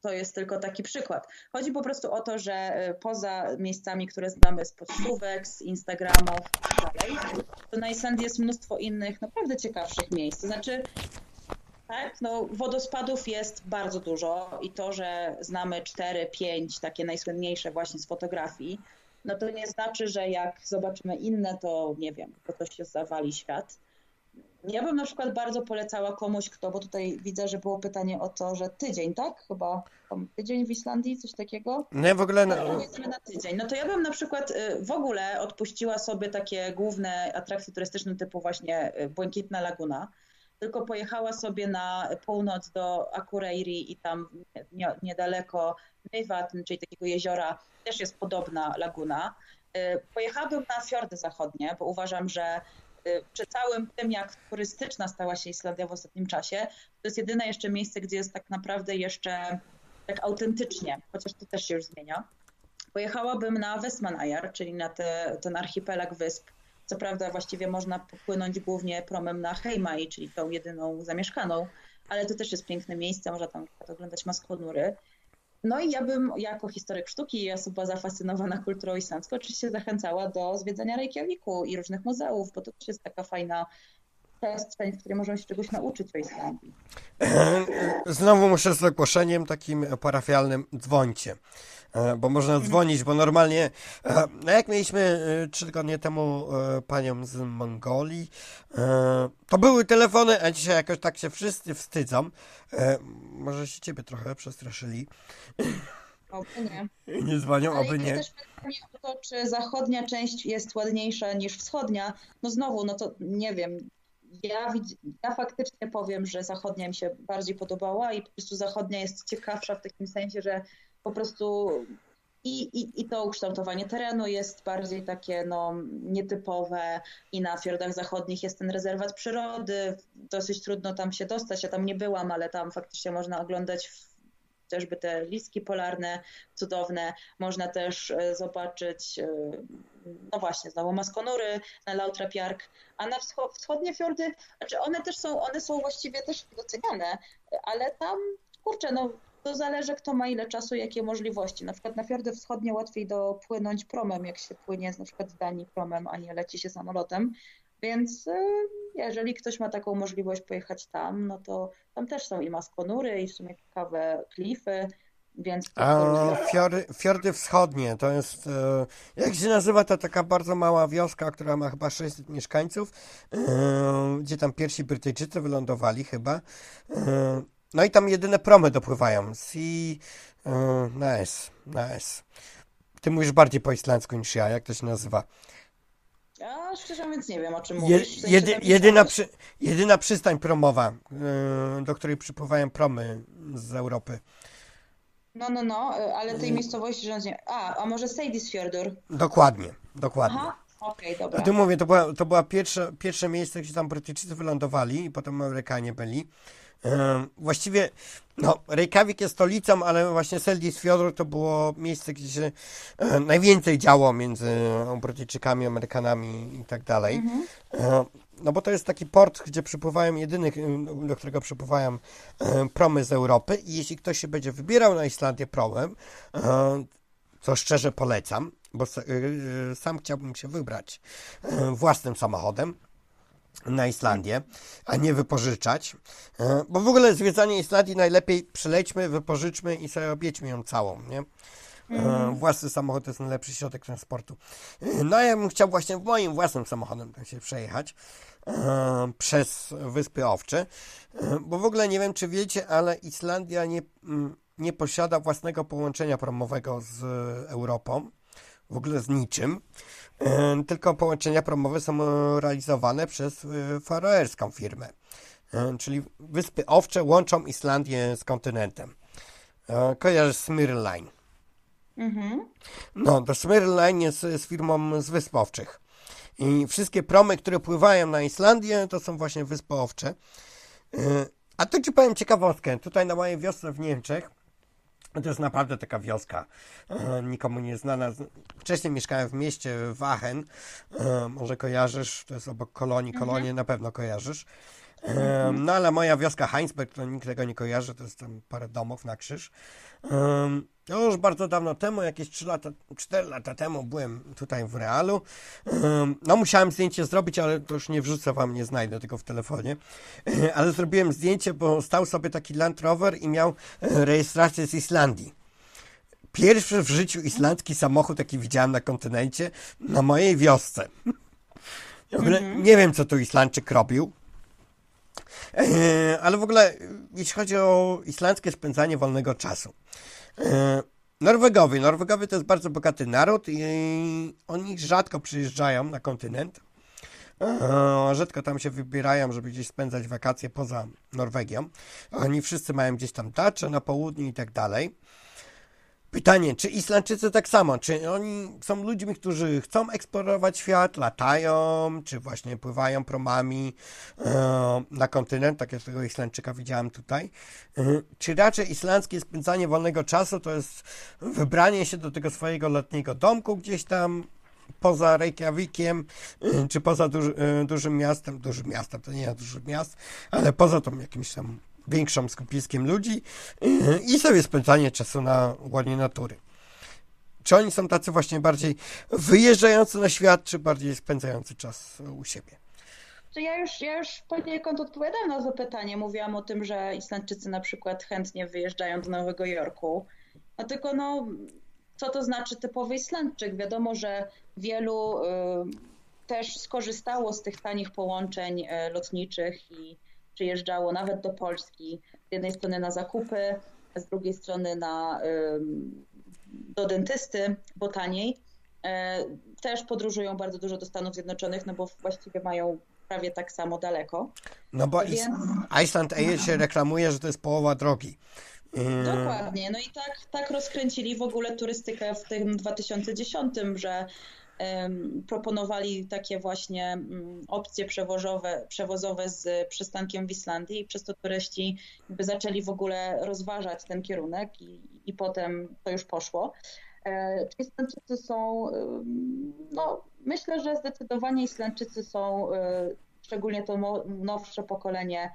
to jest tylko taki przykład. Chodzi po prostu o to, że e, poza miejscami, które znamy z podstówek, z Instagramów i tak dalej, to na Islandii jest mnóstwo innych, naprawdę ciekawszych miejsc. To znaczy, tak, no wodospadów jest bardzo dużo i to, że znamy 4-5 takie najsłynniejsze właśnie z fotografii, no to nie znaczy, że jak zobaczymy inne, to nie wiem, to coś się zawali świat. Ja bym na przykład bardzo polecała komuś, kto, bo tutaj widzę, że było pytanie o to, że tydzień, tak? Chyba tydzień w Islandii, coś takiego? Nie, w ogóle... No, Na, powiedzmy na tydzień. No to ja bym na przykład y, w ogóle odpuściła sobie takie główne atrakcje turystyczne typu właśnie y, Błękitna Laguna, tylko pojechała sobie na północ do Akureyri i tam nie, niedaleko Meyvatn, czyli takiego jeziora, też jest podobna laguna. Y, Pojechałabym na fiordy zachodnie, bo uważam, że y, przy całym tym, jak turystyczna stała się Islandia w ostatnim czasie, to jest jedyne jeszcze miejsce, gdzie jest tak naprawdę jeszcze tak autentycznie, chociaż to też się już zmienia. Pojechałabym na Westmannaeyjar, czyli na te, ten archipelag wysp Co prawda właściwie można popłynąć głównie promem na Heimai, czyli tą jedyną zamieszkaną, ale to też jest piękne miejsce, można tam oglądać maskonury. No i ja bym jako historyk sztuki i osoba zafascynowana kulturą islandzką oczywiście zachęcała do zwiedzania Reykjaviku i różnych muzeów, bo to też jest taka fajna przestrzeń, w której możemy się czegoś nauczyć o Islandii. Znowu muszę z ogłoszeniem takim parafialnym dzwońcie. E, bo można dzwonić, bo normalnie, e, no jak mieliśmy e, trzy tygodnie temu panią z Mongolii, to były telefony, a dzisiaj jakoś tak się wszyscy wstydzą. Może się ciebie trochę przestraszyli. Oby nie. Nie dzwonią, Ale oby nie. też pytanie o to, czy zachodnia część jest ładniejsza niż wschodnia. No znowu, no to nie wiem. Ja, ja faktycznie powiem, że zachodnia mi się bardziej podobała i po prostu zachodnia jest ciekawsza w takim sensie, że po prostu i, i, i to ukształtowanie terenu jest bardziej takie no, nietypowe i na fiordach zachodnich jest ten rezerwat przyrody. Dosyć trudno tam się dostać. Ja tam nie byłam, ale tam faktycznie można oglądać chociażby te listki polarne cudowne. Można też e, zobaczyć, e, no właśnie, znowu Maskonury na Lautrapjark, a na wschodnie fiordy, znaczy one też są, one są właściwie też doceniane, ale tam, kurczę, no to zależy, kto ma ile czasu, jakie możliwości. Na przykład na fiordy wschodnie łatwiej dopłynąć promem, jak się płynie na przykład z Danii promem, a nie leci się samolotem. Więc e, jeżeli ktoś ma taką możliwość pojechać tam, no to tam też są i maskonury, i w sumie ciekawe klify, więc... A fiordy, fiordy wschodnie, to jest, e, jak się nazywa, to taka bardzo mała wioska, która ma chyba 600 mieszkańców, e, gdzie tam pierwsi Brytyjczycy wylądowali chyba. No i tam jedyne promy dopływają. Sea, nice, nice. Ty mówisz bardziej po islandzku niż ja, jak to się nazywa? Ja szczerze mówiąc nie wiem, o czym mówisz. Jedy, jedyna, przy, jedyna przystań promowa, yy, do której przypływają promy z Europy. No, no, no, ale tej miejscowości, że nie... A, a może Seydisfjordur? Dokładnie, dokładnie. Aha, okej, okay, dobra. A mówię, to, była, to była pierwsze, pierwsze miejsce, gdzie tam Brytyjczycy wylądowali i potem Amerykanie byli. Właściwie, no, Reykjavik jest stolicą, ale właśnie Seldis Fjord to było miejsce, gdzie się najwięcej działo między Brytyjczykami, Amerykanami i tak dalej. Mhm. No bo to jest taki port, gdzie przypływają jedyny, do którego przypływają promy z Europy i jeśli ktoś się będzie wybierał na Islandię promem, co szczerze polecam, bo sam chciałbym się wybrać własnym samochodem, na Islandię, a nie wypożyczać. E, bo w ogóle zwiedzanie Islandii najlepiej przylećmy, wypożyczmy i sobie objedźmy ją całą, nie? Mm. Własny samochód to jest najlepszy środek transportu. E, no ja bym chciał właśnie moim własnym samochodem tak się przejechać przez Wyspy Owcze, bo w ogóle nie wiem, czy wiecie, ale Islandia nie, nie posiada własnego połączenia promowego z Europą, w ogóle z niczym. Tylko połączenia promowe są e, realizowane przez e, faroerską firmę. Czyli Wyspy Owcze łączą Islandię z kontynentem. E, kojarzysz Smyrl Line. Mhm. No, to Smyrl Line jest z firmą z Wysp Owczych. I wszystkie promy, które pływają na Islandię, to są właśnie Wyspy Owcze. A tu ci powiem ciekawostkę. Tutaj na mojej wiosce w Niemczech to jest naprawdę taka wioska, e, nikomu nie znana. Wcześniej mieszkałem w mieście Wachen, e, może kojarzysz, to jest obok Kolonii, mhm. Kolonię na pewno kojarzysz. E, no ale moja wioska Heinsberg, to nikt tego nie kojarzy, to jest tam parę domów na krzyż. To już bardzo dawno temu, jakieś 3 lata, 4 lata temu byłem tutaj w Realu. No musiałem zdjęcie zrobić, ale to już nie wrzucę wam, nie znajdę tego w telefonie. Ale zrobiłem zdjęcie, bo stał sobie taki Land Rover i miał e, rejestrację z Islandii. Pierwszy w życiu islandzki samochód, jaki widziałem na kontynencie, na mojej wiosce. Ja mhm. nie wiem, co tu Islandczyk robił. E, ale w ogóle, jeśli chodzi o islandzkie spędzanie wolnego czasu. E, Norwegowie. Norwegowie to jest bardzo bogaty naród i oni rzadko przyjeżdżają na kontynent. E, rzadko tam się wybierają, żeby gdzieś spędzać wakacje poza Norwegią. Oni wszyscy mają gdzieś tam dacze na południu i tak dalej. Pytanie, czy Islandczycy tak samo? Czy oni są ludźmi, którzy chcą eksplorować świat, latają, czy właśnie pływają promami e, na kontynent, tak jak tego Islandczyka widziałem tutaj? E, czy raczej islandzkie spędzanie wolnego czasu to jest wybranie się do tego swojego letniego domku gdzieś tam, poza Reykjavikiem, czy poza duży, dużym miastem, dużym miastem, to nie jest duży miast, ale poza tą jakimś tam większym skupiskiem ludzi i sobie spędzanie czasu na ładnie natury. Czy oni są tacy właśnie bardziej wyjeżdżający na świat, czy bardziej spędzający czas u siebie? Ja już, ja już poniekąd odpowiadałam na to pytanie. Mówiłam o tym, że Islandczycy na przykład chętnie wyjeżdżają do Nowego Jorku. A tylko no, co to znaczy typowy Islandczyk? Wiadomo, że wielu y, też skorzystało z tych tanich połączeń y, lotniczych i przyjeżdżało nawet do Polski. Z jednej strony na zakupy, z drugiej strony na, y, do dentysty, bo taniej. E, też podróżują bardzo dużo do Stanów Zjednoczonych, no bo właściwie mają prawie tak samo daleko. No bo Więc... Iceland Air się reklamuje, że to jest połowa drogi. Yy. Dokładnie. No i tak, tak rozkręcili w ogóle turystykę w tym 2010, że proponowali takie właśnie um, opcje przewozowe, przewozowe z przystankiem w Islandii i przez to turyści jakby zaczęli w ogóle rozważać ten kierunek i, i potem to już poszło. E, Islandczycy są, no myślę, że zdecydowanie Islandczycy są, e, szczególnie to nowsze pokolenie,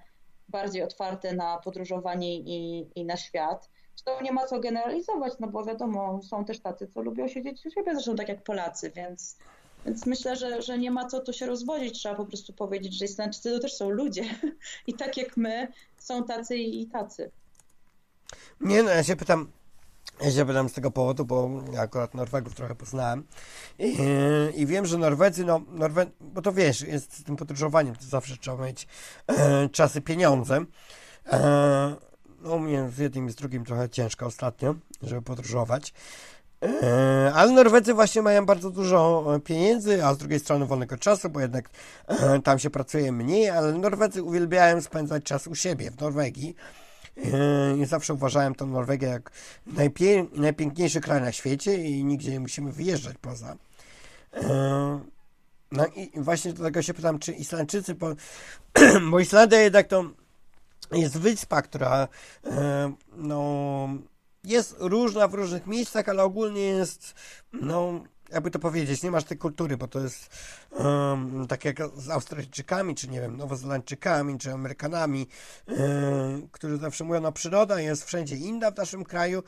bardziej otwarte na podróżowanie i, i na świat. Zresztą nie ma co generalizować, no bo wiadomo, są też tacy, co lubią siedzieć u siebie, zresztą tak jak Polacy, więc, więc myślę, że, że nie ma co tu się rozwodzić. Trzeba po prostu powiedzieć, że Islandczycy to też są ludzie i tak jak my, są tacy i tacy. Nie, no ja się pytam, ja się pytam z tego powodu, bo ja akurat Norwegów trochę poznałem i, i wiem, że Norwedzy, no, Norwe... bo to wiesz, jest z tym podróżowaniem, to zawsze trzeba mieć e, czasy, pieniądze. E, no, z jednym i z drugim trochę ciężko ostatnio, żeby podróżować. E, ale Norwedzy właśnie mają bardzo dużo pieniędzy, a z drugiej strony wolnego czasu, bo jednak e, tam się pracuje mniej, ale Norwedzy uwielbiają spędzać czas u siebie w Norwegii. I zawsze uważałem tą Norwegię jak najpiękniejszy kraj na świecie i nigdzie nie musimy wyjeżdżać poza. No i właśnie do tego się pytam, czy Islandczycy, bo, bo Islandia jednak to jest wyspa, która yy, no, jest różna w różnych miejscach, ale ogólnie jest no, jakby to powiedzieć, nie masz tej kultury, bo to jest um, tak jak z Australijczykami, czy nie wiem, Nowozelandczykami, czy Amerykanami, um, którzy zawsze mówią, no przyroda jest wszędzie inna w naszym kraju,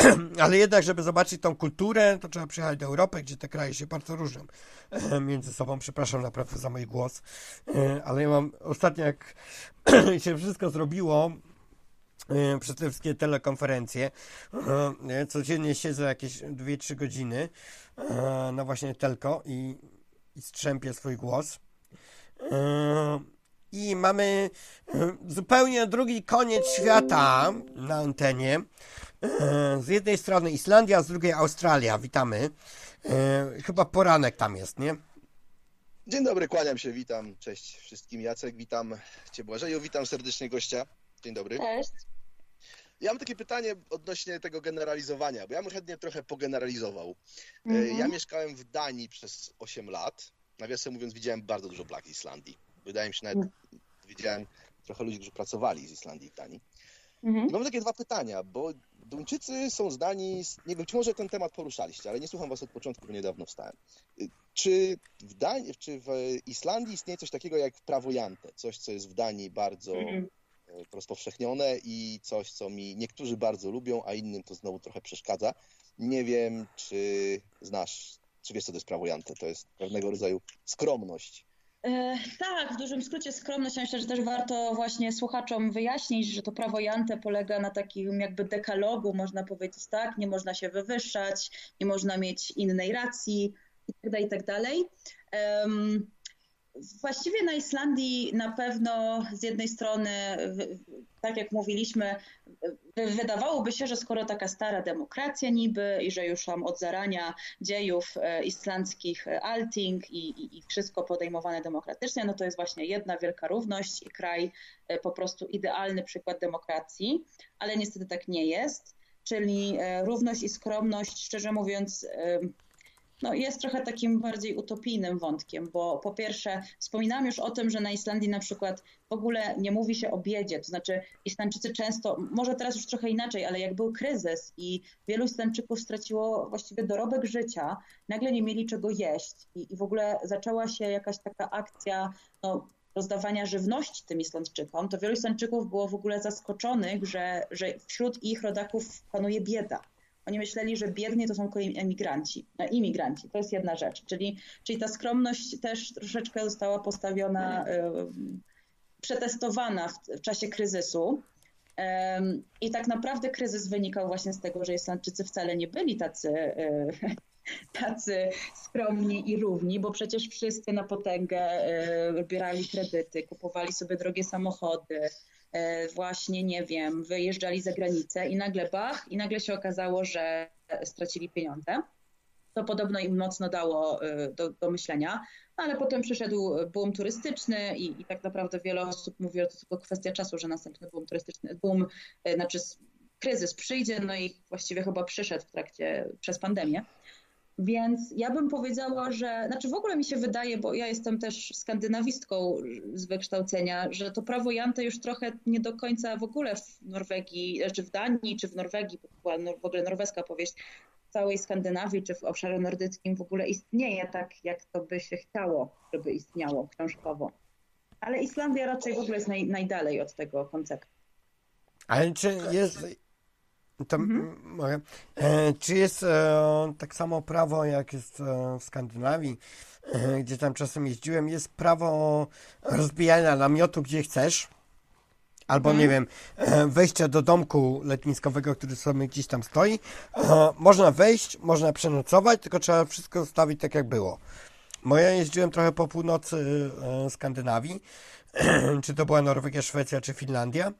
ale jednak, żeby zobaczyć tą kulturę, to trzeba przyjechać do Europy, gdzie te kraje się bardzo różnią między sobą. Przepraszam naprawdę za mój głos, ale ja mam ostatnio, jak się wszystko zrobiło, E, przez te wszystkie telekonferencje. E, codziennie siedzę jakieś 2-3 godziny e, na właśnie telko i, i strzępię swój głos. I mamy zupełnie drugi koniec świata na antenie. Z jednej strony Islandia, z drugiej Australia. Witamy. Chyba poranek tam jest, nie? Dzień dobry, kłaniam się, witam. Cześć wszystkim. Jacek, witam Cię Błażeju, witam serdecznie gościa. Dzień dobry. Cześć. Ja mam takie pytanie odnośnie tego generalizowania, bo ja bym chętnie trochę pogeneralizował. Mm-hmm. Ja mieszkałem w Danii przez 8 lat. Nawiasem mówiąc, widziałem bardzo dużo plag Islandii. Wydaje mi się, nawet mm. widziałem trochę ludzi, którzy pracowali z Islandii i Danii. Mm-hmm. Mam takie dwa pytania, bo Duńczycy są zdani, nie wiem, czy może ten temat poruszaliście, ale nie słucham was od początku, bo niedawno wstałem. Y, czy w, Danii, czy w Islandii istnieje coś takiego jak prawo Jante? Coś, co jest w Danii bardzo mm-hmm rozpowszechnione i coś, co mi niektórzy bardzo lubią, a innym to znowu trochę przeszkadza. Nie wiem, czy znasz, czy wiesz, co to jest prawo Jante. To jest pewnego rodzaju skromność. E, tak, w dużym skrócie skromność. Myślę, że też warto właśnie słuchaczom wyjaśnić, że to prawo Jante polega na takim jakby dekalogu, można powiedzieć tak, nie można się wywyższać, nie można mieć innej racji itd., itd. Um, Właściwie na Islandii na pewno z jednej strony, tak jak mówiliśmy, wydawałoby się, że skoro taka stara demokracja niby i że już tam od zarania dziejów e, islandzkich Alting i, i, i wszystko podejmowane demokratycznie, no to jest właśnie jedna wielka równość i kraj e, po prostu idealny przykład demokracji, ale niestety tak nie jest. Czyli e, równość i skromność, szczerze mówiąc, no, jest trochę takim bardziej utopijnym wątkiem, bo po pierwsze wspominałam już o tym, że na Islandii na przykład w ogóle nie mówi się o biedzie, to znaczy Islandczycy często, może teraz już trochę inaczej, ale jak był kryzys i wielu Islandczyków straciło właściwie dorobek życia, nagle nie mieli czego jeść i, i w ogóle zaczęła się jakaś taka akcja no, rozdawania żywności tym Islandczykom, to wielu Islandczyków było w ogóle zaskoczonych, że, że wśród ich rodaków panuje bieda. Oni myśleli, że biedni to są kolei emigranci, no, imigranci. To jest jedna rzecz. Czyli, czyli ta skromność też troszeczkę została postawiona, przetestowana w, w, czasie kryzysu. I tak naprawdę kryzys wynikał właśnie z tego, że Islandczycy wcale nie byli tacy, y, tacy skromni i równi, bo przecież wszyscy na potęgę bierali kredyty, kupowali sobie drogie samochody, E, właśnie, nie wiem, wyjeżdżali za granicę i nagle bach, i nagle się okazało, że stracili pieniądze. To podobno im mocno dało e, do, do myślenia, no, ale potem przyszedł boom turystyczny i, i, tak naprawdę wiele osób mówi, że to tylko kwestia czasu, że następny boom turystyczny, boom, e, znaczy kryzys przyjdzie, no i właściwie chyba przyszedł w trakcie, przez pandemię. Więc ja bym powiedziała, że, znaczy w ogóle mi się wydaje, bo ja jestem też skandynawistką z wykształcenia, że to prawo Jante już trochę nie do końca w ogóle w Norwegii, czy w Danii, czy w Norwegii, bo była w ogóle norweska powieść, w całej Skandynawii, czy w obszarze nordyckim w ogóle istnieje tak, jak to by się chciało, żeby istniało książkowo. Ale Islandia raczej w ogóle jest naj, najdalej od tego konceptu. Ale czy jest, to mhm. E, czy jest e, tak samo prawo, jak jest e, w Skandynawii, e, gdzie tam czasem jeździłem, jest prawo rozbijania namiotu, gdzie chcesz? Albo, mhm. nie wiem, e, wejścia do domku letniskowego, który sobie gdzieś tam stoi. E, można wejść, można przenocować, tylko trzeba wszystko zostawić tak, jak było. Bo ja jeździłem trochę po północy Skandynawii, czy to była Norwegia, Szwecja, czy Finlandia.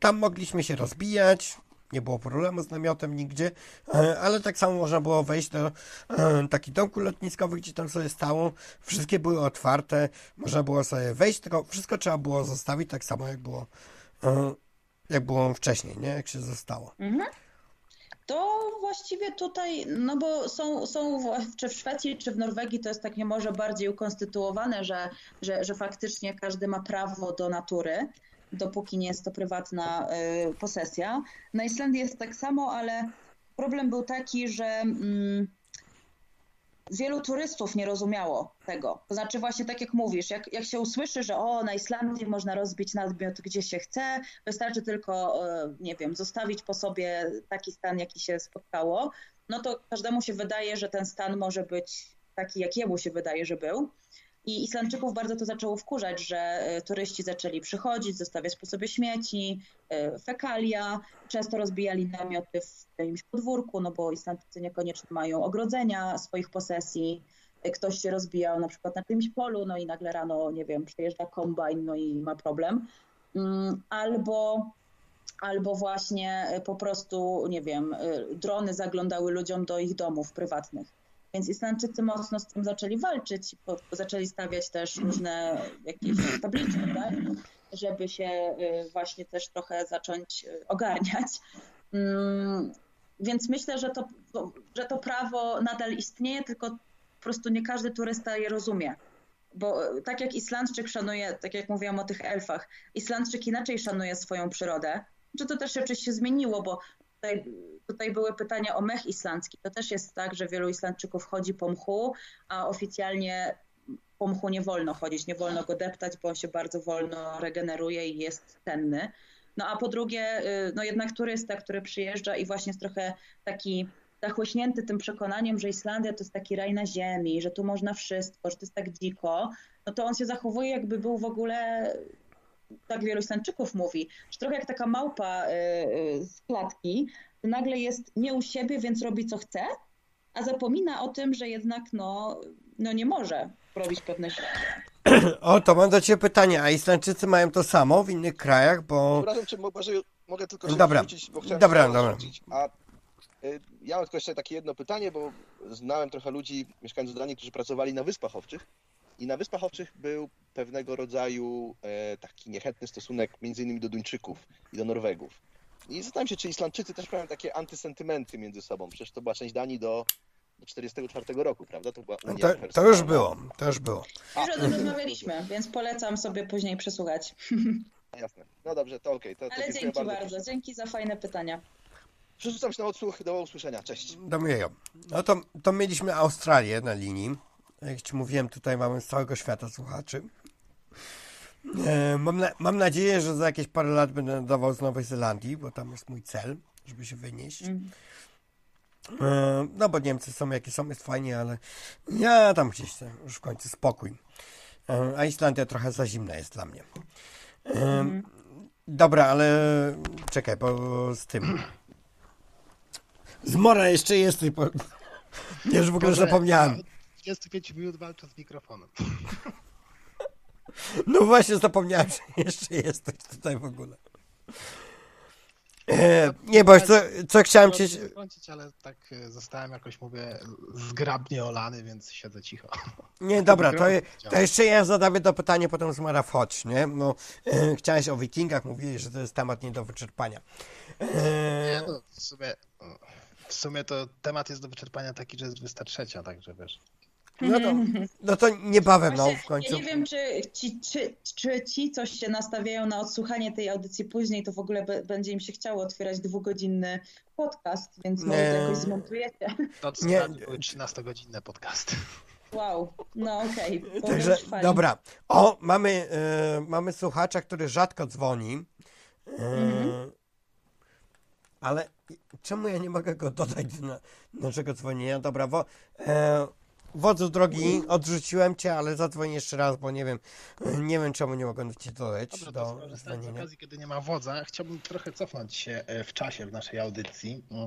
Tam mogliśmy się rozbijać, nie było problemu z namiotem nigdzie, e, ale tak samo można było wejść do e, takich domku lotniskowych, gdzie tam sobie stało. Wszystkie były otwarte, można było sobie wejść, tylko wszystko trzeba było zostawić tak samo, jak było, e, jak było wcześniej, nie? Jak się zostało. Mhm. To właściwie tutaj, no bo są, są czy w Szwecji, czy w Norwegii to jest takie może bardziej ukonstytuowane, że, że, że faktycznie każdy ma prawo do natury dopóki nie jest to prywatna y, posesja. Na Islandii jest tak samo, ale problem był taki, że mm, wielu turystów nie rozumiało tego. To znaczy właśnie tak jak mówisz, jak, jak się usłyszy, że o, na Islandii można rozbić nadmiot gdzie się chce, wystarczy tylko, y, nie wiem, zostawić po sobie taki stan, jaki się spotkało, no to każdemu się wydaje, że ten stan może być taki, jak jemu się wydaje, że był. I Islandczyków bardzo to zaczęło wkurzać, że e, turyści zaczęli przychodzić, zostawiać po sobie śmieci, e, fekalia, często rozbijali namioty w jakimś podwórku, no bo Islandczycy niekoniecznie mają ogrodzenia swoich posesji. E, ktoś się rozbijał na przykład na czymś polu, no i nagle rano, nie wiem, przyjeżdża kombajn, no i ma problem. Mm, albo albo właśnie po prostu, nie wiem, drony zaglądały ludziom do ich domów prywatnych. Więc Islandczycy mocno z tym zaczęli walczyć, bo zaczęli stawiać też różne jakieś tabliczki, tak? żeby się y, właśnie też trochę zacząć y, ogarniać. Mm, więc myślę, że to, że to prawo nadal istnieje, tylko po prostu nie każdy turysta je rozumie. Bo y, tak jak Islandczyk szanuje, tak jak mówiłam o tych elfach, Islandczyk inaczej szanuje swoją przyrodę. Czy to też oczywiście zmieniło, bo tutaj Tutaj były pytania o mech islandzki. To też jest tak, że wielu Islandczyków chodzi po mchu, a oficjalnie po mchu nie wolno chodzić, nie wolno go deptać, bo on się bardzo wolno regeneruje i jest cenny. No a po drugie, y, no jednak turysta, który przyjeżdża i właśnie jest trochę taki zachłyśnięty tym przekonaniem, że Islandia to jest taki raj na ziemi, że tu można wszystko, że to jest tak dziko, no to on się zachowuje jakby był w ogóle, tak wielu Islandczyków mówi, że trochę jak taka małpa y, y, z klatki, nagle jest nie u siebie, więc robi co chce, a zapomina o tym, że jednak no, no nie może robić pewnych rzeczy. O, to mam do Ciebie pytanie, a Islandczycy mają to samo w innych krajach, bo... Przepraszam, czy może mogę tylko się dobra. wrzucić, bo chciałem dobra, dobra. A y, ja mam tylko jeszcze takie jedno pytanie, bo znałem trochę ludzi mieszkających w Danii, którzy pracowali na Wyspach Owczych i na Wyspach Owczych był pewnego rodzaju e, taki niechętny stosunek między innymi do Duńczyków i do Norwegów. I zastanawiam się, czy Islandczycy też mają takie antysentymenty między sobą. Przecież to była część Danii do 44 roku, prawda? To była Unia To, to już było, to już było. Już o tym rozmawialiśmy, więc polecam sobie później przesłuchać. Jasne. No dobrze, to okej. To, to Ale dzięki bardzo. bardzo, dzięki za fajne pytania. Przerzucam się na odsłuch. Do usłyszenia. Cześć. Domiejo. No to, to mieliśmy Australię na linii. Jak ci mówiłem, tutaj mamy z całego świata słuchaczy. E, mam, na, mam nadzieję, że za jakieś parę lat będę nadawał z Nowej Zelandii, bo tam jest mój cel, żeby się wynieść. Mm. E, no bo Niemcy są jakie są, jest fajnie, ale ja tam gdzieś chcę już w końcu spokój. E, a Islandia trochę za zimna jest dla mnie. E, Dobra, ale czekaj, bo z tym. Z Mora jeszcze jesteś, bo ja już w ogóle Boże, zapomniałem. ja od 25 minut walczę z mikrofonem. No właśnie zapomniałem, że jeszcze jesteś tutaj w ogóle. E, nie, bo co, co chciałem cię... Skończyć, ale tak e, zostałem jakoś, mówię, zgrabnie olany, więc siedzę cicho. Nie, dobra, to, to jeszcze ja zadawię to pytanie potem z Mara nie? No, e, chciałeś o wikingach, mówiłeś, że to jest temat nie do wyczerpania. Nie, E, no, w sumie, w sumie to temat jest do wyczerpania taki, że jest 23, także wiesz. No, to, no to niebawem, no, w końcu. Ja nie wiem, czy ci, czy, czy ci coś się nastawiają na odsłuchanie tej audycji później, to w ogóle będzie im się chciało otwierać dwugodzinny podcast, więc może to jakoś zmontujecie. To co Nie. były 13-godzinne podcasty. Wow, no okej. Okay. Także, dobra. O, mamy, e, mamy słuchacza, który rzadko dzwoni. Mhm. Ale czemu ja nie mogę go dodać do na, naszego dzwonienia? Dobra, wo, e, wodzu drogi, odrzuciłem cię, ale zadzwonię jeszcze raz, bo nie wiem, nie wiem czemu nie mogę cię dodać Dobra, to do skorzystając z dzwonienia. okazji, kiedy nie ma wodza, chciałbym trochę cofnąć się e, w czasie w naszej audycji. Mm.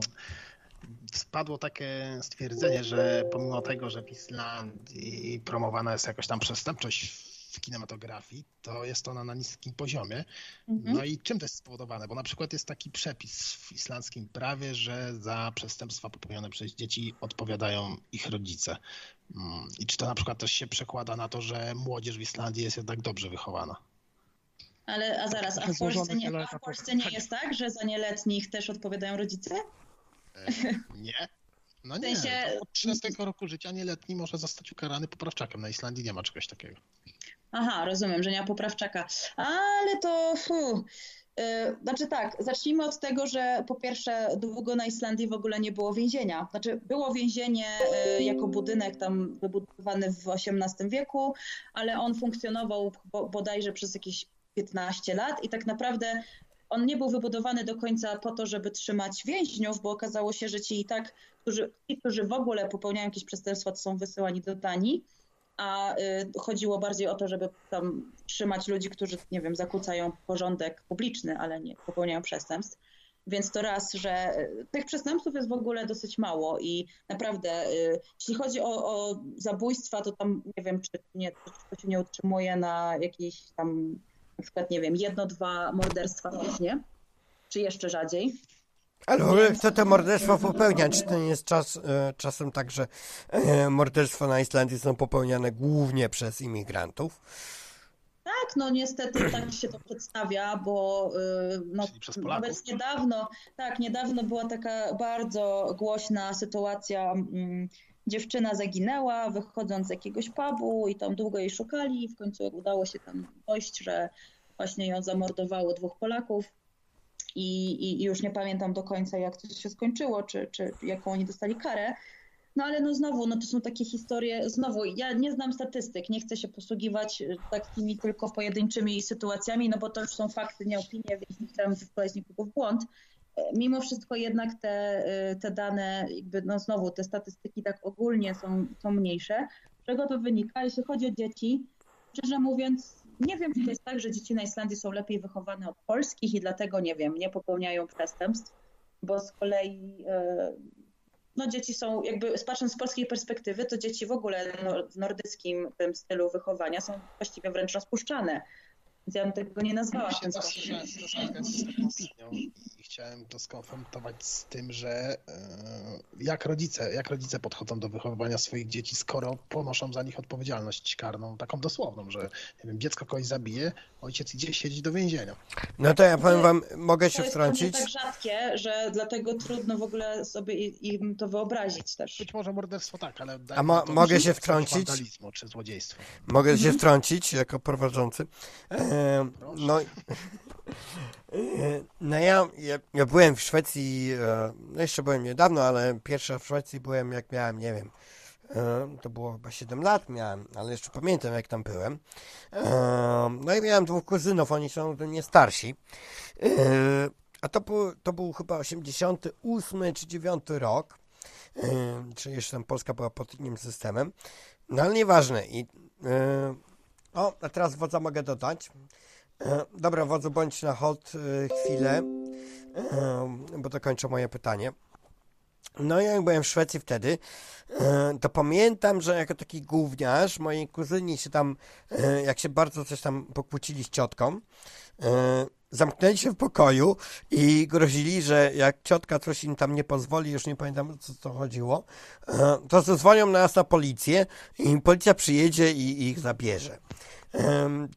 Spadło takie stwierdzenie, że pomimo tego, że w Islandii promowana jest jakoś tam przestępczość w kinematografii, to jest ona na niskim poziomie. Mhm. No i czym to jest spowodowane? Bo na przykład jest taki przepis w islandzkim prawie, że za przestępstwa popełnione przez dzieci odpowiadają ich rodzice. Mm, I czy to na przykład też się przekłada na to, że młodzież w Islandii jest jednak dobrze wychowana? Ale a zaraz, a w, Polsce nie, a w Polsce nie jest tak, że za nieletnich też odpowiadają rodzice? E, Nie? No W nie. sensie- Od 13 roku życia nieletni może zostać ukarany poprawczakiem. Na Islandii nie ma czegoś takiego. Aha, rozumiem, że nie ma poprawczaka. Ale to. Fu. Yy, Znaczy tak, zacznijmy od tego, że po pierwsze długo na Islandii w ogóle nie było więzienia. Znaczy było więzienie yy, jako budynek tam wybudowany w XVIII wieku, ale on funkcjonował bo- bodajże przez jakieś 15 lat i tak naprawdę on nie był wybudowany do końca po to, żeby trzymać więźniów, bo okazało się, że ci i tak, którzy, ci, którzy w ogóle popełniają jakieś przestępstwa, to są wysyłani do Danii a y, chodziło bardziej o to, żeby tam trzymać ludzi, którzy, nie wiem, zakłócają porządek publiczny, ale nie popełniają przestępstw. Więc to raz, że y, tych przestępstw jest w ogóle dosyć mało i naprawdę, y, jeśli chodzi o, o zabójstwa, to tam nie wiem, czy, nie, czy to się nie utrzymuje na jakieś tam, na przykład, nie wiem, jedno, dwa morderstwa rocznie, czy jeszcze rzadziej. Ale w ogóle kto to morderstwo popełnia? Czy to nie jest czas, e, czasem tak, że e, morderstwa na Islandii są popełniane głównie przez imigrantów? Tak, no niestety tak się to przedstawia, bo y, no, nawet niedawno, tak, niedawno była taka bardzo głośna sytuacja. mm, Dziewczyna zaginęła, wychodząc z jakiegoś pubu i tam długo jej szukali. W końcu udało się tam dojść, że właśnie ją zamordowało dwóch Polaków. I, i, już nie pamiętam do końca, jak to się skończyło, czy, czy jaką oni dostali karę. No ale no znowu, no to są takie historie, znowu, ja nie znam statystyk, nie chcę się posługiwać y, takimi tylko pojedynczymi sytuacjami, no bo to już są fakty, nie opinie, więc nie chciałam wprowadzić nikogo w błąd. E, Mimo wszystko jednak te, y, te dane, jakby no znowu, te statystyki tak ogólnie są, są mniejsze. Z czego to wynika? Jeśli chodzi o dzieci, szczerze mówiąc, nie wiem, czy to jest tak, że dzieci na Islandii są lepiej wychowane od polskich i dlatego, nie wiem, nie popełniają przestępstw, bo z kolei e, no dzieci są, jakby patrząc z polskiej perspektywy, to dzieci w ogóle no, w nordyckim tym stylu wychowania są właściwie wręcz rozpuszczane. Więc ja bym tego nie nazwała Ja się spotkać z taką opinią chciałem to skonfrontować z tym, że e, jak rodzice, jak rodzice podchodzą do wychowywania swoich dzieci, skoro ponoszą za nich odpowiedzialność karną, taką dosłowną, że nie wiem, dziecko kogoś zabije, ojciec idzie siedzieć do więzienia. No to ja powiem wam, mogę To się jest wtrącić? tak rzadkie, że dlatego trudno w ogóle sobie i- im to wyobrazić też. Być może morderstwo tak, ale... A mo- mogę się wtrącić? Czy złodziejstwo. Mogę Mhm. się wtrącić jako prowadzący. E, no, e, no ja, ja, ja byłem w Szwecji, e, no jeszcze byłem niedawno, ale pierwsza w Szwecji byłem jak miałem, nie wiem, to było chyba 7 lat miałem, ale jeszcze pamiętam jak tam byłem. No i miałem dwóch kuzynów, oni są ode mnie starsi. A to był, to był chyba 88 czy 9 rok, czy jeszcze tam Polska była pod innym systemem. No ale nieważne. I, o, a teraz wodza mogę dodać. Dobra, wodzu, bądź na hold e, chwilę, bo to kończę moje pytanie. No ja jak byłem w Szwecji wtedy, e, to pamiętam, że jako taki gówniarz, moi kuzyni się tam, e, jak się bardzo coś tam pokłócili z ciotką, e, zamknęli się w pokoju i grozili, że jak ciotka coś im tam nie pozwoli, już nie pamiętam o co chodziło, to na nas na policję i policja przyjedzie i ich zabierze.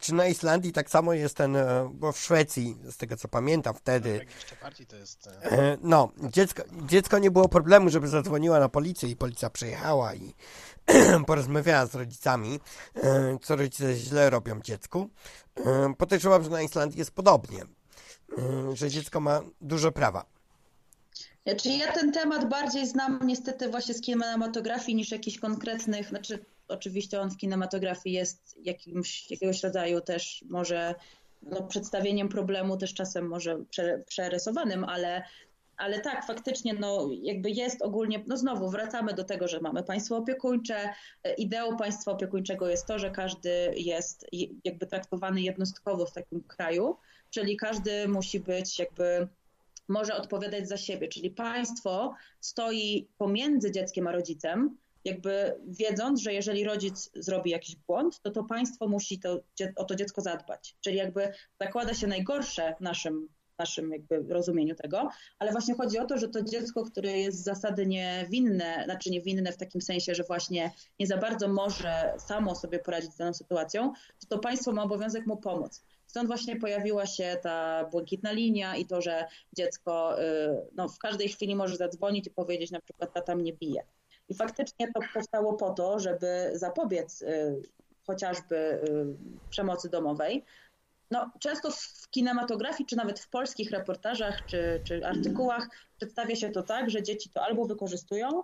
Czy na Islandii tak samo jest ten, e, bo w Szwecji, z tego co pamiętam wtedy, Tak jeszcze bardziej to jest... e, E, No, dziecko, dziecko nie było problemu, żeby zadzwoniła na policję i policja przyjechała i porozmawiała z rodzicami, co rodzice źle robią dziecku. Podejrzewam, że na Islandii jest podobnie, że dziecko ma dużo prawa. Czyli ja ten temat bardziej znam niestety właśnie z kinematografii niż jakichś konkretnych, znaczy oczywiście on w kinematografii jest jakimś, jakiegoś rodzaju też może no, przedstawieniem problemu też czasem może prze, przerysowanym, ale, ale tak, faktycznie no, jakby jest ogólnie, no znowu wracamy do tego, że mamy państwo opiekuńcze. Ideą państwa opiekuńczego jest to, że każdy jest jakby traktowany jednostkowo w takim kraju, czyli każdy musi być jakby może odpowiadać za siebie, czyli państwo stoi pomiędzy dzieckiem a rodzicem, jakby wiedząc, że jeżeli rodzic zrobi jakiś błąd, to to państwo musi to, o to dziecko zadbać. Czyli jakby zakłada się najgorsze w naszym, naszym jakby rozumieniu tego, ale właśnie chodzi o to, że to dziecko, które jest z zasady niewinne, znaczy niewinne w takim sensie, że właśnie nie za bardzo może samo sobie poradzić z daną sytuacją, to to państwo ma obowiązek mu pomóc. Stąd właśnie pojawiła się ta błękitna linia i to, że dziecko no, w każdej chwili może zadzwonić i powiedzieć na przykład tata mnie bije. I faktycznie to powstało po to, żeby zapobiec y, chociażby y, przemocy domowej. No, często w kinematografii, czy nawet w polskich reportażach, czy, czy artykułach przedstawia się to tak, że dzieci to albo wykorzystują,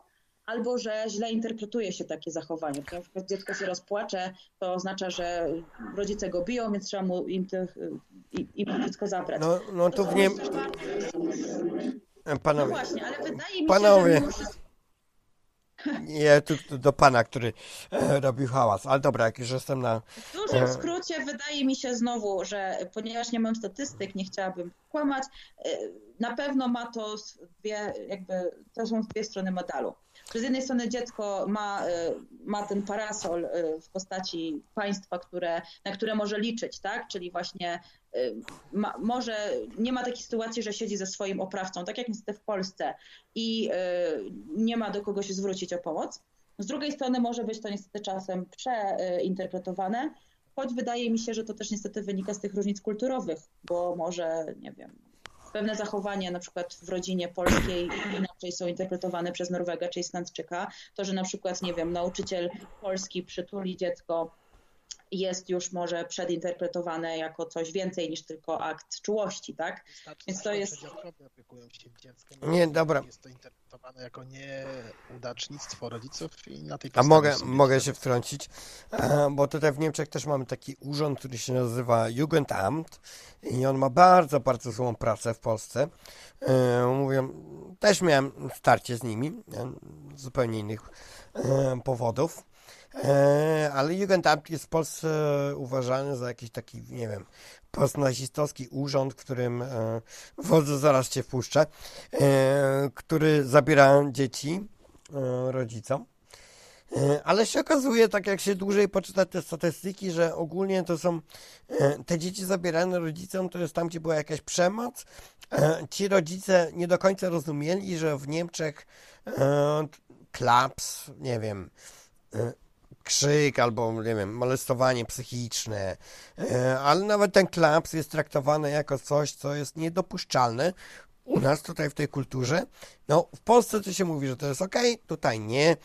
albo że źle interpretuje się takie zachowanie. Na przykład dziecko się rozpłacze, to oznacza, że rodzice go biją, więc trzeba mu im, tych, im, dziecko zabrać. No, no tu w nie... No Panowie, właśnie, ale wydaje mi Panowie. się, że ja tu, tu do pana, który e, robił hałas, ale dobra, jak już jestem na... W dużym skrócie wydaje mi się znowu, że ponieważ nie mam statystyk, nie chciałabym kłamać, na pewno ma to dwie, jakby, to są dwie strony medalu. Że z jednej strony dziecko ma, ma ten parasol w postaci państwa, które, na które może liczyć, tak? Czyli właśnie ma, może nie ma takiej sytuacji, że siedzi ze swoim oprawcą, tak jak niestety w Polsce i nie ma do kogo się zwrócić o pomoc. Z drugiej strony może być to niestety czasem przeinterpretowane, choć wydaje mi się, że to też niestety wynika z tych różnic kulturowych, bo może, nie wiem, pewne zachowania na przykład w rodzinie polskiej inaczej są interpretowane przez Norwega czy Islandczyka. To, że na przykład, nie wiem, nauczyciel polski przytuli dziecko jest już może przedinterpretowane jako coś więcej niż tylko akt czułości, tak? Wystarczy Więc to jest- opiekują się dzieckiem. Nie, dobra. Jest to interpretowane jako nieudacznictwo rodziców i na tej A mogę, mogę się wtrącić, bo tutaj w Niemczech też mamy taki urząd, który się nazywa Jugendamt i on ma bardzo, bardzo złą pracę w Polsce. E, Mówię, też miałem starcie z nimi, z zupełnie innych e, powodów, ale Jugendamt jest w Polsce uważany za jakiś taki, nie wiem, postnazistowski urząd, którym e, wodzu zaraz cię wpuszczę, e, który zabiera dzieci e, rodzicom. Ale się okazuje, tak jak się dłużej poczyta te statystyki, że ogólnie to są te dzieci zabierane rodzicom, to jest tam, gdzie była jakaś przemoc. Ci rodzice nie do końca rozumieli, że w Niemczech klaps, nie wiem, krzyk albo, nie wiem, molestowanie psychiczne, ale nawet ten klaps jest traktowany jako coś, co jest niedopuszczalne, u nas tutaj w tej kulturze. No, w Polsce to się mówi, że to jest ok, tutaj nie. E,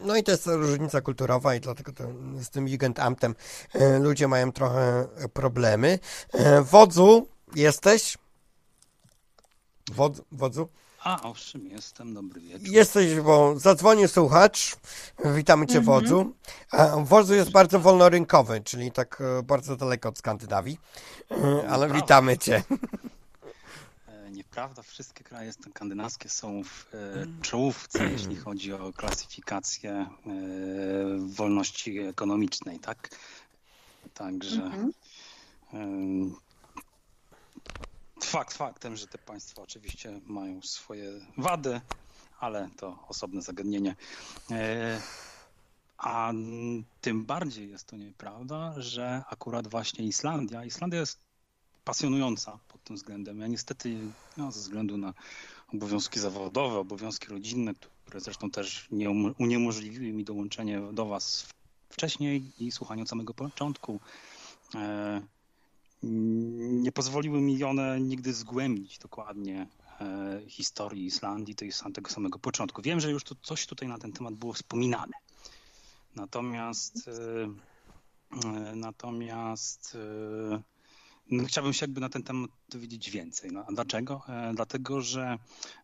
no i to jest różnica kulturowa i dlatego to z tym Jugendamtem e, ludzie mają trochę problemy. E, wodzu, jesteś? Wodzu? wodzu? A, owszem, jestem, dobry wieczór. Jesteś, bo zadzwonił słuchacz, witamy Cię mhm. wodzu. Wodzu jest bardzo wolnorynkowy, czyli tak bardzo daleko od Skandynawii, ale witamy Cię. Prawda, wszystkie kraje skandynawskie są w e, czołówce, jeśli chodzi o klasyfikację e, wolności ekonomicznej, tak? Także mhm. E, fakt faktem, że te państwa oczywiście mają swoje wady, ale to osobne zagadnienie. A tym bardziej jest to nieprawda, że akurat właśnie Islandia, Islandia jest pasjonująca pod tym względem. Ja niestety no, ze względu na obowiązki zawodowe, obowiązki rodzinne, które zresztą też nie uniemożliwiły mi dołączenie do Was wcześniej i słuchanie od samego początku, e, nie pozwoliły mi one nigdy zgłębić dokładnie e, historii Islandii tej, tego samego początku. Wiem, że już coś tutaj na ten temat było wspominane. Natomiast e, natomiast no, chciałbym się jakby na ten temat dowiedzieć więcej. No, a dlaczego? E, dlatego, że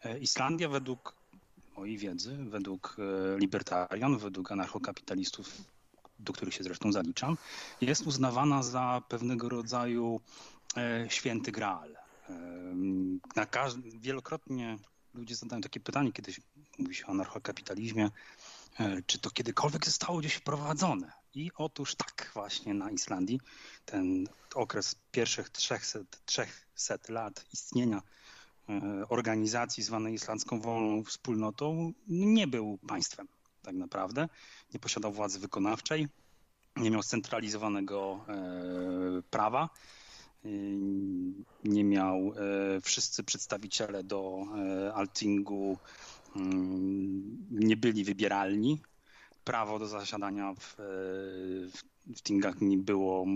e, Islandia według mojej wiedzy, według e, libertarian, według anarchokapitalistów, do których się zresztą zaliczam, jest uznawana za pewnego rodzaju święty graal. Na wielokrotnie ludzie zadają takie pytanie, kiedyś mówi się o anarchokapitalizmie, czy to kiedykolwiek zostało gdzieś wprowadzone? I otóż tak właśnie na Islandii ten okres pierwszych 300, 300 lat istnienia e, organizacji zwanej Islandzką Wolną Wspólnotą nie był państwem tak naprawdę. Nie posiadał władzy wykonawczej, nie miał scentralizowanego e, prawa, e, nie miał wszyscy przedstawiciele do Altingu mm, nie byli wybieralni, prawo do zasiadania w, e, w, tingach nie było,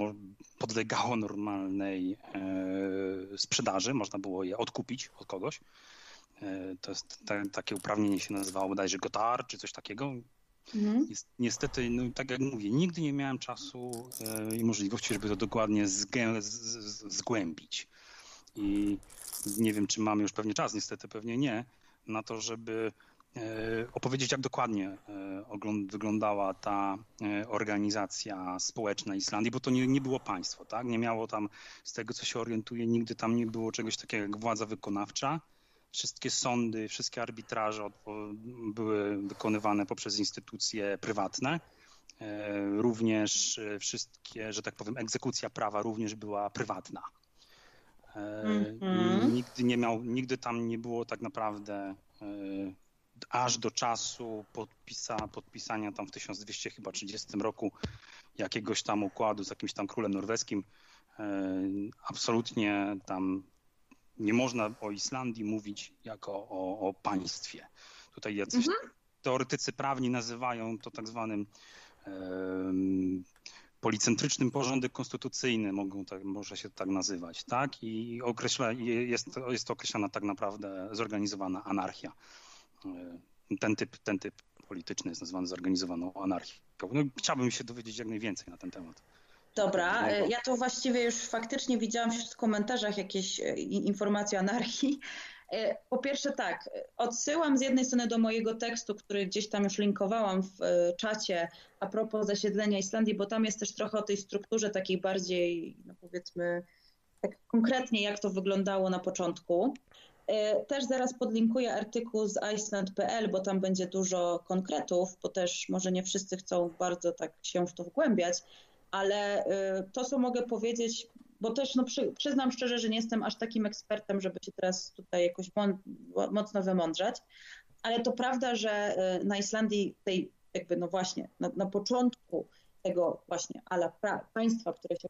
podlegało normalnej e, sprzedaży, można było je odkupić od kogoś. E, to jest takie uprawnienie się nazywało bodajże Gotar czy coś takiego. Mhm. Niestety, no, tak jak mówię, nigdy nie miałem czasu e, i możliwości, żeby to dokładnie zgę, z, zgłębić. I nie wiem, czy mamy już pewnie czas, niestety pewnie nie, na to, żeby E, opowiedzieć, jak dokładnie e, wyglądała ta organizacja społeczna Islandii, bo to nie, nie było państwo, tak? Nie miało tam, z tego co się orientuję, nigdy tam nie było czegoś takiego jak władza wykonawcza. Wszystkie sądy, wszystkie arbitraże były wykonywane poprzez instytucje prywatne. Również wszystkie, że tak powiem, egzekucja prawa również była prywatna. Mm -hmm. Nigdy nie miał, nigdy tam nie było tak naprawdę aż do czasu podpisa, podpisania tam w 1230 roku jakiegoś tam układu z jakimś tam królem norweskim. E, absolutnie tam nie można o Islandii mówić jako o, o państwie. Tutaj jacyś mhm. teoretycy prawni nazywają to tak zwanym um, policentrycznym porządek konstytucyjny, mogą tak, może się tak nazywać, tak? I określa, jest, jest to określana tak naprawdę zorganizowana anarchia. E, ten typ, ten typ polityczny jest nazwany zorganizowaną anarchią. No, chciałbym się dowiedzieć jak najwięcej na ten temat. Dobra, e, ja to właściwie już faktycznie widziałam w komentarzach jakieś e, informacje o anarchii. Po pierwsze tak, odsyłam z jednej strony do mojego tekstu, który gdzieś tam już linkowałam w czacie a propos zasiedlenia Islandii, bo tam jest też trochę o tej strukturze takiej bardziej, no powiedzmy, tak konkretnie jak to wyglądało na początku. E, też zaraz podlinkuję artykuł z Iceland.pl, bo tam będzie dużo konkretów, bo też może nie wszyscy chcą bardzo tak się w to wgłębiać, ale e, to, co mogę powiedzieć, bo też no, przy, przyznam szczerze, że nie jestem aż takim ekspertem, żeby się teraz tutaj jakoś mocno wymądrzać, ale to prawda, że e, na Islandii tej jakby no właśnie na, na początku tego właśnie ala pra, państwa, które się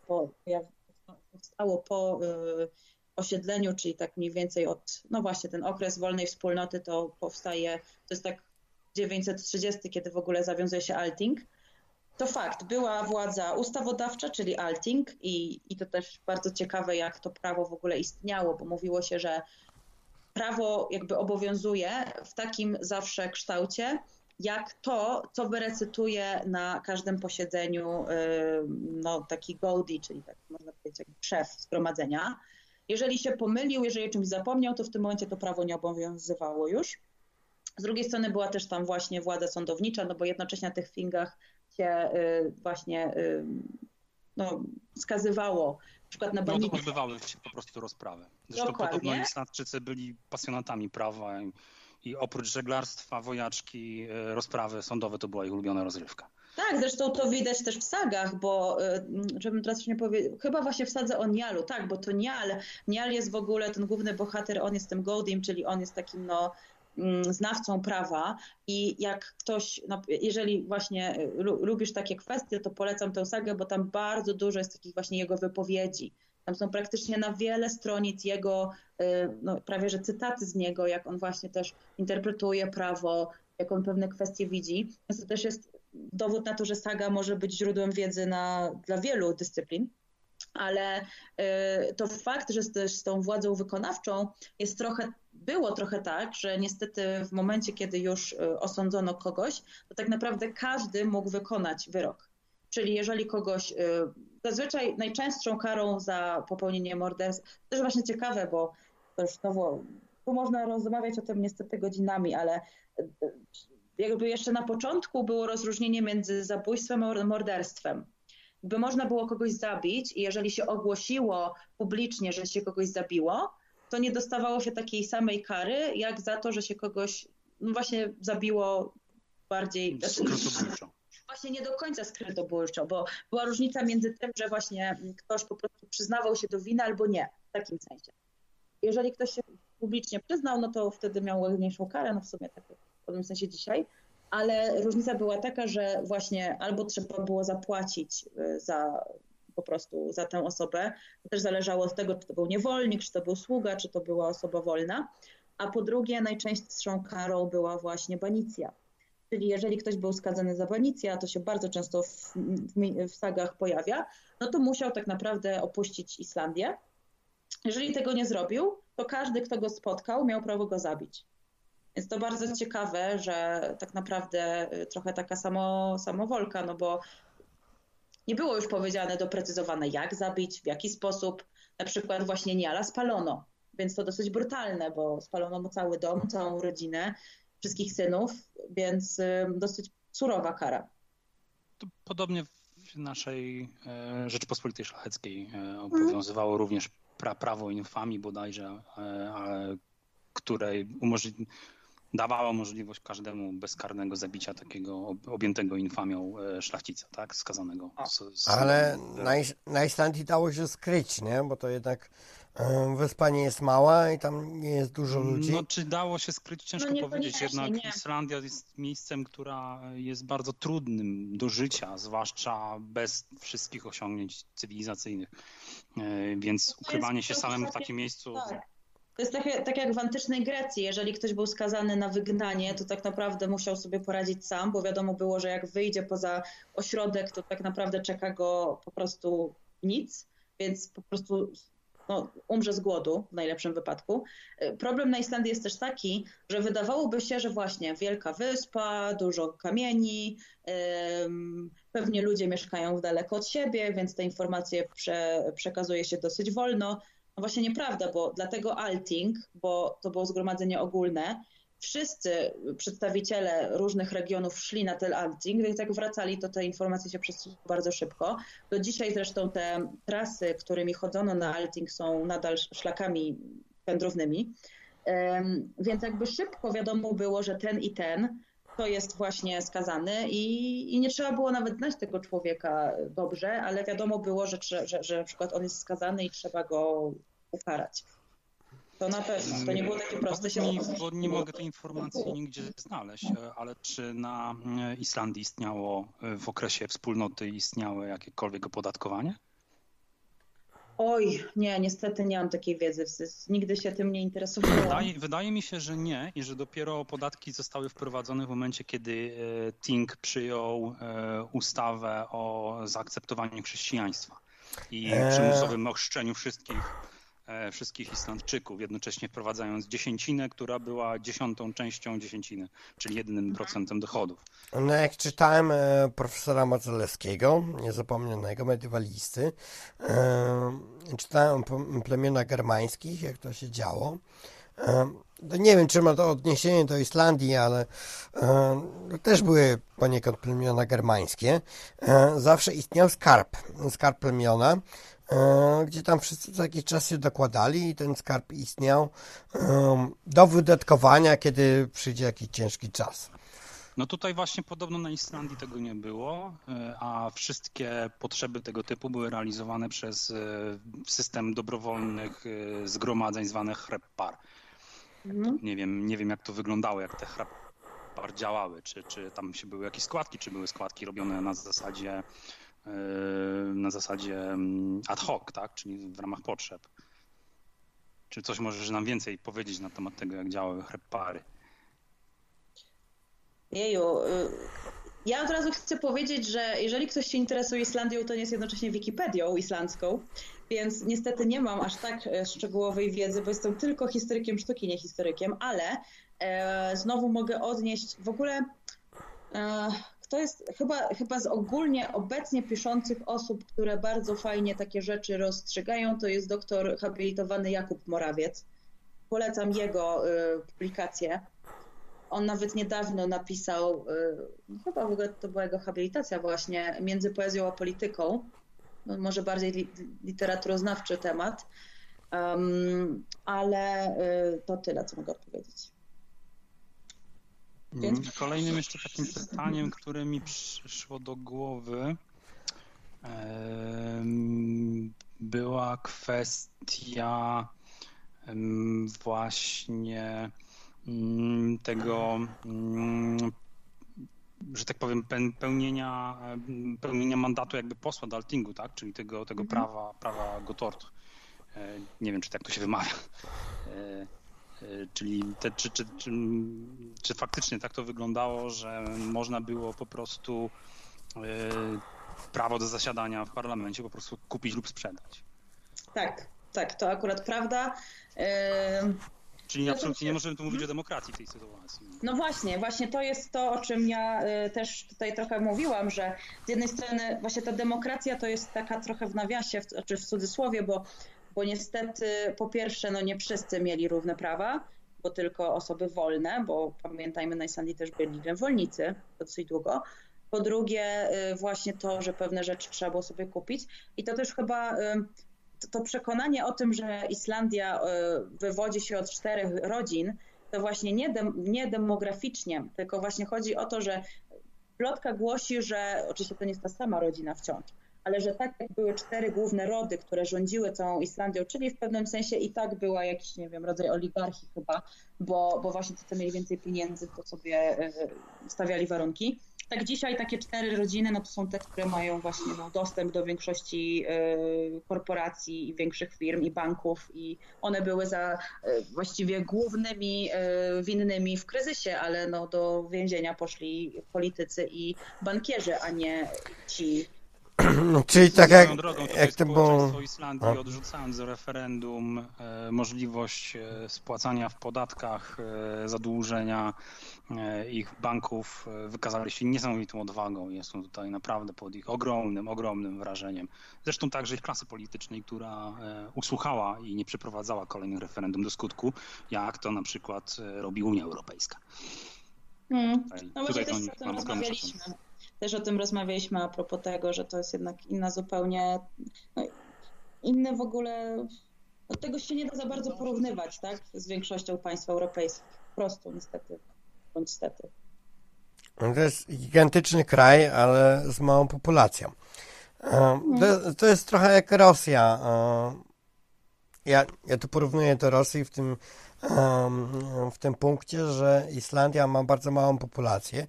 powstało po y, osiedleniu, czyli tak mniej więcej od, no właśnie ten okres wolnej wspólnoty to powstaje, to jest tak 930, kiedy w ogóle zawiązuje się Alting. To fakt, była władza ustawodawcza, czyli Alting i, i to też bardzo ciekawe, jak to prawo w ogóle istniało, bo mówiło się, że prawo jakby obowiązuje w takim zawsze kształcie, jak to, co wyrecytuje na każdym posiedzeniu no, taki Goldie, czyli tak można powiedzieć szef zgromadzenia. Jeżeli się pomylił, jeżeli czymś zapomniał, to w tym momencie to prawo nie obowiązywało już. Z drugiej strony była też tam właśnie władza sądownicza, no bo jednocześnie na tych fingach się y, właśnie y, no, skazywało na przykład na. No odbywały się po prostu rozprawy. Zresztą Dokładnie. podobno Islandczycy byli pasjonatami prawa i, i oprócz żeglarstwa, wojaczki, y, rozprawy sądowe to była ich ulubiona rozrywka. Tak, zresztą to widać też w sagach, bo żebym teraz już nie powiedział, chyba właśnie w sadze o Nialu, tak, bo to Nial, Nial jest w ogóle ten główny bohater, on jest tym Goldim, czyli on jest takim no znawcą prawa i jak ktoś, no, jeżeli właśnie y, lubisz takie kwestie, to polecam tę sagę, bo tam bardzo dużo jest takich właśnie jego wypowiedzi. Tam są praktycznie na wiele stronic jego, y, no, prawie że cytaty z niego, jak on właśnie też interpretuje prawo, jak on pewne kwestie widzi. Więc to też jest dowód na to, że saga może być źródłem wiedzy na, dla wielu dyscyplin ale y, to fakt, że z, z tą władzą wykonawczą jest trochę było trochę tak, że niestety w momencie, kiedy już y, osądzono kogoś, to tak naprawdę każdy mógł wykonać wyrok. Czyli jeżeli kogoś, y, zazwyczaj najczęstszą karą za popełnienie morderstwa, to też właśnie ciekawe, bo to już znowu, tu można rozmawiać o tym niestety godzinami, ale y, jakby jeszcze na początku było rozróżnienie między zabójstwem a morderstwem. By można było kogoś zabić i jeżeli się ogłosiło publicznie, że się kogoś zabiło, to nie dostawało się takiej samej kary, jak za to, że się kogoś no właśnie zabiło bardziej... Skrytobójczo. Właśnie nie do końca skrytobójczo, bo była różnica między tym, że właśnie ktoś po prostu przyznawał się do winy albo nie, w takim sensie. Jeżeli ktoś się publicznie przyznał, no to wtedy miał ładniejszą karę, no w sumie tak w pewnym sensie dzisiaj, ale różnica była taka, że właśnie albo trzeba było zapłacić y, za po prostu za tę osobę. To też zależało od tego, czy to był niewolnik, czy to był sługa, czy to była osoba wolna. A po drugie, najczęstszą karą była właśnie banicja. Czyli jeżeli ktoś był skazany za banicję, a to się bardzo często w, w, w sagach pojawia, no to musiał tak naprawdę opuścić Islandię. Jeżeli tego nie zrobił, to każdy, kto go spotkał, miał prawo go zabić. Więc to bardzo ciekawe, że tak naprawdę y, trochę taka samo, samowolka, no bo nie było już powiedziane, doprecyzowane jak zabić, w jaki sposób. Na przykład właśnie Niala spalono, więc to dosyć brutalne, bo spalono mu cały dom, całą rodzinę, wszystkich synów, więc dosyć surowa kara. To podobnie w naszej e, Rzeczypospolitej Szlacheckiej e, obowiązywało również pra, prawo infamii bodajże, e, które umożliwi, dawała możliwość każdemu bezkarnego zabicia takiego objętego infamią e, szlachcica, tak, skazanego. Z, z... Ale na, na Islandii dało się skryć, nie? Bo to jednak wyspa nie jest mała i tam nie jest dużo ludzi. No, czy dało się skryć? Ciężko no, powiedzieć. Jednak nie. Islandia jest miejscem, która jest bardzo trudnym do życia, zwłaszcza bez wszystkich osiągnięć cywilizacyjnych. E, więc ukrywanie się samemu w takim miejscu tak. To jest tak, tak jak w antycznej Grecji. Jeżeli ktoś był skazany na wygnanie, to tak naprawdę musiał sobie poradzić sam, bo wiadomo było, że jak wyjdzie poza ośrodek, to tak naprawdę czeka go po prostu nic, więc po prostu no, umrze z głodu w najlepszym wypadku. Problem na Islandii jest też taki, że wydawałoby się, że właśnie wielka wyspa, dużo kamieni, pewnie ludzie mieszkają daleko od siebie, więc te informacje prze, przekazuje się dosyć wolno. No właśnie nieprawda, bo dlatego Alting, bo to było zgromadzenie ogólne, wszyscy przedstawiciele różnych regionów szli na ten Alting, więc jak wracali, to te informacje się przesuwały bardzo szybko. Do dzisiaj zresztą te trasy, którymi chodzono na Alting są nadal szlakami wędrownymi, więc jakby szybko wiadomo było, że ten i ten to jest właśnie skazany i, i, nie trzeba było nawet znać tego człowieka dobrze, ale wiadomo było, że, że, że na przykład on jest skazany i trzeba go ukarać. To na pewno, to nie było takie proste się mi, bo nie mogę tej informacji nigdzie znaleźć, ale czy na Islandii istniało w okresie wspólnoty istniało jakiekolwiek opodatkowanie? Oj, nie, niestety nie mam takiej wiedzy. Nigdy się tym nie interesowałam. Wydaje, wydaje, mi się, że nie i że dopiero podatki zostały wprowadzone w momencie, kiedy e, Tink przyjął e, ustawę o zaakceptowaniu chrześcijaństwa i eee. przymusowym ochrzczeniu wszystkich wszystkich Islandczyków, jednocześnie wprowadzając dziesięcinę, która była dziesiątą częścią dziesięciny, czyli jednym mhm. procentem dochodów. No jak czytałem e, profesora Macelewskiego, niezapomnianego mediewalisty, e, czytałem plemiona germańskich, jak to się działo. E, nie wiem, czy ma to odniesienie do Islandii, ale e, też były poniekąd plemiona germańskie. E, zawsze istniał skarb, skarb plemiona, E, gdzie tam wszyscy co jakiś czas się dokładali i ten skarb istniał do wydatkowania, kiedy przyjdzie jakiś ciężki czas. No tutaj właśnie podobno na Islandii tego nie było, e, a wszystkie potrzeby tego typu były realizowane przez e, system dobrowolnych zgromadzeń zwanych hreppar. Mhm. Nie, wiem, nie wiem jak to wyglądało, jak te hreppar działały, czy, czy tam się były jakieś składki, czy były składki robione na zasadzie na zasadzie mm, ad hoc, tak? czyli w ramach potrzeb. Czy coś możesz nam więcej powiedzieć na temat tego, jak działały hreppary? Jeju, y, ja od razu chcę powiedzieć, że jeżeli ktoś się interesuje Islandią, to nie jest jednocześnie Wikipedią islandzką, więc niestety nie mam aż tak e, szczegółowej wiedzy, bo jestem tylko historykiem sztuki, nie historykiem, ale e, znowu mogę odnieść w ogóle e, to jest chyba, chyba z ogólnie obecnie piszących osób, które bardzo fajnie takie rzeczy rozstrzygają, to jest doktor habilitowany Jakub Morawiec. Polecam jego y, publikację. On nawet niedawno napisał, y, chyba w ogóle to była jego habilitacja właśnie, między poezją a polityką. No, może bardziej li, literaturoznawczy temat. Um, ale y, to tyle, co mogę odpowiedzieć. Więc... Kolejnym jeszcze takim pytaniem, które mi przyszło do głowy, była kwestia właśnie mm, tego, mm, że tak powiem, pełnienia, pełnienia mandatu jakby posła do Altingu, tak? czyli tego, tego mhm. prawa, prawa Gotort. E, nie wiem, czy tak to się wymawia. E, czyli te, czy, czy, czy, czy faktycznie tak to wyglądało, że można było po prostu e, prawo do zasiadania w parlamencie po prostu kupić lub sprzedać? Tak, tak, to akurat prawda. E, czyli absolutnie nie możemy tu mówić o demokracji w tej sytuacji. No właśnie, właśnie to jest to, o czym ja też tutaj trochę mówiłam, że z jednej strony właśnie ta demokracja to jest taka trochę w nawiasie, czy w cudzysłowie, bo bo niestety po pierwsze no nie wszyscy mieli równe prawa, bo tylko osoby wolne, bo pamiętajmy na Islandii też byli niewolnicy dosyć długo. Po drugie y, właśnie to, że pewne rzeczy trzeba było sobie kupić i to też chyba y, to przekonanie o tym, że Islandia y, wywodzi się od czterech rodzin, to właśnie nie, dem, nie demograficznie, tylko właśnie chodzi o to, że plotka głosi, że oczywiście to nie jest ta sama rodzina wciąż, ale że tak jak były cztery główne rody, które rządziły całą Islandią, czyli w pewnym sensie i tak była jakiś, nie wiem, rodzaj oligarchii chyba, bo, bo właśnie co mieli więcej pieniędzy, to sobie e, stawiali warunki. Tak dzisiaj takie cztery rodziny, no to są te, które mają właśnie no, dostęp do większości y, korporacji i większych firm i banków i one były za y, właściwie głównymi winnymi w kryzysie, ale no, do więzienia poszli politycy i bankierzy, a nie ci Czyli tak jak, drogą, jak to było... Islandii A? odrzucając referendum e, możliwość e, spłacania w podatkach e, zadłużenia e, ich banków e, wykazali się niesamowitą odwagą. Jestem tutaj naprawdę pod ich ogromnym, ogromnym wrażeniem. Zresztą także ich klasy politycznej, która e, usłuchała i nie przeprowadzała kolejnych referendum do skutku, jak to na przykład robi Unia Europejska. Hmm. No tutaj to, to rozmawialiśmy też o tym rozmawialiśmy a propos tego, że to jest jednak inna zupełnie, no, inne w ogóle, no, tego się nie da za bardzo porównywać, tak, z większością państw europejskich. Po prostu, niestety, bądź stety. To jest gigantyczny kraj, ale z małą populacją. E, to, to jest trochę jak Rosja. E, ja, ja tu porównuję do Rosji w tym, w tym punkcie, że Islandia ma bardzo małą populację.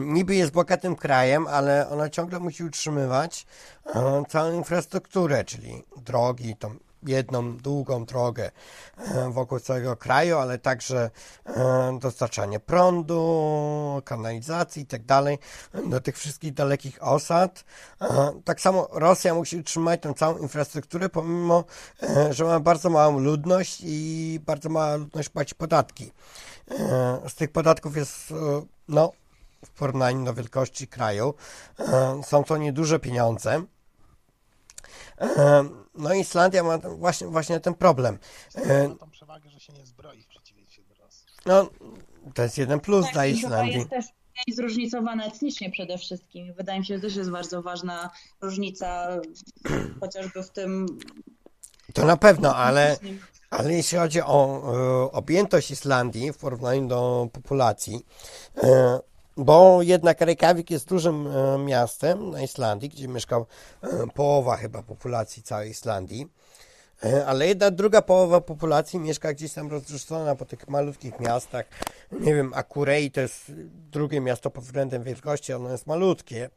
Niby jest bogatym krajem, ale ona ciągle musi utrzymywać um, całą infrastrukturę, czyli drogi, tą jedną długą drogę e, wokół całego kraju, ale także e, dostarczanie prądu, kanalizacji i tak do tych wszystkich dalekich osad. E, tak samo Rosja musi utrzymać tę całą infrastrukturę, pomimo, że ma bardzo małą ludność i bardzo mała ludność płaci podatki. Z tych podatków jest, no, w porównaniu do wielkości kraju, są to nieduże pieniądze. No Islandia ma właśnie, właśnie ten problem. Ma tą przewagę, że się nie zbroi w przeciwieństwie do Rosji. No, to jest jeden plus tak, dla Islandii. jest też zróżnicowana etnicznie przede wszystkim. Wydaje mi się, że też jest bardzo ważna różnica, chociażby w tym... To na pewno, ale, ale jeśli chodzi o e, objętość Islandii w porównaniu do populacji, e, bo jednak Reykjavik jest dużym e, miastem na Islandii, gdzie mieszka e, połowa chyba populacji całej Islandii, e, ale jedna druga połowa populacji mieszka gdzieś tam rozrzucona po tych malutkich miastach. Nie wiem, Akurei to jest drugie miasto pod względem wielkości, ono jest malutkie.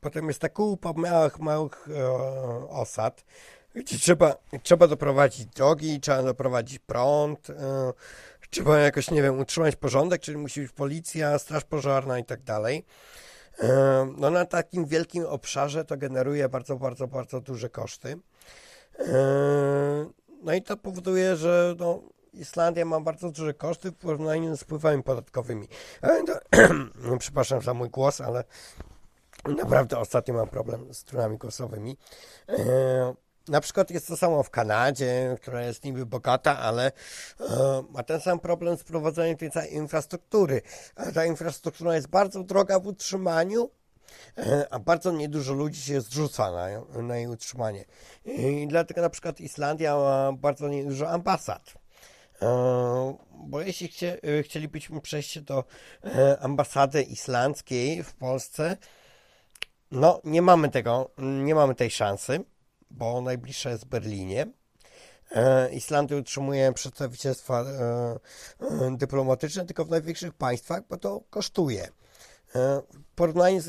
Potem jest ta kupa małych, małych osad, gdzie trzeba, trzeba doprowadzić drogi, trzeba doprowadzić prąd, trzeba jakoś, nie wiem, utrzymać porządek, czyli musi być policja, straż pożarna i tak dalej. No na takim wielkim obszarze to generuje bardzo, bardzo, bardzo duże koszty. No i to powoduje, że no, Islandia ma bardzo duże koszty w porównaniu z wpływami podatkowymi. To, przepraszam za mój głos, ale naprawdę ostatnio mam problem z strunami głosowymi. Na przykład jest to samo w Kanadzie, która jest niby bogata, ale e, ma ten sam problem z prowadzeniem tej całej infrastruktury. A ta infrastruktura jest bardzo droga w utrzymaniu, e, a bardzo niedużo ludzi się zrzuca na, na jej utrzymanie. I dlatego na przykład Islandia ma bardzo niedużo ambasad. E, bo jeśli chcie, chcielibyśmy przejść do e, ambasady islandzkiej w Polsce, no nie mamy tego, nie mamy tej szansy bo najbliższa jest w Berlinie. E, Islandia utrzymuje przedstawicielstwa e, e, dyplomatyczne tylko w największych państwach, bo to kosztuje. W porównaniu z,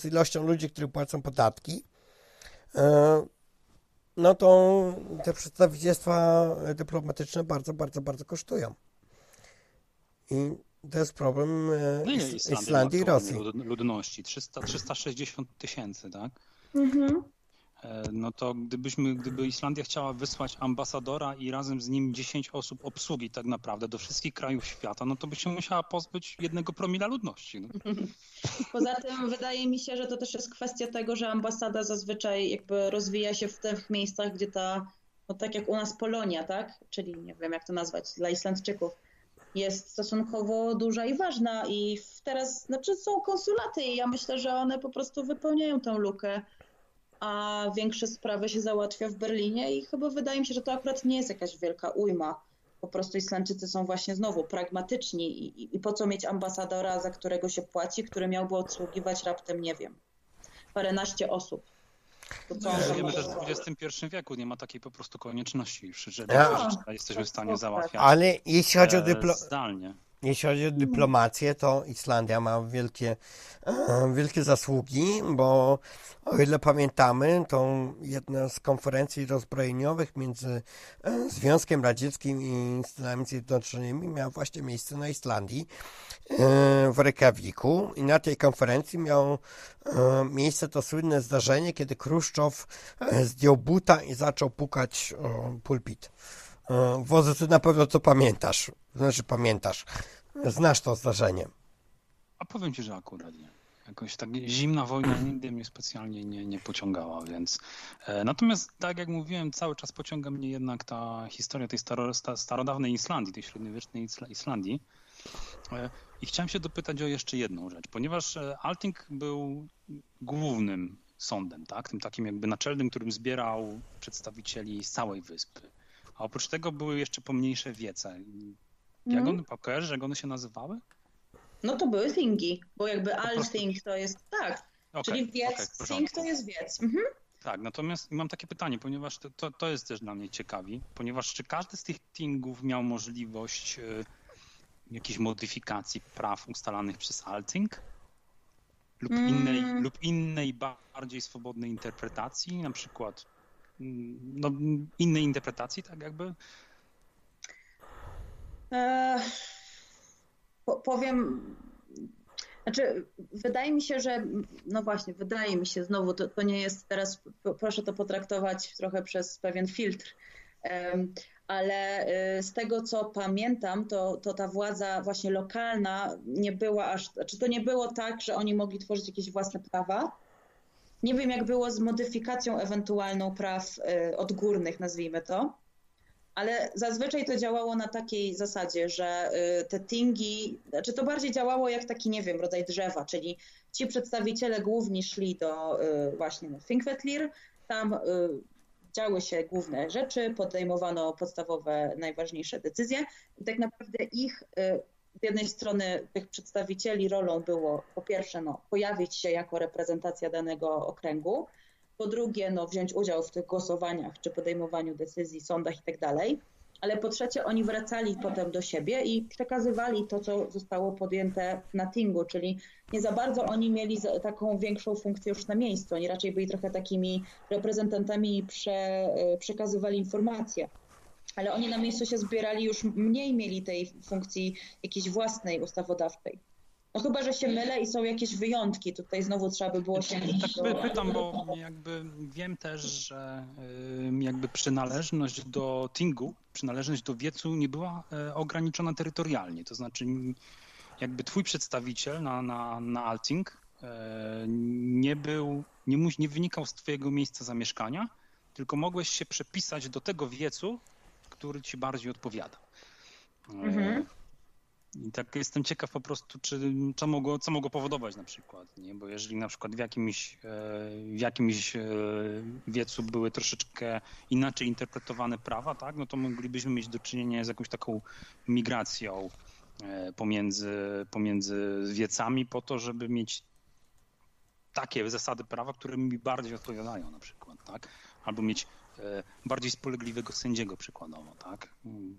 z ilością ludzi, którzy płacą podatki, no to te przedstawicielstwa dyplomatyczne bardzo, bardzo, bardzo kosztują. I to jest problem no Islandii i Rosji. Ludności 300, 360 tysięcy, tak? Mhm. E, no to gdybyśmy, gdyby Islandia chciała wysłać ambasadora i razem z nim 10 osób obsługi tak naprawdę do wszystkich krajów świata, no to by się musiała pozbyć jednego promila ludności. No. Poza tym wydaje mi się, że to też jest kwestia tego, że ambasada zazwyczaj jakby rozwija się w tych miejscach, gdzie ta, no tak jak u nas Polonia, tak? Czyli nie wiem jak to nazwać, dla Islandczyków jest stosunkowo duża i ważna i teraz, znaczy są konsulaty i ja myślę, że one po prostu wypełniają tę lukę a większe sprawy się załatwia w Berlinie i chyba wydaje mi się, że to akurat nie jest jakaś wielka ujma. Po prostu Islandczycy są właśnie znowu pragmatyczni i, i, i po co mieć ambasadora, za którego się płaci, który miałby obsługiwać raptem, nie wiem, paręnaście osób. To co no, Żyjemy też w XXI wieku, nie ma takiej po prostu konieczności, że ja. jesteśmy w stanie załatwiać. Ale jeśli chodzi o dyplo... zdalnie. Jeśli chodzi o dyplomację, to Islandia ma wielkie, e, wielkie zasługi, bo o ile pamiętamy, to jedna z konferencji rozbrojeniowych między e, Związkiem Radzieckim i Stanami Zjednoczonymi miała właśnie miejsce na Islandii, e, w Reykjaviku i na tej konferencji miało miejsce to słynne zdarzenie, kiedy Kruszczow zdjął buta i zaczął pukać pulpit. Wozy, ty na pewno to pamiętasz. Znaczy pamiętasz. Znasz to zdarzenie. A powiem ci, że akurat nie. Jakoś tak zimna wojna nigdy mnie specjalnie nie, nie pociągała, więc. E, natomiast, tak jak mówiłem, cały czas pociąga mnie jednak ta historia tej staro, starodawnej Islandii, tej średniowiecznej Islandii. E, I chciałem się dopytać o jeszcze jedną rzecz, ponieważ e, Alting był głównym sądem, tak? Tym takim jakby naczelnym, którym zbierał przedstawicieli z całej wyspy. A oprócz tego były jeszcze pomniejsze wiece. Jak mm. one, kojarzysz, jak one się nazywały? No to były thingi, bo jakby Althing to jest, tak, okay, czyli wiec, okay, thing to jest wiec. Mhm. Tak, natomiast mam takie pytanie, ponieważ to, to, to jest też dla mnie ciekawi, ponieważ czy każdy z tych tingów miał możliwość y, jakiejś modyfikacji praw ustalanych przez Alting? Lub, Mm. innej, lub innej bardziej swobodnej interpretacji, na przykład no, innej interpretacji, tak jakby? E, po, powiem, znaczy, wydaje mi się, że, no właśnie, wydaje mi się, znowu to, to nie jest teraz, proszę to potraktować trochę przez pewien filtr, ale y, z tego co pamiętam, to, to ta władza właśnie lokalna nie była aż, znaczy to nie było tak, że oni mogli tworzyć jakieś własne prawa. Nie wiem, jak było z modyfikacją ewentualną praw y, odgórnych, nazwijmy to. Ale zazwyczaj to działało na takiej zasadzie, że y, te tingi, znaczy to bardziej działało jak taki, nie wiem, rodzaj drzewa, czyli ci przedstawiciele główni szli do y, właśnie no, Finkvetlir, tam działy się główne rzeczy, podejmowano podstawowe, najważniejsze decyzje i tak naprawdę ich z jednej strony tych przedstawicieli rolą było po pierwsze no, pojawić się jako reprezentacja danego okręgu, po drugie no, wziąć udział w tych głosowaniach czy podejmowaniu decyzji, sądach i tak ale po trzecie oni wracali potem do siebie i przekazywali to, co zostało podjęte na Tingu, czyli nie za bardzo oni mieli taką większą funkcję już na miejscu, oni raczej byli trochę takimi reprezentantami i prze, y, przekazywali informacje. Ale oni na miejscu się zbierali, już mniej mieli tej funkcji jakiejś własnej ustawodawczej. No chyba, że się mylę i są jakieś wyjątki. Tutaj znowu trzeba by było się... Tak py- pytam, bo jakby wiem też, że jakby przynależność do Tingu, przynależność do wiecu nie była e, ograniczona terytorialnie. To znaczy jakby twój przedstawiciel na, na, na Alting e, nie był, nie, muś, nie wynikał z twojego miejsca zamieszkania, tylko mogłeś się przepisać do tego wiecu, który ci bardziej odpowiada. E, Mhm. I tak jestem ciekaw po prostu, czy, co, mogło, co mogło powodować na przykład, nie? bo jeżeli na przykład w jakimś, e, w jakimś e, wiecu były troszeczkę inaczej interpretowane prawa, tak, no to moglibyśmy mieć do czynienia z jakąś taką migracją e, pomiędzy, pomiędzy wiecami po to, żeby mieć takie zasady prawa, które mi bardziej odpowiadają na przykład, tak, albo mieć e, bardziej spolegliwego sędziego przykładowo, tak. Mm.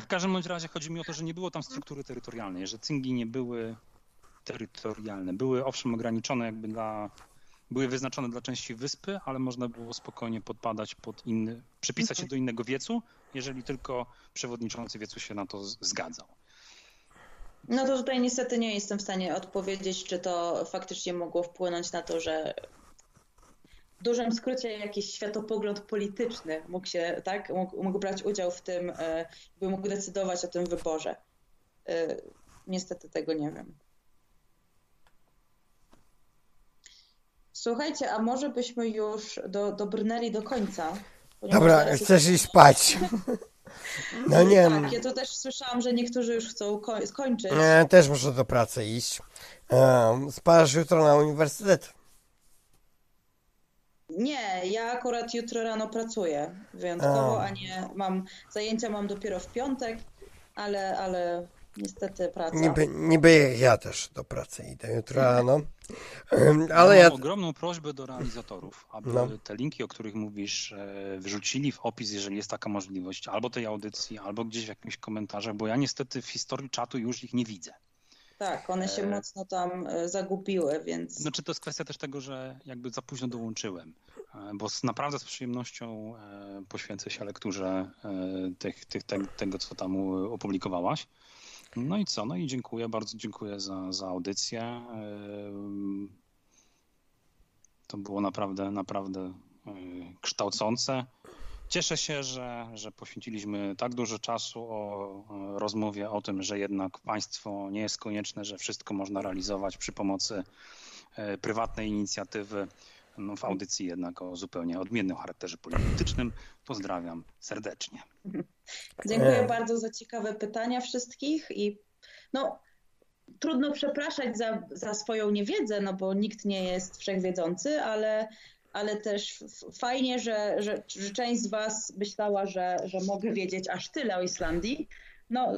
W każdym bądź razie chodzi mi o to, że nie było tam struktury terytorialnej, że cyngi nie były terytorialne. Były owszem ograniczone jakby dla, były wyznaczone dla części wyspy, ale można było spokojnie podpadać pod inny, przypisać się do innego wiecu, jeżeli tylko przewodniczący wiecu się na to zgadzał. No to tutaj niestety nie jestem w stanie odpowiedzieć, czy to faktycznie mogło wpłynąć na to, że w dużym skrócie jakiś światopogląd polityczny mógł się, tak, mógł, mógł brać udział w tym, e, by mógł decydować o tym wyborze. E, Niestety tego nie wiem. Słuchajcie, a może byśmy już do, dobrnęli do końca? Dobra, chcesz iść spać. No nie wiem. Tak, ja to też słyszałam, że niektórzy już chcą ko- skończyć. E, też muszę do pracy iść. E, spasz jutro na uniwersytet. Nie, ja akurat jutro rano pracuję wyjątkowo, A. a nie mam zajęcia mam dopiero w piątek, ale, ale niestety praca. Niby, niby ja też do pracy idę jutro rano. Ale ja ja... mam ogromną prośbę do realizatorów, aby No. te linki, o których mówisz, e, wrzucili w opis, jeżeli jest taka możliwość, albo tej audycji, albo gdzieś w jakimś komentarzach, bo ja niestety w historii czatu już ich nie widzę. Tak, one się E. mocno tam e, zagubiły, więc Znaczy to jest kwestia też tego, że jakby za późno dołączyłem, e, bo z, naprawdę z przyjemnością poświęcę się lekturze tych, tych, te, tego, co tam opublikowałaś. No i co? No i dziękuję, bardzo dziękuję za, za audycję. To było naprawdę, naprawdę kształcące. Cieszę się, że, że poświęciliśmy tak dużo czasu o rozmowie o tym, że jednak państwo nie jest konieczne, że wszystko można realizować przy pomocy e, prywatnej inicjatywy. No, w audycji jednak o zupełnie odmiennym charakterze politycznym. Pozdrawiam serdecznie. dziękuję E. bardzo za ciekawe pytania wszystkich i no trudno przepraszać za, za swoją niewiedzę, no bo nikt nie jest wszechwiedzący, ale, ale też fajnie, że, że, że część z Was myślała, że, że mogę wiedzieć aż tyle o Islandii. No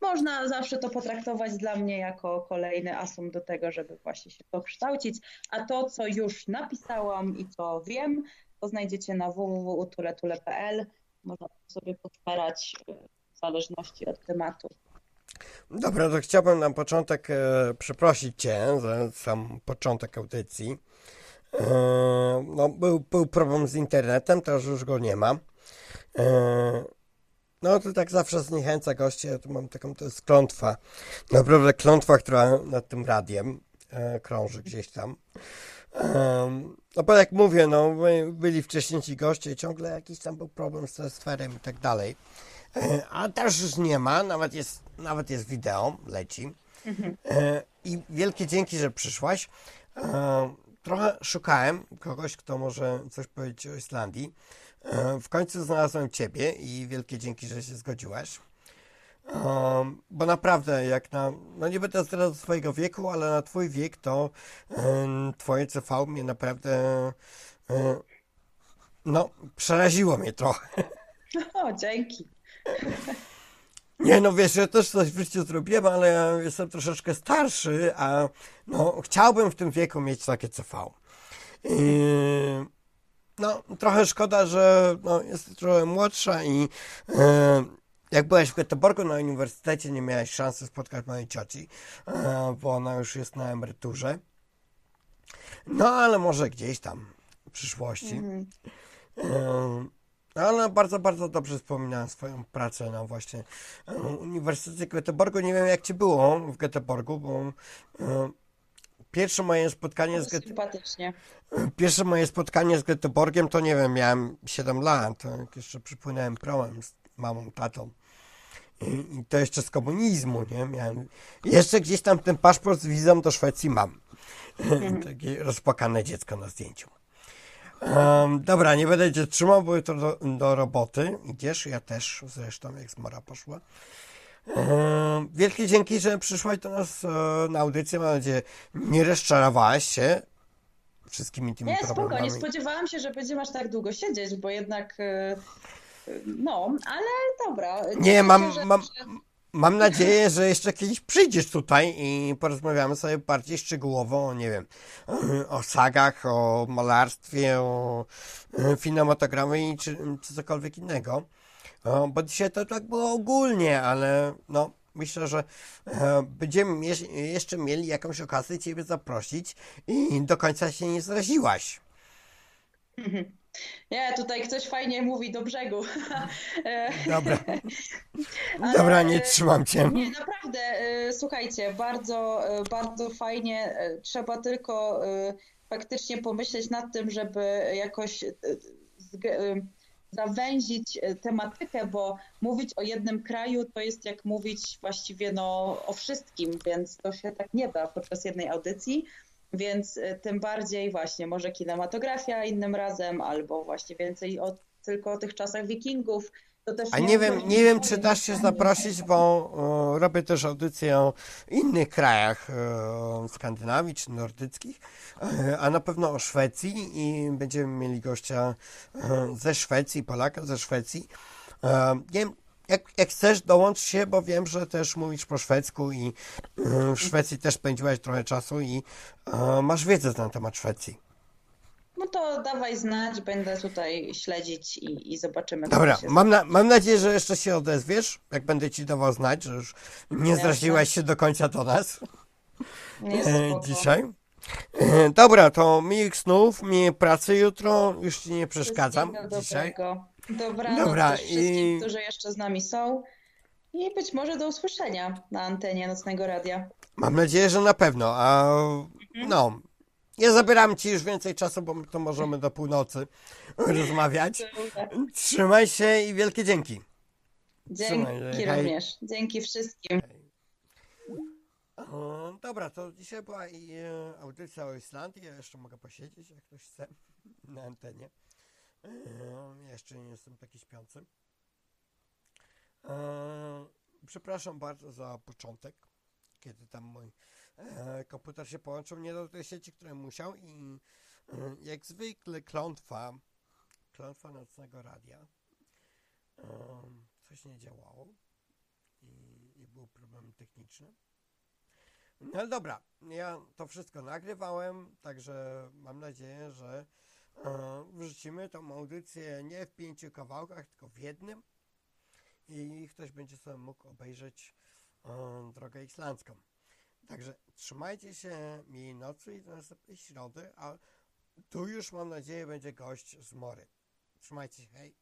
można zawsze to potraktować dla mnie jako kolejny asum do tego, żeby właśnie się dokształcić. A to, co już napisałam i co wiem, to znajdziecie na www.utuletule.pl. Można sobie podpierać w zależności od tematu. Dobra, to chciałbym na początek e, przeprosić Cię za sam początek audycji. E, no, był, był problem z internetem, teraz już go nie ma. E, no to tak zawsze zniechęca gości, ja tu mam taką, to jest klątwa, naprawdę klątwa, która nad tym radiem e, krąży gdzieś tam. no bo jak mówię, no byli wcześniejsi goście, ciągle jakiś tam był problem z transferem i tak dalej. A też już nie ma, nawet jest, nawet jest wideo, leci. Mhm. I wielkie dzięki, że przyszłaś. E, trochę szukałem kogoś, kto może coś powiedzieć o Islandii. W końcu znalazłem Ciebie i wielkie dzięki, że się zgodziłaś. Um, bo naprawdę, jak na, no nie będę teraz swojego wieku, ale na Twój wiek, to Twoje CV mnie naprawdę, no, przeraziło mnie trochę. O, dzięki. Nie, no wiesz, ja też coś w życiu zrobiłem, ale ja jestem troszeczkę starszy, a no, chciałbym w tym wieku mieć takie CV. I, no, trochę szkoda, że no, jest trochę młodsza i e, jak byłaś w Göteborgu na uniwersytecie, nie miałaś szansy spotkać mojej cioci, e, bo ona już jest na emeryturze. No, ale może gdzieś tam w przyszłości. -hmm. e, ale bardzo, bardzo dobrze wspominałem swoją pracę na właśnie e, Uniwersytecie Göteborgu. Nie wiem, jak ci było w Göteborgu, bo e, pierwsze moje spotkanie z Göteborgiem. Pierwsze moje spotkanie z Göteborgiem to nie wiem, miałem 7 lat, jak jeszcze przypłynąłem prołem z mamą, tatą. I, to jeszcze z komunizmu, nie? Miałem, jeszcze gdzieś tam ten paszport z wizą do Szwecji mam. Mhm. Takie rozpłakane dziecko na zdjęciu. Um, dobra, nie będę cię trzymał, bo to do, do roboty. Idziesz, ja też zresztą, jak zmora poszła. Um, wielkie dzięki, że przyszłaś do nas e, na audycję. Mam nadzieję, nie rozczarowałaś się wszystkimi tymi nie, problemami. Nie, spoko, nie spodziewałam się, że będziemy aż tak długo siedzieć, bo jednak... E, e, no, ale dobra. Nie, mam, mam, Mam nadzieję, że jeszcze kiedyś przyjdziesz tutaj i porozmawiamy sobie bardziej szczegółowo, nie wiem, o sagach, o malarstwie, o kinematografii czy, czy cokolwiek innego. Bo dzisiaj to tak było ogólnie, ale no, myślę, że e, będziemy jeszcze mieli jakąś okazję Ciebie zaprosić i do końca się nie zraziłaś. Nie, tutaj ktoś fajnie mówi do brzegu. Dobra. Ale, Dobra, nie trzymam cię. Nie, naprawdę, e, słuchajcie, bardzo, e, bardzo fajnie. E, trzeba tylko faktycznie pomyśleć nad tym, żeby jakoś zawęzić tematykę, bo mówić o jednym kraju to jest jak mówić właściwie no, o wszystkim, więc to się tak nie da podczas jednej audycji. Więc y, tym bardziej właśnie może kinematografia innym razem, albo właśnie więcej o, tylko o tych czasach wikingów. A nie wiem, nie wiem, czy dasz się zaprosić, bo o, robię też audycję o innych krajach o, Skandynawii czy nordyckich, e, a na pewno o Szwecji i będziemy mieli gościa e, ze Szwecji, Polaka ze Szwecji. E, nie wiem, jak, jak chcesz, dołącz się, bo wiem, że też mówisz po szwedzku i y, w Szwecji też spędziłaś trochę czasu i y, masz wiedzę na temat Szwecji. No to dawaj znać, będę tutaj śledzić i, i zobaczymy. Dobra, mam, na, mam nadzieję, że jeszcze się odezwiesz, jak będę ci dawał znać, że już nie zraziłaś się do końca do nas e, dzisiaj. E, dobra, to miłych snów, miłej pracy jutro, już ci nie przeszkadzam dzisiaj. Dobrego. Dobranoc Dobra, wszystkim, i... którzy jeszcze z nami są. I być może do usłyszenia na antenie Nocnego Radia. Mam nadzieję, że na pewno. A mhm. no, nie zabieram ci już więcej czasu, bo to możemy do północy rozmawiać. Trzymaj się i wielkie dzięki. Dzięki również. Dzięki wszystkim. dobra, to dzisiaj była i e, audycja o Islandii. Ja jeszcze mogę posiedzieć, jak ktoś chce, na antenie. Ja jeszcze nie jestem taki śpiący. Przepraszam bardzo za początek, kiedy tam mój e, komputer się połączył nie do tej sieci, której musiał i e, jak zwykle klątwa, klątwa nocnego radia. Coś nie działało i, i były problemy techniczne. No ale dobra, ja to wszystko nagrywałem, także mam nadzieję, że wrzucimy tą audycję nie w pięciu kawałkach, tylko w jednym i ktoś będzie sobie mógł obejrzeć e, drogę islandzką. Także trzymajcie się miłej nocy i do następnej środy, a tu już mam nadzieję będzie gość z Mory. Trzymajcie się, hej!